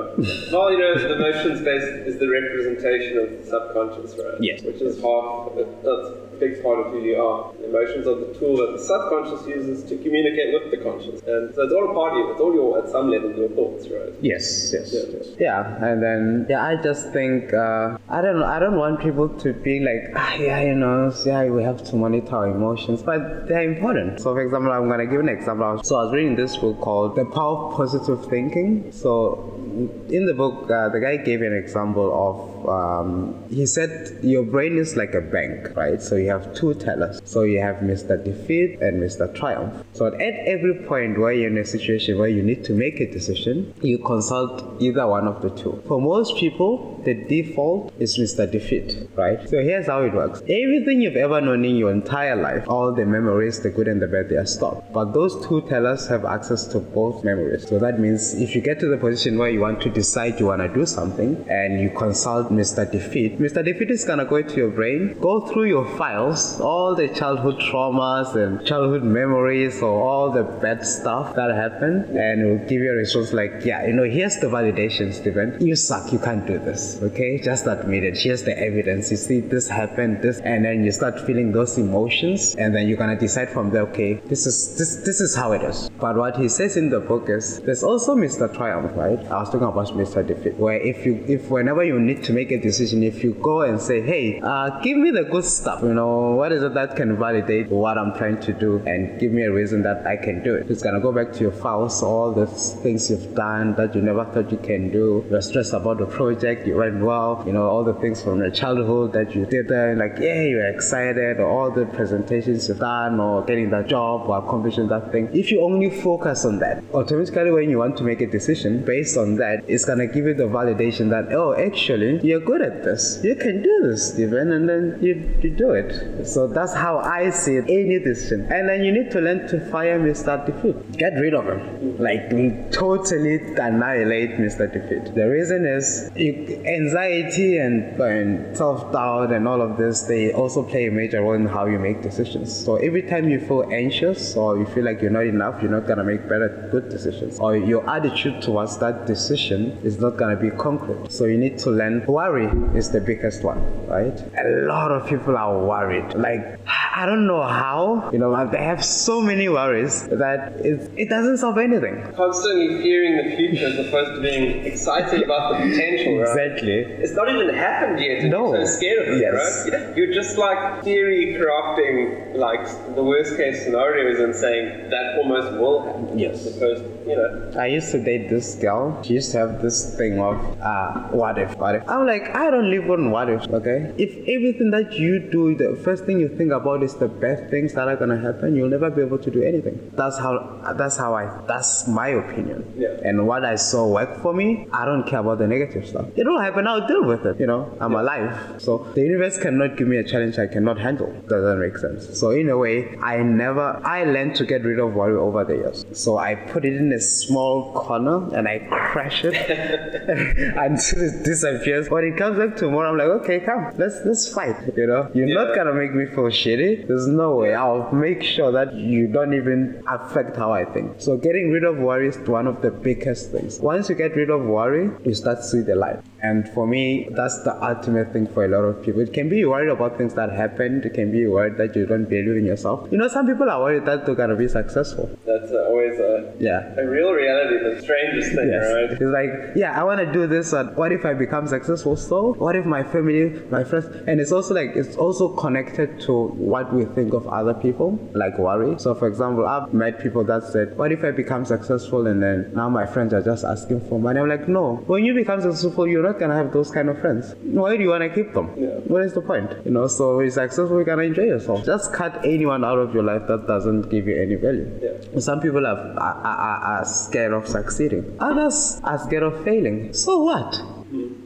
Well, you know, the emotion space is the representation of the subconscious, right? Yes. Which is half of it. That's big part of who you are. Emotions are the tool that the subconscious uses to communicate with the conscious. And so it's all a part of you. It's all your, at some level, your thoughts, right? Yes, yes. Yeah. yes. Yeah, and then, yeah, I just think, uh, I don't know, I don't want people to be like, ah, yeah, you know, yeah, we have to monitor our emotions, but they're important. So, for example, I'm going to give an example. So, I was reading this book called The Power of Positive Thinking. So, in the book, uh, the guy gave an example of, um, he said, your brain is like a bank, right? So you have two tellers. So you have Mr. Defeat and Mr. Triumph. So at every point where you're in a situation where you need to make a decision, you consult either one of the two. For most people, the default is Mr. Defeat, right? So here's how it works. Everything you've ever known in your entire life, all the memories, the good and the bad, they are stored. But those two tellers have access to both memories. So that means if you get to the position where you want to decide you want to do something and you consult Mr. Defeat, Mr. Defeat is to go to your brain, go through your files, all the childhood traumas and childhood memories or all the bad stuff that happened, and it will give you a response like, yeah, you know, here's the validation, Stephen. You suck, you can't do this, okay? Just admit it. Here's the evidence. You see, this happened, this, and then you start feeling those emotions, and then you're gonna decide from there, okay, this is this this is how it is. But what he says in the book is there's also Mr. Triumph, right? I was talking about Mr. Defeat, where if you if whenever you need to make a decision, if you go and say, hey, uh, give me the good stuff, you know, what is it that can validate what I'm trying to do and give me a reason that I can do it. It's gonna go back to your files, all the things you've done that you never thought you can do. You're stressed about the project, you went well, you know, all the things from your childhood that you did there, like, yeah, you're excited, or all the presentations you've done, or getting that job, or accomplishing that thing. If you only focus on that, automatically when you want to make a decision based on that, it's gonna give you the validation that, oh, actually, you're good at this. You can do this, Stephen, and then you, you do it. So that's how I see it, any decision. And then you need to learn to fire Mr. Defeat. Get rid of him. Like, totally annihilate Mr. Defeat. The reason is you, anxiety and, and self doubt and all of this, they also play a major role in how you make decisions. So every time you feel anxious or you feel like you're not enough, you're not gonna make better, good decisions. Or your attitude towards that decision is not gonna be concrete. So you need to learn. Worry is the biggest one, right? A lot of people are worried. Like, I don't know how, you know, they have so many worries that it, it doesn't solve anything. Constantly fearing the future as opposed to being excited about the potential, right? Exactly. It's not even happened yet, No. you're so scared of it, Yes. right? You're just like theory crafting, like the worst case scenarios and saying that almost will Yes. Opposed, you know. I used to date this girl. She used to have this thing of, uh, what if, what if. I'm like, I don't live on what if, okay? If everything that you do, the first thing you think about is the best things that are gonna happen, you'll never be able to do anything. That's how, that's how I, that's my opinion. Yeah. And what I saw work for me, I don't care about the negative stuff. It will happen, I'll deal with it, you know? I'm alive. So the universe cannot give me a challenge I cannot handle. Doesn't make sense. So in a way, I never, I learned to get rid of worry over the years. So I put it in a small corner and I crash it until it disappears. When it comes back tomorrow, I'm like, okay, come, let's let's fight. You know, you're not gonna make me feel shitty. There's no way. I'll make sure that you don't even affect how I think. So getting rid of worry is one of the biggest things. Once you get rid of worry, you start to see the light. And for me, that's the ultimate thing for a lot of people. It can be worried about things that happened. It can be worried that you don't believe in yourself. You know, some people are worried that they're gonna be successful. That's uh, always a, Yeah. a real reality, the strangest thing, Yes. right? It's like, yeah, I want to do this, but what if I become successful? So, what if my family, my friends, and it's also like, it's also connected to what we think of other people, like worry. So, for example, I've met people that said, what if I become successful and then now my friends are just asking for money? I'm like, no. When you become successful, you're not going to have those kind of friends. Why do you want to keep them? Yeah. What is the point? You know, so you're successful, you can enjoy yourself. Just cut anyone out of your life that doesn't give you any value. Yeah. Some people are, are, are, are scared of succeeding. Others are scared of failing. So what?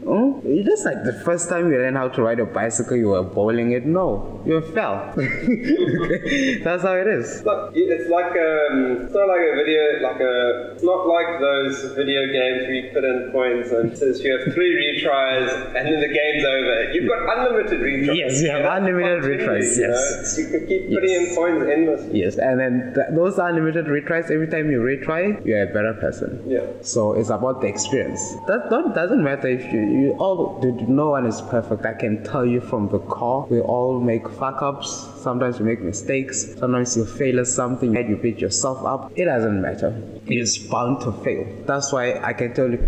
Oh, just like the first time you learned how to ride a bicycle, you were bowling it. No, you fell. That's how it is. It's it's like um, it's not like a video, like a, it's not like those video games where you put in coins and since you have three retries and then the game's over. You've got unlimited retries. Yes, you have unlimited retries, you know. yes. You can keep putting Yes. in coins endlessly. Yes, and then th- those unlimited retries. Every time you retry, you're a better person. Yeah. So it's about the experience. That don't, doesn't matter if you, you oh, all all, no one is perfect. I can tell you from the core, we all make fuck ups. Sometimes you make mistakes. Sometimes you fail at something and you beat yourself up. It doesn't matter. It is bound to fail. That's why I can tell you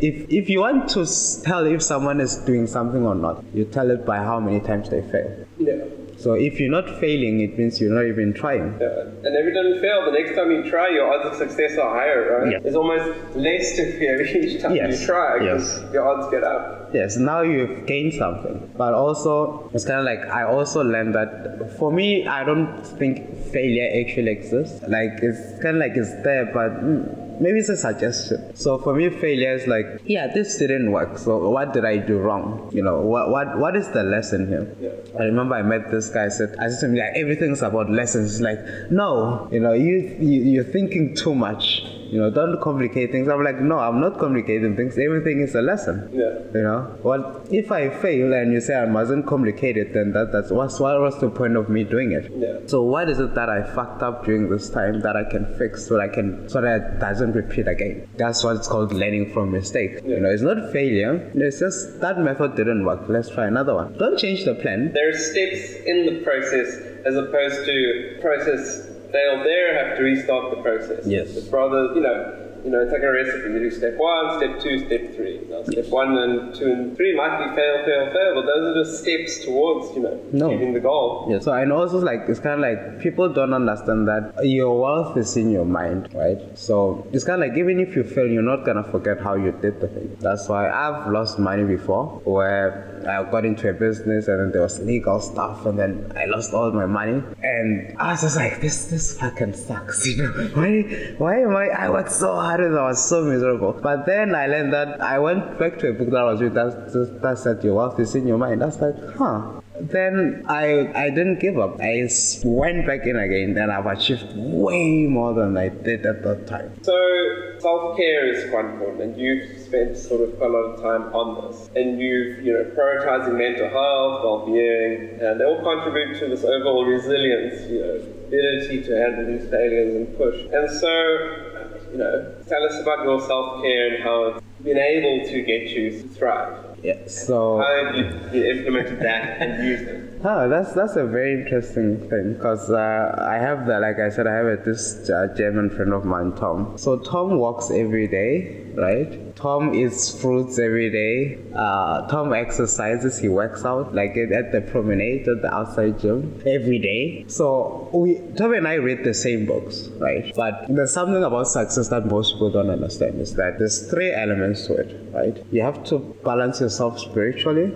if if you want to tell if someone is doing something or not, you tell it by how many times they fail. Yeah. So if you're not failing, it means you're not even trying. Yeah. And every time you fail, the next time you try, your odds of success are higher, right? Yeah. There's almost less to fear each time Yes. you try because Yes. your odds get up. Yes, now you've gained something. But also, it's kind of like I also learned that for me, I don't think failure actually exists. Like, it's kind of like it's there, but mm, maybe it's a suggestion. So for me, failure is like, yeah, this didn't work. So what did I do wrong? You know, what what what is the lesson here? Yeah. I remember I met this guy. I said, I said to him, like everything's about lessons. He's like, no, you know, you, you you're thinking too much. You know, don't complicate things. I'm like, no, I'm not complicating things. Everything is a lesson. Yeah. You know, well, if I fail and you say I mustn't complicate it, then that, that's what's what was the point of me doing it? Yeah. So what is it that I fucked up during this time that I can fix so that I can so that it doesn't repeat again? That's what it's called learning from mistake. Yeah. You know, it's not failure. It's just that method didn't work. Let's try another one. Don't change the plan. There are steps in the process as opposed to process failed there, have to restart the process. Yes. It's rather, you know, you know, it's like a recipe. You do step one, step two, step three. Now, step one and two and three might be fail, fail, fail, but those are just steps towards, you know, No. achieving the goal. Yeah, so and also like it's kind of like people don't understand that your wealth is in your mind, right? So it's kind of like even if you fail, you're not gonna forget how you did the thing. That's why I've lost money before, where I got into a business and then there was legal stuff, and then I lost all my money, and I was just like, this this fucking sucks, you know? Why why am I? I worked so hard I was so miserable. But then I learned that I went back to a book that I was reading that that said your wealth is in your mind. That's like, huh. Then I I didn't give up. I went back in again and I've achieved way more than I did at that time. So self care is quite important, and you've spent sort of quite a lot of time on this, and you've you know prioritizing mental health, well-being, and they all contribute to this overall resilience, you know, ability to handle these failures and push. And so, you know, tell us about your self care and how it's been able to get you to thrive. Yeah. So How have you, implemented that and used it? Oh, that's that's a very interesting thing because uh, I have that. Like I said, I have a, this uh, German friend of mine, Tom. So Tom walks every day, right? Tom eats fruits every day. Uh, Tom exercises. He works out like at, the promenade at the outside gym every day. So we Tom and I read the same books, right? But there's something about success that most people don't understand is that there's three elements to it, right? You have to balance yourself spiritually,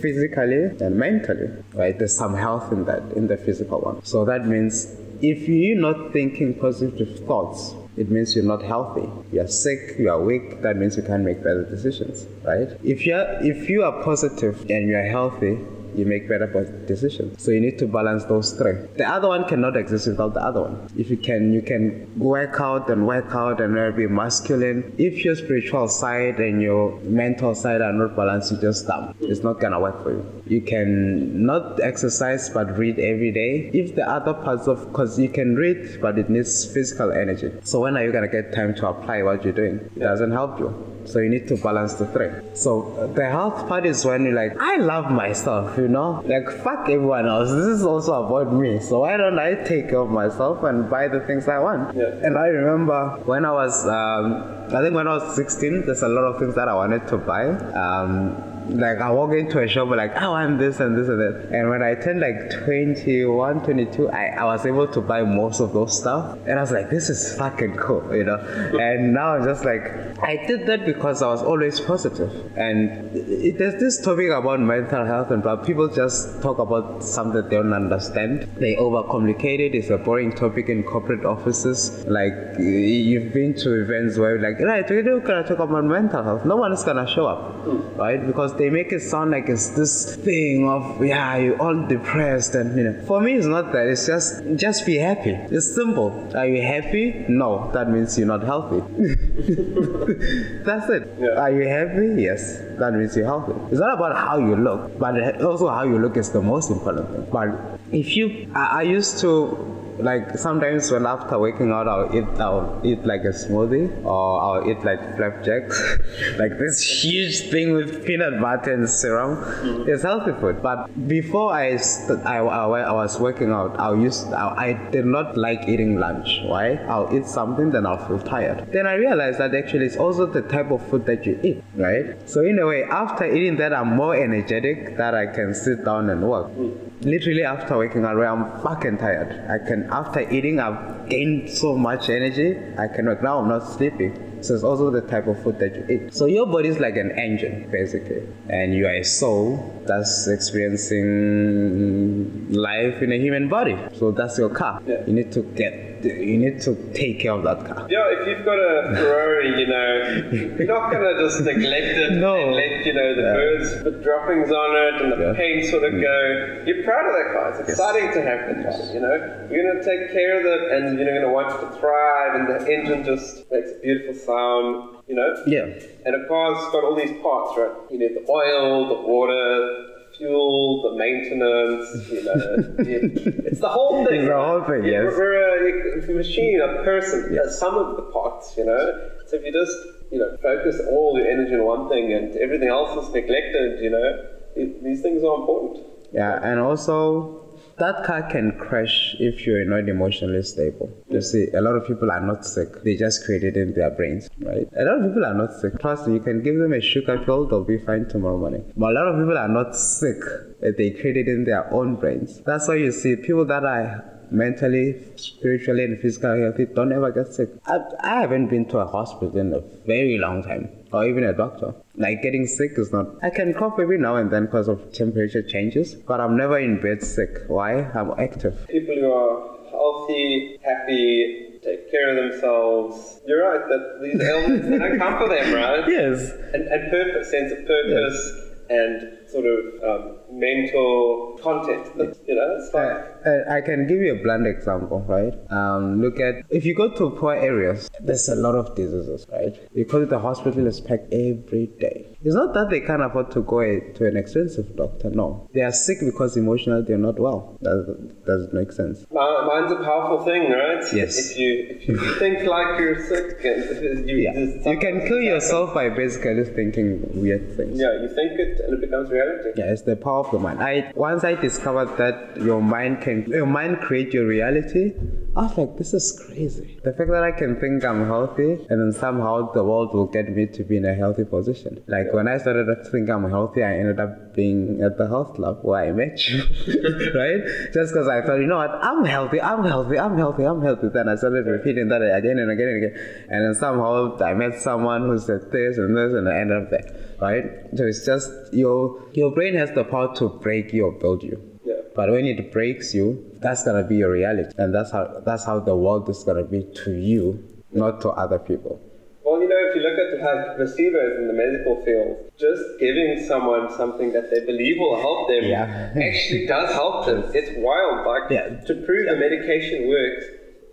physically, and mentally, right? There's some health in that, in the physical one. So that means if you're not thinking positive thoughts, it means you're not healthy. You're sick, you are weak, that means you can't make better decisions, right? If you're if you are positive and you're healthy, you make better decisions. So you need to balance those three. The other one cannot exist without the other one. If you can, you can work out and work out and be masculine. If your spiritual side and your mental side are not balanced, you just dumb. It's not gonna work for you. You can not exercise but read every day. If the other parts of, because you can read, but it needs physical energy. So when are you gonna get time to apply what you're doing? It doesn't help you. So you need to balance the three. So the health part is when you're like, I love myself, you know? Like, fuck everyone else. This is also about me. So why don't I take care of myself and buy the things I want? Yeah. And I remember when I was, um, I think when I was 16, there's a lot of things that I wanted to buy. Um, like I walk into a shop like I want this and this and that. And when I turned like 21 22 I, I was able to buy most of those stuff. And I was like this is fucking cool you know? And now I'm just like I did that because I was always positive. and it, there's this topic about mental health and but people just talk about something they don't understand. They overcomplicate it. It's a boring topic in corporate offices. Like you've been to events where like right we're gonna talk about mental health. No one is gonna show up right? Because they make it sound like it's this thing of yeah you're all depressed and you know. For me it's not that. It's just just be happy. It's simple. Are you happy? No. That means you're not healthy. That's it. Yeah. are you happy? Yes. That means you're healthy. It's not about how you look but also how you look is the most important thing. But if you i, I used to like sometimes when after waking out, I'll eat, I'll eat like a smoothie or I'll eat like flapjacks, like this huge thing with peanut butter and serum. Mm. It's healthy food. But before I, st- I, I, I was working out, I used I, I did not like eating lunch. Why? I'll eat something, then I'll feel tired. Then I realized that actually it's also the type of food that you eat, right? So in a way, after eating that, I'm more energetic that I can sit down and work. Mm literally after waking up, I'm fucking tired. I can after eating, I've gained so much energy. I can work now. I'm not sleepy. So it's also the type of food that you eat. So your body is like an engine, basically, and you are a soul that's experiencing life in a human body. So that's your car. Yeah. You need to get you need to take care of that car. Yeah, if you've got a Ferrari, you know, you're not gonna just neglect it no. and let you know the yeah. birds put droppings on it and the yeah. paint sort of mm. go. You're proud of that car. It's exciting yes. to have the car. You know, you're gonna take care of it, and you're gonna want it to thrive, and the engine just makes a beautiful sound. You know. Yeah. And a car's got all these parts, right? You need the oil, the water, fuel, the maintenance, you know, it's the whole thing. It's the whole thing, yes. We're a, a machine, a person, yes. Uh, some of the parts, you know. So if you just, you know, focus all your energy on one thing and everything else is neglected, you know, these things are important. Yeah, and also that car can crash if you're not emotionally stable. You see, a lot of people are not sick. They just create it in their brains, right? A lot of people are not sick. Trust me, you can give them a sugar pill, they'll be fine tomorrow morning. But a lot of people are not sick. Eh, they create it in their own brains. That's why you see people that are mentally, spiritually, and physically healthy don't ever get sick. I, I haven't been to a hospital in a very long time, or even a doctor. Like getting sick is not. I can cough every now and then because of temperature changes, but I'm never in bed sick. Why? I'm active. People who are healthy, happy, take care of themselves. You're right that these ailments they don't come for them, right? Yes. And, and purpose, sense of purpose. Yes and sort of um, mental content. You know, it's like. Uh, I can give you a blunt example, right? Um, look at if you go to poor areas, there's a lot of diseases, right? Because the hospital is packed every day. It's not that they can't afford to go to an expensive doctor. No, they are sick because emotionally they're not well. That doesn't make sense. Mind's a powerful thing, right? Yes. If you if you think like you're sick, you, yeah. you can kill yourself by basically thinking weird things. Yeah, you think it and it becomes reality. Yeah, it's the power of the mind. I once I discovered that your mind can your mind create your reality. I was like, this is crazy. The fact that I can think I'm healthy and then somehow the world will get me to be in a healthy position. Like when I started to think I'm healthy, I ended up being at the health club where I met you, right? Just because I thought, you know what, I'm healthy, I'm healthy, I'm healthy, I'm healthy. Then I started repeating that again and again and again. And then somehow I met someone who said this and this, and I ended up there, right? So it's just your your brain has the power to break you or build you. Yeah. But when it breaks you, that's gonna be your reality, and that's how that's how the world is gonna be to you, not to other people. Well, you know, if you look at like placebos in the medical field, just giving someone something that they believe will help them yeah. actually does help them. It's wild. Like yeah. to prove yeah. the medication works,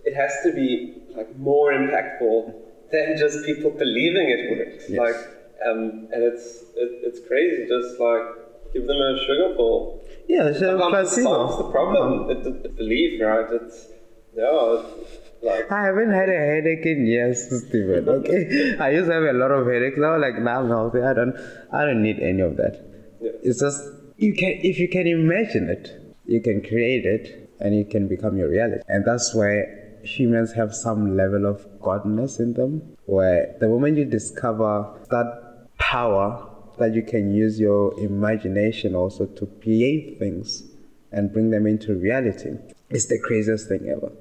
it has to be like more impactful than just people believing it works. Yes. Like, um, and it's it, it's crazy. Just like give them a sugar pill. Yeah, so placebo. solves the problem. It's it, belief, right? It's yeah. Like, I haven't had a headache in years, Stephen. Okay, I used to have a lot of headaches now. Like now I'm healthy. I don't, I don't need any of that. Yeah. It's just you can, if you can imagine it, you can create it, and it can become your reality. And that's where humans have some level of godness in them. Where the moment you discover that power that you can use your imagination also to create things and bring them into reality, it's the craziest thing ever.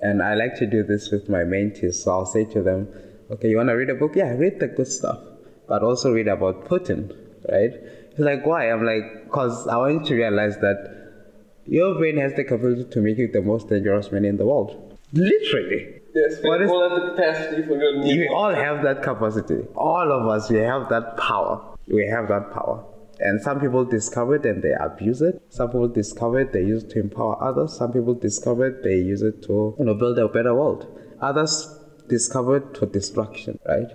And I like to do this with my mentees. So I'll say to them, okay, you want to read a book? Yeah, read the good stuff, but also read about Putin, right? He's like, why? I'm like, because I want you to realize that your brain has the capacity to make you the most dangerous man in the world. Literally. Yes, we all have the capacity for good. We all have that capacity. All of us, we have that power. We have that power. And some people discover it and they abuse it. Some people discover it, they use it to empower others. Some people discover it, they use it to you know, build a better world. Others discover it for destruction, right?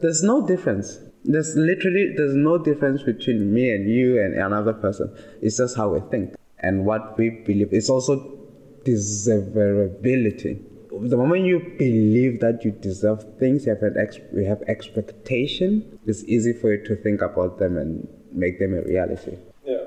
There's no difference. There's literally there's no difference between me and you and another person. It's just how we think and what we believe. It's also deservability. The moment you believe that you deserve things, you have an ex- you have expectation. It's easy for you to think about them and make them a reality. Yeah.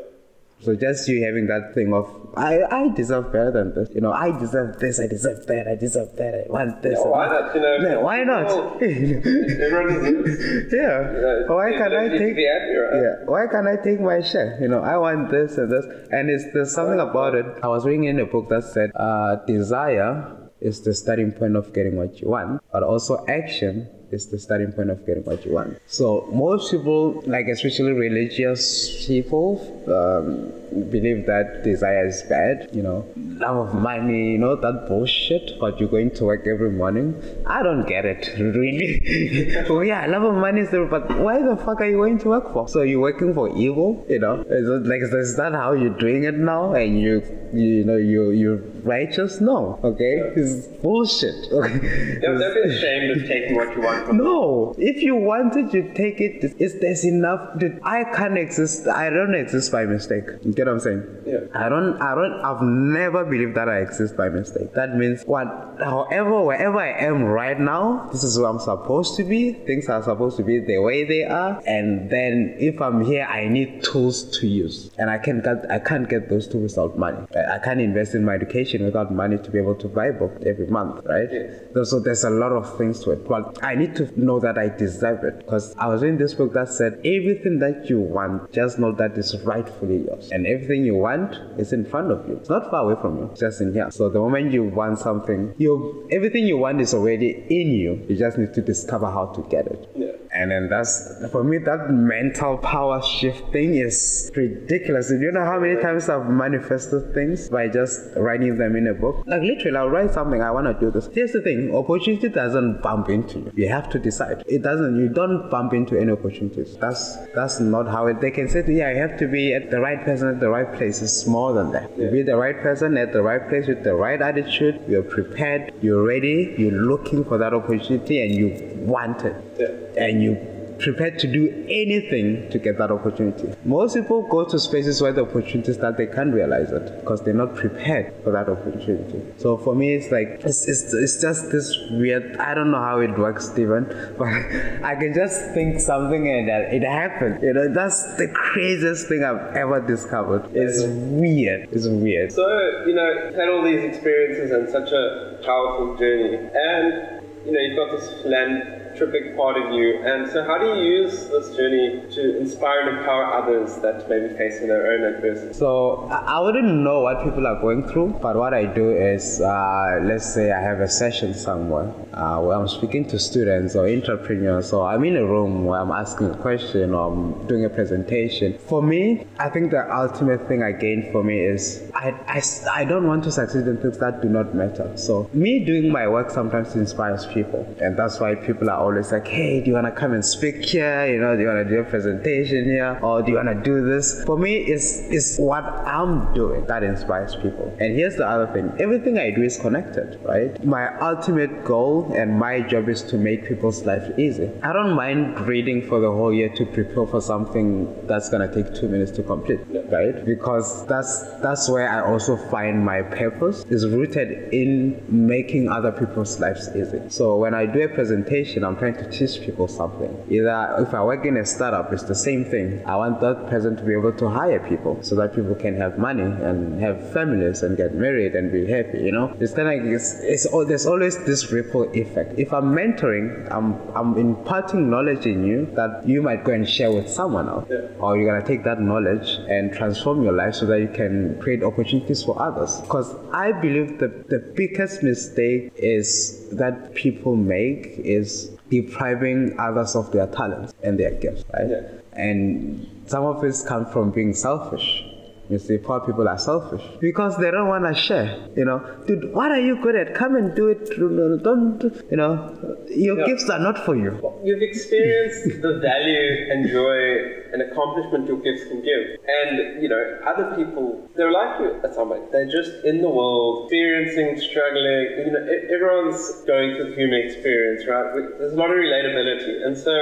So just you having that thing of I, I deserve better than this. You know, I deserve this, I deserve that, I deserve that, I want this. Yeah, why not? You know, yeah, why not? Yeah. yeah. Why can't I take happy, right? Yeah. Why can't I take my share? You know, I want this and this. And it's there's something about it. I was reading in a book that said uh, desire is the starting point of getting what you want, but also action is the starting point of getting what you want. So most people, like especially religious people, um, believe that desire is bad. You know, love of money, you know that bullshit. But you're going to work every morning. I don't get it really. oh yeah, love of money is there, but why the fuck are you going to work for? So you're working for evil? You know, is it like is that how you're doing it now? And you, you know, you you're righteous? No, okay, it's bullshit. Okay, don't, don't be ashamed of taking what you want no, if you wanted, you take it. Is there's enough? I can't exist. I don't exist by mistake. Get what I'm saying? Yeah. I don't. I don't. I've never believed that I exist by mistake. That means what? However, wherever I am right now, this is where I'm supposed to be. Things are supposed to be the way they are. And then if I'm here, I need tools to use, and I can't get. I can't get those tools without money. I can't invest in my education without money to be able to buy books every month, right? So there's a lot of things to it. But I need to know that I deserve it. Because I was reading this book that said everything that you want, just know that is rightfully yours. And everything you want is in front of you. It's not far away from you, it's just in here. So the moment you want something, you everything you want is already in you. You just need to discover how to get it. Yeah. And then that's for me that mental power shift thing is ridiculous. Do you know how many times I've manifested things by just writing them in a book? Like literally, I'll write something. I want to do this. Here's the thing: opportunity doesn't bump into you. You have to decide. It doesn't. You don't bump into any opportunities. That's that's not how it. They can say, to, yeah, you have to be at the right person at the right place. is more than that. Yeah. You be the right person at the right place with the right attitude. You're prepared. You're ready. You're looking for that opportunity, and you want it. Yeah. And you prepared to do anything to get that opportunity. Most people go to spaces where the opportunities that they can't realize it because they're not prepared for that opportunity. So for me, it's like it's, it's, it's just this weird. I don't know how it works, Stephen, but I can just think something and it happened. You know, that's the craziest thing I've ever discovered. It's weird. It's weird. So you know, had all these experiences and such a powerful journey, and you know, you've got this land philanthropic part of you. And so, how do you use this journey to inspire and empower others that may be facing their own adversity? So, I wouldn't know what people are going through, but what I do is, uh, let's say I have a session somewhere uh, where I'm speaking to students or entrepreneurs, or I'm in a room where I'm asking a question or I'm doing a presentation. For me, I think the ultimate thing I gain for me is I, I, I don't want to succeed in things that do not matter. So, me doing my work sometimes inspires people, and that's why people are always like, hey, do you want to come and speak here? You know, do you want to do a presentation here? Or do you want to do this? For me, it's, it's what I'm doing that inspires people. And here's the other thing everything I do is connected, right? My ultimate goal and my job is to make people's life easy. I don't mind reading for the whole year to prepare for something that's going to take two minutes to complete, right? Because that's, that's where I also find my purpose is rooted in making other people's lives easy. So when I do a presentation, I'm trying to teach people something. Either if I work in a startup, it's the same thing. I want that person to be able to hire people so that people can have money and have families and get married and be happy. You know, it's kind of like it's, it's there's always this ripple effect. If I'm mentoring, I'm I'm imparting knowledge in you that you might go and share with someone else, yeah. or you're gonna take that knowledge and transform your life so that you can create opportunities for others. Because I believe the the biggest mistake is that people make is depriving others of their talents and their gifts, right? Yeah. And some of it comes from being selfish. You see, poor people are selfish because they don't want to share. You know, dude, what are you good at? Come and do it. Don't, you know, your yeah. gifts are not for you. You've experienced the value and joy and accomplishment your gifts can give. And, you know, other people, they're like you at some point. They're just in the world, experiencing, struggling. You know, everyone's going through the human experience, right? There's a lot of relatability. And so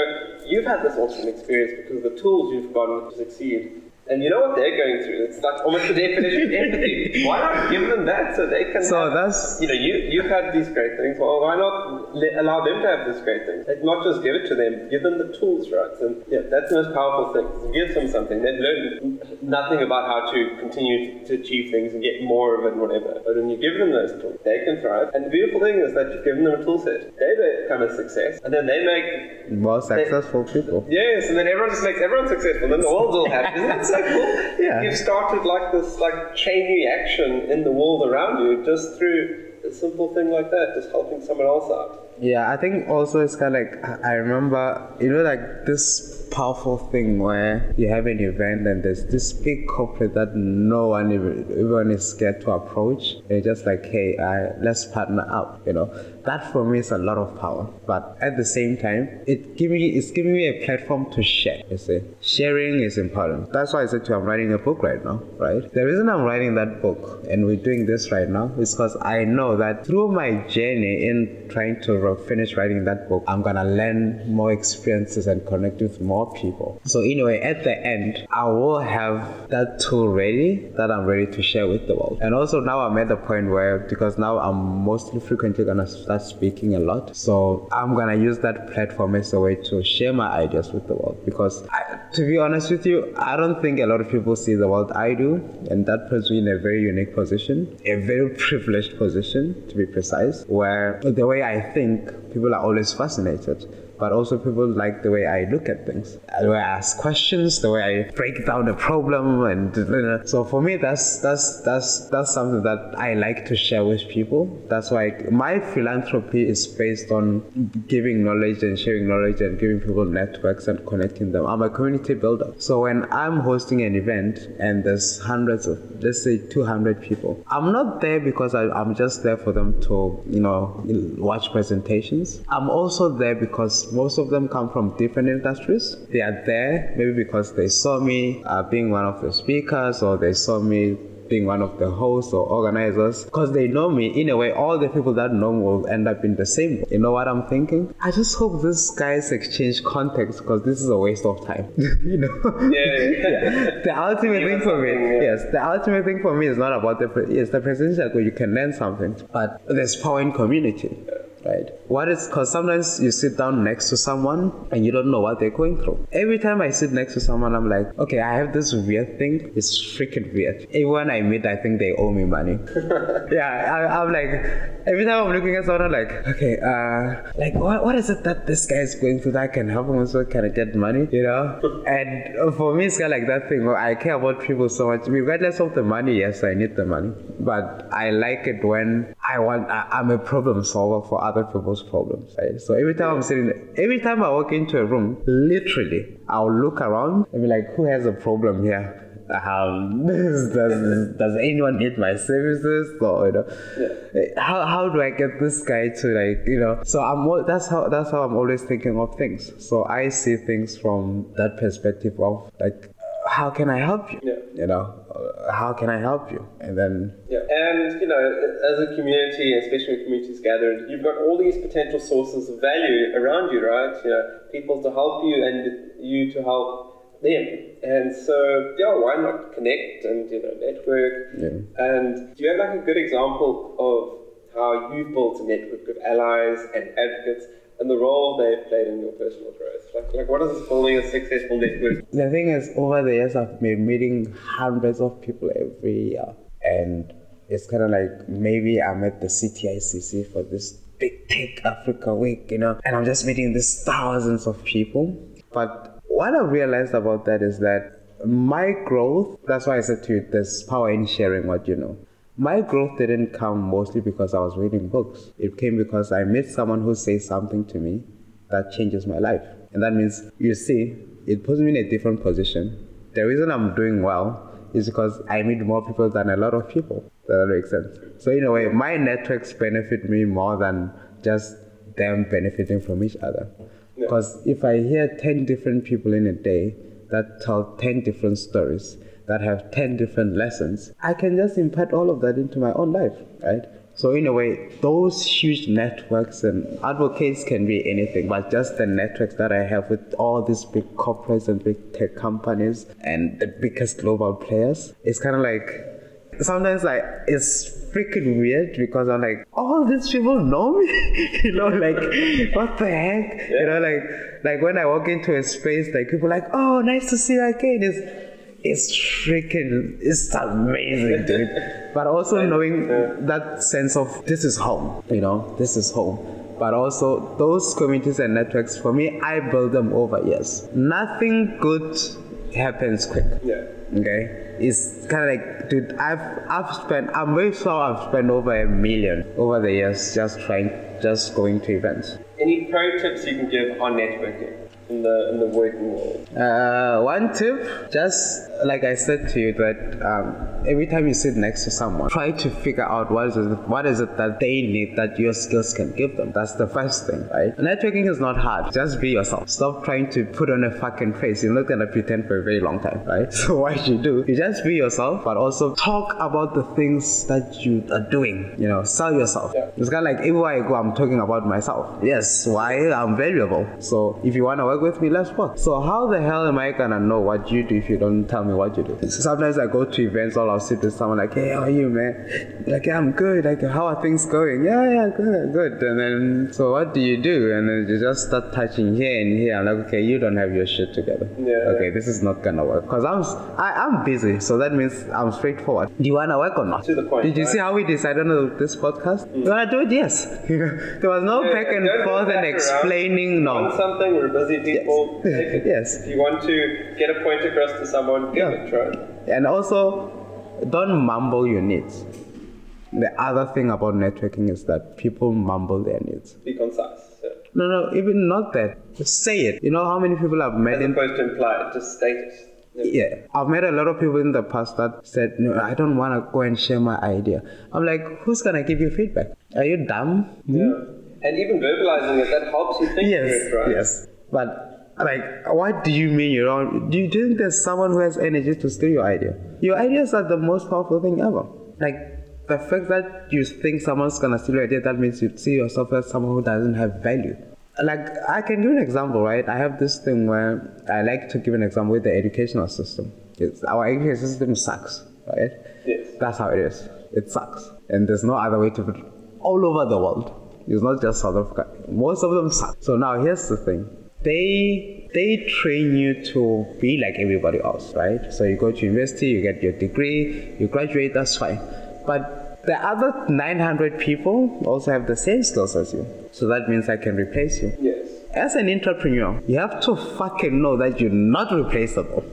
you've had this awesome experience because of the tools you've gotten to succeed and you know what they're going through. It's like almost the definition of empathy. Why not give them that so they can? So have, that's you know you you've had these great things. Well, why not let, allow them to have these great things? Like not just give it to them, give them the tools, right? And yeah, that's the most powerful thing. You give them something, they've learned nothing about how to continue to achieve things and get more of it and whatever. But when you give them those tools, they can thrive. And the beautiful thing is that you've given them a tool set. They become a success, and then they make more successful they, people. Yes, and then everyone just makes everyone successful. Then the world's all happy. So cool? Yeah. You've started like this like chain reaction in the world around you just through a simple thing like that, just helping someone else out. Yeah, I think also it's kind of like I remember, you know, like this powerful thing where you have an event and there's this big corporate that no one even, everyone is scared to approach. They're just like, hey, let's partner up. You know, that for me is a lot of power. But at the same time, it give me it's giving me a platform to share. You see, sharing is important. That's why I said to you, I'm writing a book right now. Right. The reason I'm writing that book and we're doing this right now is because I know that through my journey in trying to finish writing that book, I'm gonna learn more experiences and connect with more people. So anyway, at the end, I will have that tool ready that I'm ready to share with the world. And also now I'm at the point where because now I'm mostly frequently gonna start speaking a lot, so I'm gonna use that platform as a way to share my ideas with the world. Because I, to be honest with you, I don't think a lot of people see the world I do, and that puts me in a very unique position, a very privileged position to be precise, where the way I think, people are always fascinated but also people like the way I look at things, the way I ask questions, the way I break down a problem, and you know. so for me, that's that's that's that's something that I like to share with people. That's why my philanthropy is based on giving knowledge and sharing knowledge and giving people networks and connecting them. I'm a community builder, so when I'm hosting an event and there's hundreds of, let's say, 200 people, I'm not there because I, I'm just there for them to, you know, watch presentations. I'm also there because most of them come from different industries. They are there maybe because they saw me uh, being one of the speakers or they saw me being one of the hosts or organizers because they know me in a way all the people that know me will end up in the same you know what i'm thinking i just hope this guys exchange context because this is a waste of time you know yeah, yeah. the ultimate thing for me yeah. yes the ultimate thing for me is not about the pre- yes the presidential you can learn something but there's power in community right? What is because sometimes you sit down next to someone and you don't know what they're going through. Every time I sit next to someone, I'm like, okay, I have this weird thing. It's freaking weird. Everyone I meet, I think they owe me money. yeah, I, am like, every time I'm looking at someone, I'm like, okay, uh, like what, what is it that this guy is going through that I can help him so can I get money? You know? and for me, it's kind of like that thing where I care about people so much. Regardless of the money, yes, I need the money, but I like it when I want. I, I'm a problem solver for other other problems. Right? So every time I'm sitting, every time I walk into a room, literally, I'll look around and be like, who has a problem here? Um, does, does anyone need my services or you know yeah. how, how do I get this guy to like you know so I'm that's how that's how I'm always thinking of things so I see things from that perspective of like how can I help you yeah. you know how can I help you? And then yeah, and you know, as a community, especially when communities gathered, you've got all these potential sources of value around you, right? You know, people to help you and you to help them. And so, yeah, why not connect and you know network? Yeah. And do you have like a good example of how you've built a network of allies and advocates? And the role they've played in your personal growth? Like, like what is building a successful network? The thing is, over the years, I've been meeting hundreds of people every year, and it's kind of like maybe I'm at the CTICC for this big tech Africa week, you know, and I'm just meeting these thousands of people. But what I've realized about that is that my growth, that's why I said to you, there's power in sharing what you know. My growth didn't come mostly because I was reading books. It came because I met someone who says something to me that changes my life. And that means, you see, it puts me in a different position. The reason I'm doing well is because I meet more people than a lot of people. Does that make sense? So, in a way, my networks benefit me more than just them benefiting from each other. Because yeah. if I hear 10 different people in a day that tell 10 different stories, that have 10 different lessons, I can just impart all of that into my own life, right? So in a way, those huge networks and advocates can be anything, but just the networks that I have with all these big corporates and big tech companies and the biggest global players, it's kind of like sometimes like it's freaking weird because I'm like, all these people know me, you know, like what the heck, yeah. you know, like like when I walk into a space, like people like, oh, nice to see you again. It's it's freaking, it's amazing, dude. but also knowing that sense of this is home, you know, this is home. But also those communities and networks for me i build them over years. Nothing good happens quick. Yeah. Okay? It's kind of like dude i've i've spent i'm very sure i've spent over a million over the years just trying just going to events. Any pro tips you can give on networking in the in the working world? Uh, one tip, just like I said to you, that um, every time you sit next to someone, try to figure out what is it, what is it that they need that your skills can give them. That's the first thing, right? Networking is not hard. Just be yourself. Stop trying to put on a fucking face. You're not gonna pretend for a very long time, right? So what you do, you just be yourself, but also talk about the things that you are doing. You know, sell yourself. Yeah. It's kind of like everywhere I go, I'm talking about myself. Yes, why I'm valuable. So if you wanna work with me, let's work. So how the hell am I gonna know what you do if you don't tell me what you do? Sometimes I go to events, all I'll sit with someone like, hey, how are you, man? Like, yeah, I'm good. Like, how are things going? Yeah, yeah, good, good. And then, so what do you do? And then you just start touching here and here. I'm like, okay, you don't have your shit together. Yeah. Okay, this is not gonna work. Cause I'm, I, I'm busy, so that means I'm straightforward. Do you wanna work or not? To the point. Did you right? see how we decided on this podcast? Mm. You wanna do it? Yes. there was no Yeah, back and forth and explaining. No. Want something? We're busy people. Yes. Yes. If you want to get a point across to someone, give Yeah. it try. And also, don't mumble your needs. The other thing about networking is that people mumble their needs. Be concise. Yeah. No, no, even not that. Just say it. You know how many people I've met As in. opposed to imply it, just state it. Yeah, I've met a lot of people in the past that said, "No, I don't want to go and share my idea." I'm like, "Who's gonna give you feedback? Are you dumb?" Yeah. And even verbalizing it, that helps you think Yes, through it, right? yes. But like, what do you mean you don't? Do you think there's someone who has energy to steal your idea? Your ideas are the most powerful thing ever. Like the fact that you think someone's gonna steal your idea, that means you see yourself as someone who doesn't have value. Like I can give an example, right? I have this thing where I like to give an example with the educational system. It's, our education system sucks, right? Yes. That's how it is. It sucks, and there's no other way to put it. All over the world, it's not just South Africa. Most of them suck. So now here's the thing: they they train you to be like everybody else, right? So you go to university, you get your degree, you graduate, that's fine. But the other 900 people also have the same skills as you. So that means I can replace you. Yes. As an entrepreneur, you have to fucking know that you're not replaceable.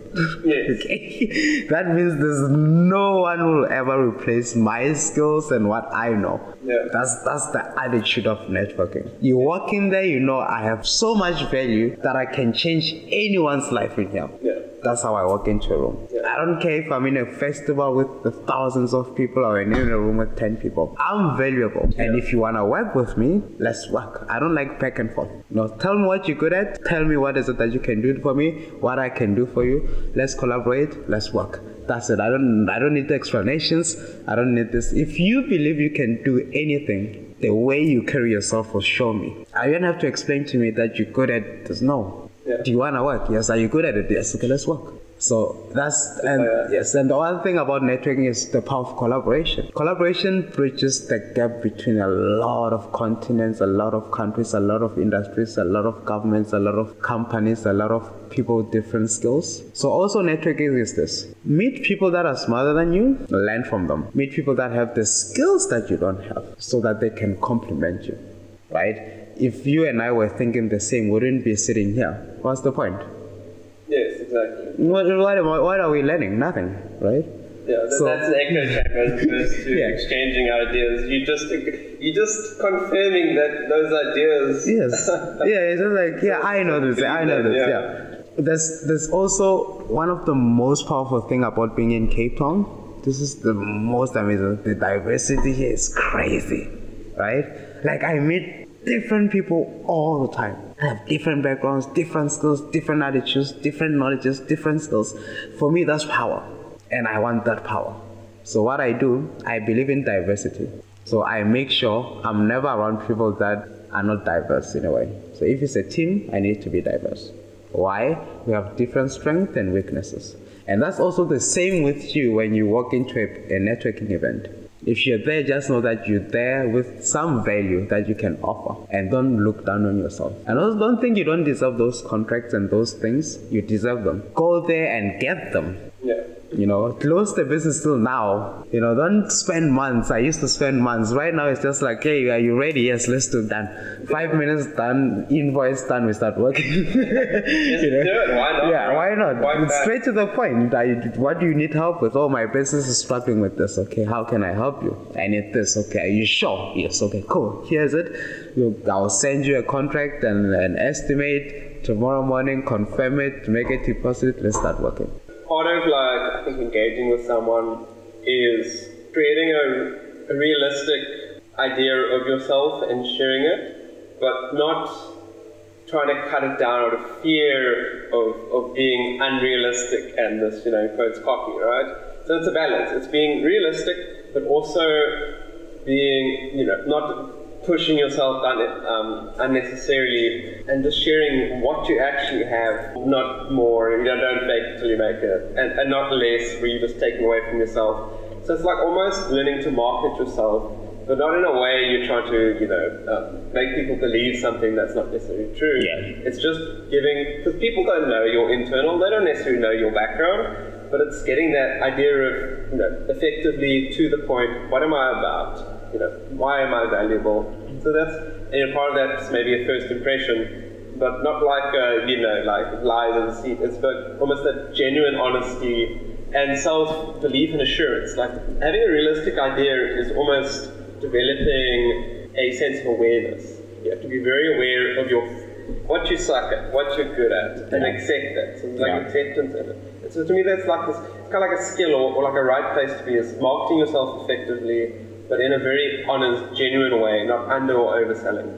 Yes. okay? That means there's no one will ever replace my skills and what I know. Yeah. That's that's the attitude of networking. You walk in there, you know I have so much value that I can change anyone's life in here. Yeah. That's how I walk into a room. Yeah. I don't care if I'm in a festival with thousands of people or in a room with 10 people. I'm valuable. And if you want to work with me, let's work. I don't like back and forth. No, tell me what you're good at. Tell me what is it that you can do for me, what I can do for you. Let's collaborate. Let's work. That's it. I don't I don't need the explanations. I don't need this. If you believe you can do anything, the way you carry yourself will show me. I don't have to explain to me that you're good at this. No. Yeah. Do you wanna work? Yes. Are you good at it? Yes. Okay, let's work. So that's and Yeah. yes, and the other thing about networking is the power of collaboration. Collaboration bridges the gap between a lot of continents, a lot of countries, a lot of industries, a lot of governments, a lot of companies, a lot of people with different skills. So also networking is this. Meet people that are smarter than you, learn from them. Meet people that have the skills that you don't have so that they can complement you. Right? If you and I were thinking the same, we wouldn't be sitting here. What's the point? Yes, exactly. What, what, what are we learning? Nothing, right? Yeah, that, So- that's an echo chamber as opposed to Yeah. exchanging ideas. You just you just confirming that those ideas. Yes. yeah, it's just like, yeah, I know this, I know this, Yeah. yeah. There's, there's also one of the most powerful thing about being in Cape Town. This is the most amazing. The diversity here is crazy, right? Like I meet different people all the time. I have different backgrounds, different skills, different attitudes, different knowledges, different skills. For me, that's power, and I want that power. So what I do, I believe in diversity. So I make sure I'm never around people that are not diverse in a way. So if it's a team, I need to be diverse. Why? We have different strengths and weaknesses. And that's also the same with you when you walk into a, a networking event. If you're there, just know that you're there with some value that you can offer and don't look down on yourself. And also don't think you don't deserve those contracts and those things. You deserve them. Go there and get them. Yeah. You know, close the business till now. You know, don't spend months. I used to spend months. Right now, it's just like, hey, are you ready? Yes, let's do that. Five minutes done, invoice done, we start working. Just do it. Why not? Yeah, why not? Why? Straight to the point. I, what do you need help with? Oh, my business is struggling with this. Okay, how can I help you? I need this. Okay, are you sure? Yes. Okay, cool. Here's it. You, I'll send you a contract and an estimate tomorrow morning. Confirm it. Make a deposit. Let's start working. Part of like I think engaging with someone is creating a, a realistic idea of yourself and sharing it, but not trying to cut it down out of fear of, of being unrealistic and this, you know, quotes cocky, right? So it's a balance. It's being realistic, but also being, you know, not pushing yourself down um, unnecessarily and just sharing what you actually have, not more. You know, don't fake it till you make it, and, and not less, where you're just taking away from yourself. So it's like almost learning to market yourself, but not in a way you're trying to, you know, um, make people believe something that's not necessarily true. Yeah. It's just giving, because people don't know your internal, they don't necessarily know your background, but it's getting that idea of, you know, effectively to the point, what am I about? You know, why am I valuable? So that's, and part of that's maybe a first impression, but not like, uh, you know, like lies and deceit. It's but almost that genuine honesty and self-belief and assurance. Like having a realistic idea is almost developing a sense of awareness. You have to be very aware of your what you suck at, what you're good at, and Yeah. accept that. So there's like Yeah. acceptance in it. And so to me, that's like this. It's kind of like a skill or, or like a right place to be is marketing yourself effectively, but in a very honest, genuine way, not under or overselling.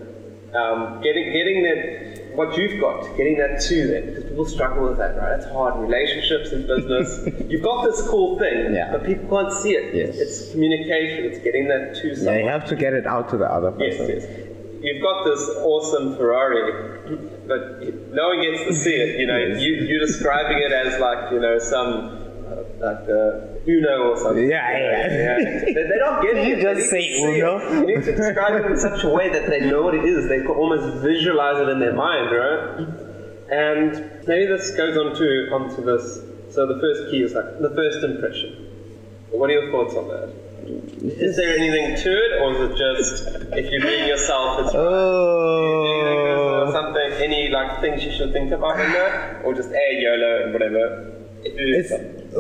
Um, getting getting that what you've got, getting that to them, because people struggle with that, right? It's hard. Relationships and business. you've got this cool thing, Yeah. but people can't see it. Yes. It's communication. It's getting that to Yeah, someone. you have to get it out to the other Yes, person. yes. You've got this awesome Ferrari, but no one gets to see it. You know, Yes. you, you're describing it as like you know some like uh, Uno or something. Yeah, yeah. They, they don't get. You just say Uno. it. You need to describe it in such a way that they know what it is. They can almost visualize it in their mind, right? And maybe this goes on to onto this. So the first key is like the first impression. What are your thoughts on that? Is there anything to it, or is it just if you're being yourself, it's do you think Oh. something, any like things you should think about in that, or just air YOLO and whatever? It's,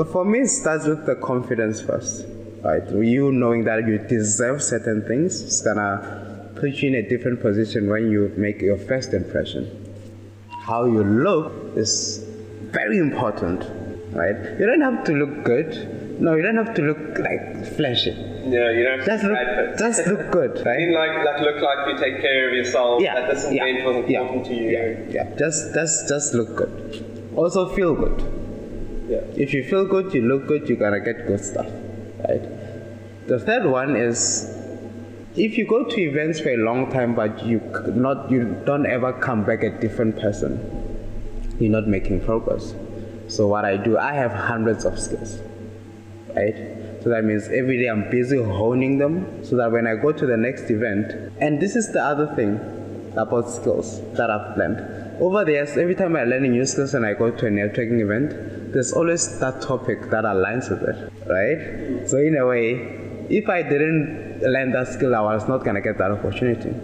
for me, it starts with the confidence first, right? You knowing that you deserve certain things is gonna put you in a different position when you make your first impression. How you look is very important, right? You don't have to look good. No, you don't have to look like flashy. yeah, you don't Just look, just look good, I right? mean, like, like look like you take care of yourself. that this event was yeah, to you. yeah, yeah. Just, just, just look good. Also feel good. Yeah. If you feel good, you look good, you're gonna get good stuff, right? The third one is if you go to events for a long time but you not you don't ever come back a different person, you're not making progress. So what I do, I have hundreds of skills, right? So that means every day I'm busy honing them so that when I go to the next event, and this is the other thing about skills that I've learned. Over the years, every time I learn a new skills and I go to a networking event, there's always that topic that aligns with it, right? So in a way, if I didn't learn that skill, I was not gonna get that opportunity.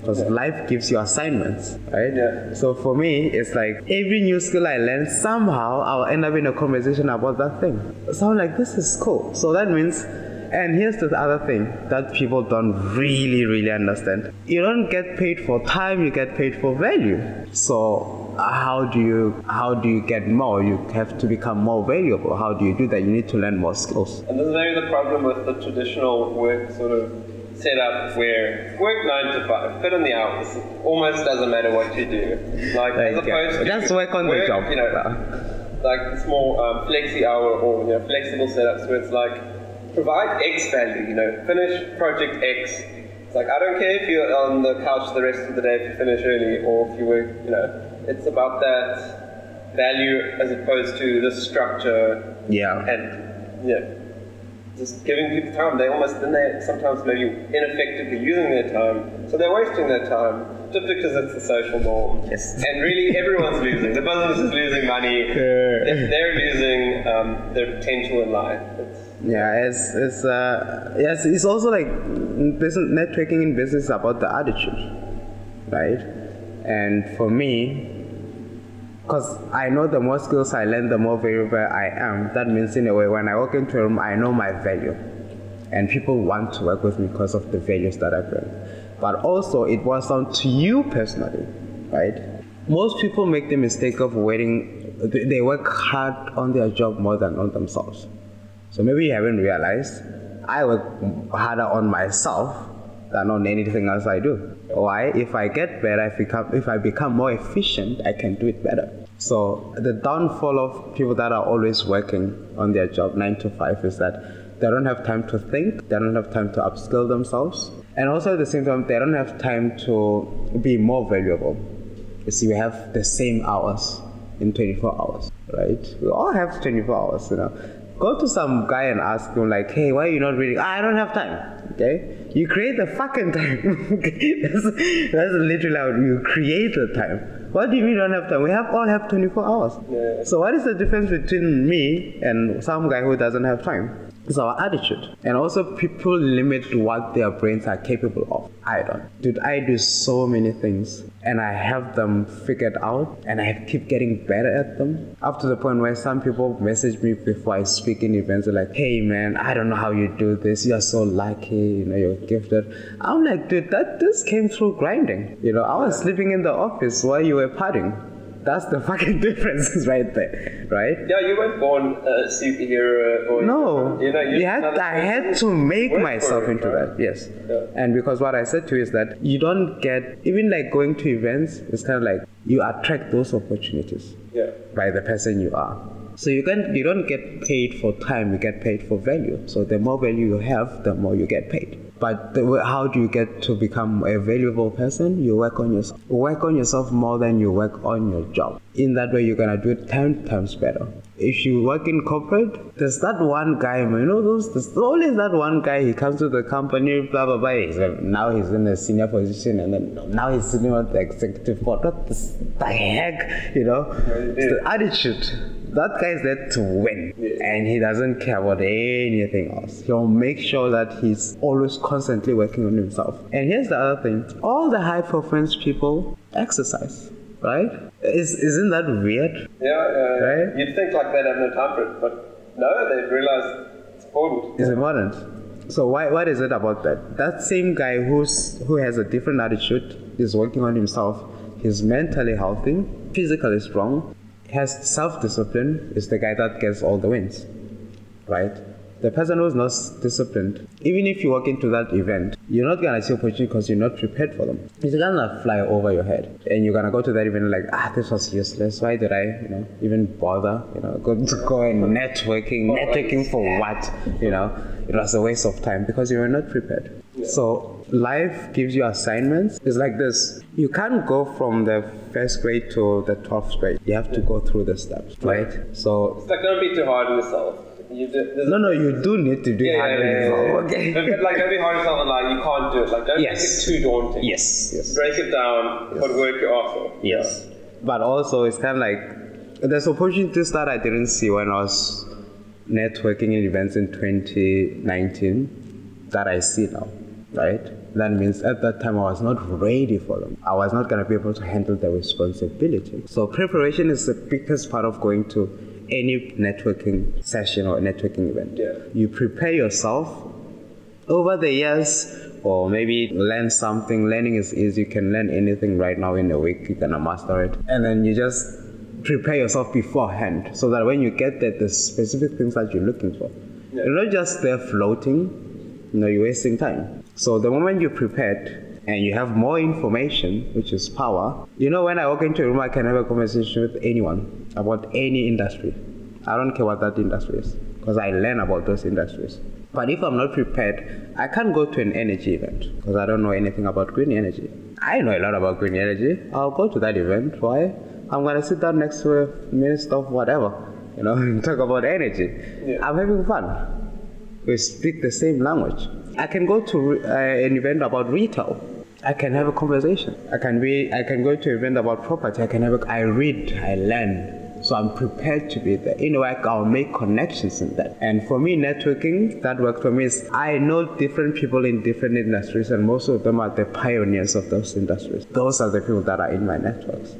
Because life gives you assignments, right? Yeah. So for me, it's like every new skill I learn, somehow I'll end up in a conversation about that thing. So I'm like, this is cool. So that means, and here's the other thing that people don't really, really understand. You don't get paid for time, you get paid for value. So how do you how do you get more? You have to become more valuable. How do you do that? You need to learn more skills. And this is maybe the problem with the traditional work sort of setup where work nine to five, put in the hours. It almost doesn't matter what you do. Like as Like, opposed to just work on the job. You know, like it's more um, flexi hour or you know, flexible setups where it's like provide X value, you know, finish project X. It's like, I don't care if you're on the couch the rest of the day if you finish early or if you work, you know, it's about that value as opposed to the structure. Yeah. And, know, just giving people time. They almost, then they sometimes maybe ineffectively using their time. So they're wasting their time just because it's the social norm. Yes. And really, everyone's losing. The business is losing money. Yeah. They're losing um, their potential in life. It's, Yeah, it's it's uh yes, it's also like business networking in business is about the attitude, right? And for me, because I know the more skills I learn, the more valuable I am. That means in a way, when I walk into a room, I know my value, and people want to work with me because of the values that I bring. But also, it was down to you personally, right? Most people make the mistake of waiting. They work hard on their job more than on themselves. So maybe you haven't realized I work harder on myself than on anything else I do. Why? If I get better, if, become, if I become more efficient, I can do it better. So the downfall of people that are always working on their job nine to five is that they don't have time to think, they don't have time to upskill themselves, and also at the same time they don't have time to be more valuable. You see, we have the same hours in 24 hours, right? We all have 24 hours, you know. Go to some guy and ask him, like, hey, why are you not reading? "Ah, I don't have time, okay? You create the fucking time. okay? that's, that's literally how you create the time. What do you mean you don't have time? We have all have 24 hours. Yeah. So what is the difference between me and some guy who doesn't have time? It's our attitude. And also people limit what their brains are capable of. I don't. Dude, I do so many things and I have them figured out and I keep getting better at them. Up to the point where some people message me before I speak in events they're like, hey man, I don't know how you do this. You're so lucky, you know, you're gifted. I'm like, dude, that this came through grinding. You know, I was sleeping in the office while you were partying. That's the fucking difference right there, right? yeah, you weren't born uh, a superhero uh, or No, you know, you're had, I had to make myself it, into right? that. Yes, Yeah. and because what I said to you is that you don't get even like going to events. It's kind of like you attract those opportunities Yeah. by the person you are. So you can you don't get paid for time. You get paid for value. So the more value you have, the more you get paid. But the, how do you get to become a valuable person? You work on yourself. Work on yourself more than you work on your job. In that way, you're gonna do it ten times better. If you work in corporate, there's that one guy, man, you know, those, there's always that one guy, he comes to the company, blah, blah, blah. He's, now he's in a senior position and then now he's sitting on the executive board. What the, the heck, you know? It's the attitude. That guy is there to win and he doesn't care about anything else. He'll make sure that he's always constantly working on himself. And here's the other thing all the high performance people exercise, right? Is, isn't that weird? Yeah, uh, Right? you'd think like they'd have no time for it, but no, they've realized it's important. It's important. So why what is it about that? That same guy who's who has a different attitude is working on himself. He's mentally healthy, physically strong, has self-discipline. Is the guy that gets all the wins, right? The person who's not disciplined, even if you walk into that event, you're not gonna see opportunity because you're not prepared for them. It's gonna fly over your head, and you're gonna go to that event like, ah, this was useless. Why did I, you know, even bother? You know, go go and networking, networking for what? You know, it was a waste of time because you were not prepared. So life gives you assignments. It's like this. You can't go from the first grade to the twelfth grade. You have to go through the steps, right? So It's like don't be too hard on yourself. You do, no, no, you do need to do Yeah, hard yeah, yeah, yeah, yeah. Okay. But, like don't be hard on yourself and like you can't do it. Like don't Yes. make it too daunting. Yes, yes. Break it down, put work your ass off. Yes. But also, it's kind of like there's opportunities that I didn't see when I was networking in events in 2019 that I see now, right? That means at that time I was not ready for them. I was not going to be able to handle the responsibility. So, preparation is the biggest part of going to any networking session or networking event. Yeah. You prepare yourself over the years or maybe learn something learning is easy you can learn anything right now in a week you're gonna master it and then you just prepare yourself beforehand so that when you get there the specific things that you're looking for Yeah. you're not just there floating you know you're wasting time so the moment you're prepared and you have more information which is power you know when i walk into a room i can have a conversation with anyone about any industry i don't care what that industry is because I learn about those industries. But if I'm not prepared, I can't go to an energy event because I don't know anything about green energy. I know a lot about green energy. I'll go to that event. Why? I'm gonna sit down next to a minister of whatever, you know, and talk about energy. Yeah. I'm having fun. We speak the same language. I can go to uh, an event about retail. I can have a conversation. I can be. I can go to an event about property. I can have. A, I read. I learn. So I'm prepared to be there. In work, I'll make connections in that. And for me, networking, that works for me is I know different people in different industries, and most of them are the pioneers of those industries. Those are the people that are in my networks.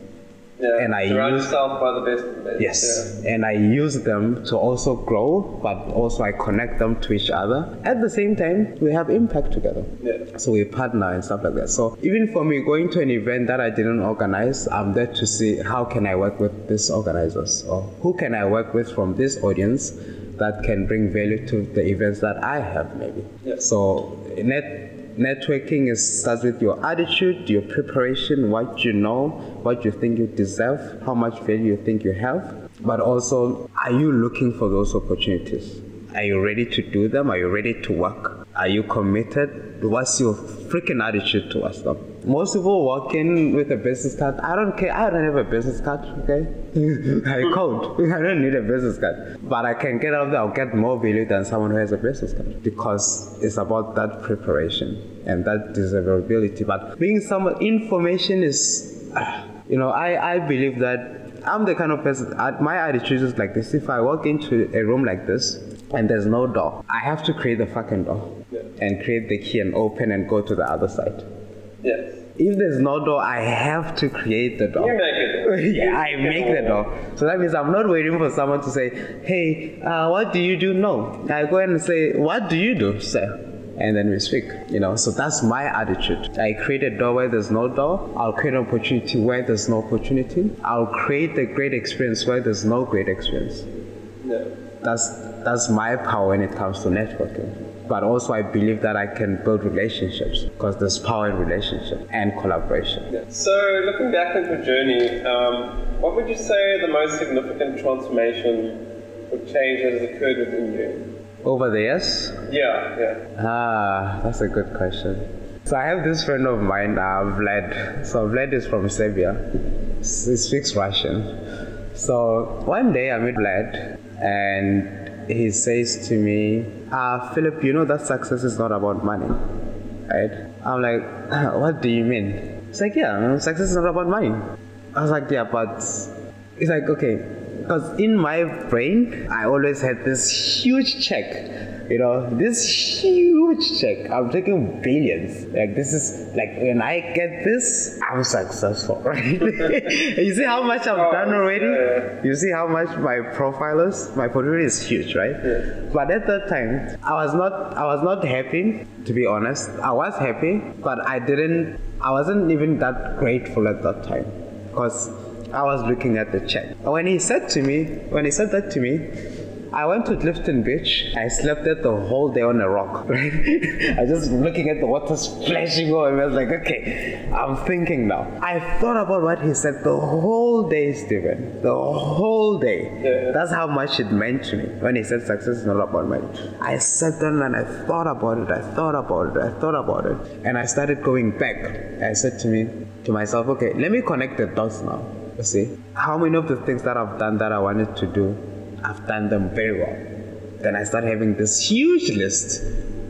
Yeah, and I use yourself by the best. Yes, yeah. and I use them to also grow, but also I connect them to each other. At the same time, we have impact together. Yeah. So we partner and stuff like that. So even for me, going to an event that I didn't organize, I'm there to see how can I work with these organizers or who can I work with from this audience that can bring value to the events that I have maybe. Yeah. So net networking is, starts with your attitude, your preparation, what you know, what you think you deserve, how much value you think you have. But also, are you looking for those opportunities? Are you ready to do them? Are you ready to work? Are you committed? What's your freaking attitude towards them? Most people walk in with a business card. I don't care. I don't have a business card, okay? I code. I don't need a business card. But I can get out there, I'll get more value than someone who has a business card because it's about that preparation and that desirability. But being someone, information is, you know, I, I believe that I'm the kind of person, my attitude is like this. If I walk into a room like this and there's no door, I have to create the fucking door yeah. and create the key and open and go to the other side. Yes. If there's no door, I have to create the door. You make it. yeah, I make the door. So that means I'm not waiting for someone to say, hey, uh, what do you do? No. I go and say, what do you do, sir? and then we speak. You know, so that's my attitude. I create a door where there's no door. I'll create an opportunity where there's no opportunity. I'll create a great experience where there's no great experience. Yeah. That's that's my power when it comes to networking. But also, I believe that I can build relationships because there's power in relationship and collaboration. Yeah. So, looking back at your journey, um, what would you say the most significant transformation or change that has occurred within you? Over the years? Yeah, yeah. Ah, that's a good question. So I have this friend of mine, uh, Vlad. So Vlad is from Serbia. He speaks Russian. So one day I meet Vlad, and he says to me, uh, Phillip, you know that success is not about money, right? I'm like, what do you mean? He's like, yeah, success is not about money. I was like, yeah, but he's like, okay, because in my brain, I always had this huge check. You know, this huge check. I'm taking billions. Like this is like when I get this, I'm successful, right? you see how much I've done oh, already? You see how much my profile is? My portfolio is huge, right? But at that time, I was not I was not happy, to be honest. I was happy, but I didn't I wasn't even that grateful at that time. Because I was looking at the check. When he said to me, when he said that to me, I went to Clifton Beach. I slept there the whole day on a rock. Right? I was just looking at the water splashing over me. I was like, okay, I'm thinking now. I thought about what he said the whole day, Stephen. The whole day. Yeah. That's how much it meant to me when he said success is not about money. I sat down and I thought about it. I thought about it. I thought about it. And I started going back. I said to me, to myself, okay, let me connect the dots now. You see, how many of the things that I've done that I wanted to do, I've done them very well. Then I started having this huge list.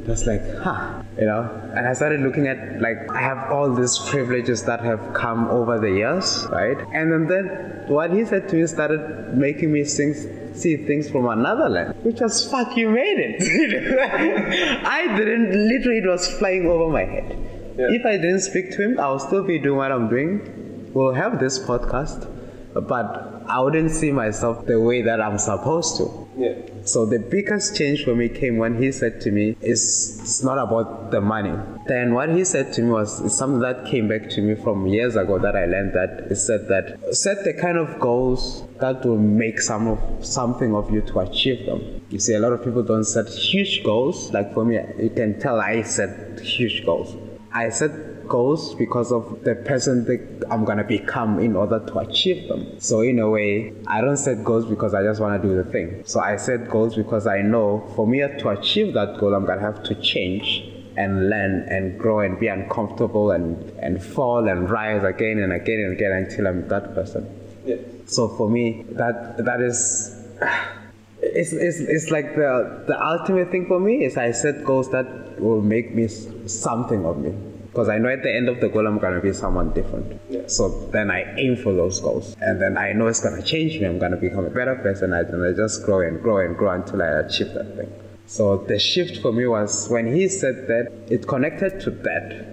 That's like, huh, you know? And I started looking at, like, I have all these privileges that have come over the years, right? And then, then what he said to me started making me sing, see things from another lens, which was, fuck, you made it. I didn't, literally, it was flying over my head. Yeah. If I didn't speak to him, I'll still be doing what I'm doing We'll have this podcast, but I wouldn't see myself the way that I'm supposed to. Yeah. So the biggest change for me came when he said to me, it's, it's not about the money. Then what he said to me was something that came back to me from years ago that I learned that he said that set the kind of goals that will make some of something of you to achieve them. You see, a lot of people don't set huge goals. Like for me, you can tell I set huge goals. I set goals because of the person that I'm gonna become in order to achieve them. So in a way, I don't set goals because I just wanna do the thing. So I set goals because I know for me to achieve that goal, I'm gonna have to change and learn and grow and be uncomfortable and, and fall and rise again and again and again until I'm that person. Yeah. So for me, that that is it's, it's, it's like the the ultimate thing for me is I set goals that will make me something of me because I know at the end of the goal I'm gonna be someone different. Yeah. So then I aim for those goals, and then I know it's gonna change me. I'm gonna become a better person, I and I just grow and grow and grow until I achieve that thing. So the shift for me was when he said that, it connected to that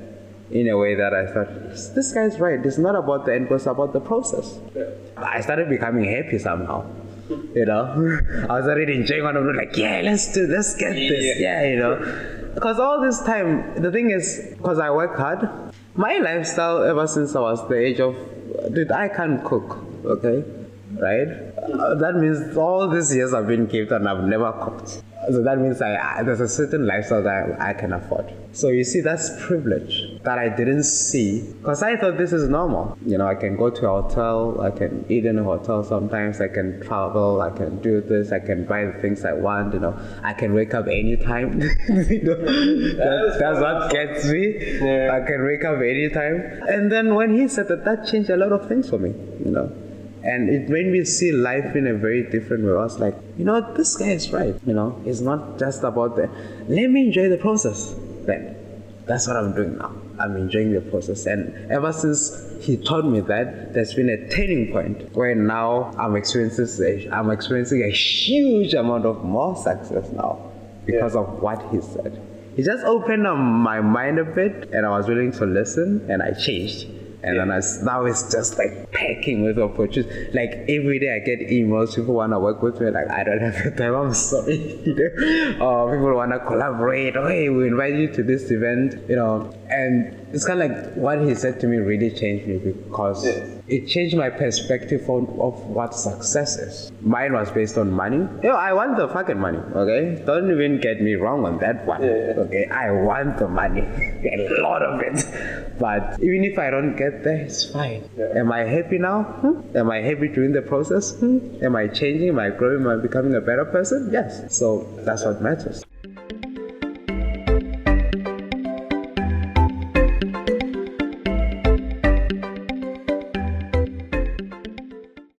in a way that I thought, this guy's right. It's not about the end goal, it's about the process. Yeah. I started becoming happy somehow. You know, I was already enjoying what I'm like, yeah, let's do, let's get this, yeah, you know. Because all this time, the thing is, because I work hard, my lifestyle ever since I was the age of, dude, I can't cook, okay, right? Uh, that means all these years I've been gifted and I've never cooked. So that means I, I, there's a certain lifestyle that I, I can afford. So you see, that's privilege that I didn't see because I thought this is normal. You know, I can go to a hotel, I can eat in a hotel sometimes, I can travel, I can do this, I can buy the things I want. You know, I can wake up anytime. you know, that, that's what gets me. Yeah. I can wake up anytime. And then when he said that, that changed a lot of things for me. You know and it made me see life in a very different way. I was like, you know, this guy is right. You know, it's not just about the. Let me enjoy the process. Then, that's what I'm doing now. I'm enjoying the process, and ever since he taught me that, there's been a turning point where now I'm experiencing. I'm experiencing a huge amount of more success now because Yeah. of what he said. He just opened up my mind a bit, and I was willing to listen, and I changed. And then I, now it's just like packing with opportunities. Like every day I get emails, people want to work with me. Like, I don't have the time, I'm sorry. you know? Or people want to collaborate. Oh, hey, we invite you to this event, you know. And it's kind of like what he said to me really changed me because it changed my perspective on, of what success is. Mine was based on money. Yo, I want the fucking money, okay? Don't even get me wrong on that one. Yeah. Okay, I want the money, a lot of it. But even if I don't get there, it's fine. Yeah. Am I happy now? Hmm? Am I happy during the process? Hmm? Am I changing? Am I growing? Am I becoming a better person? Yes. So that's what matters.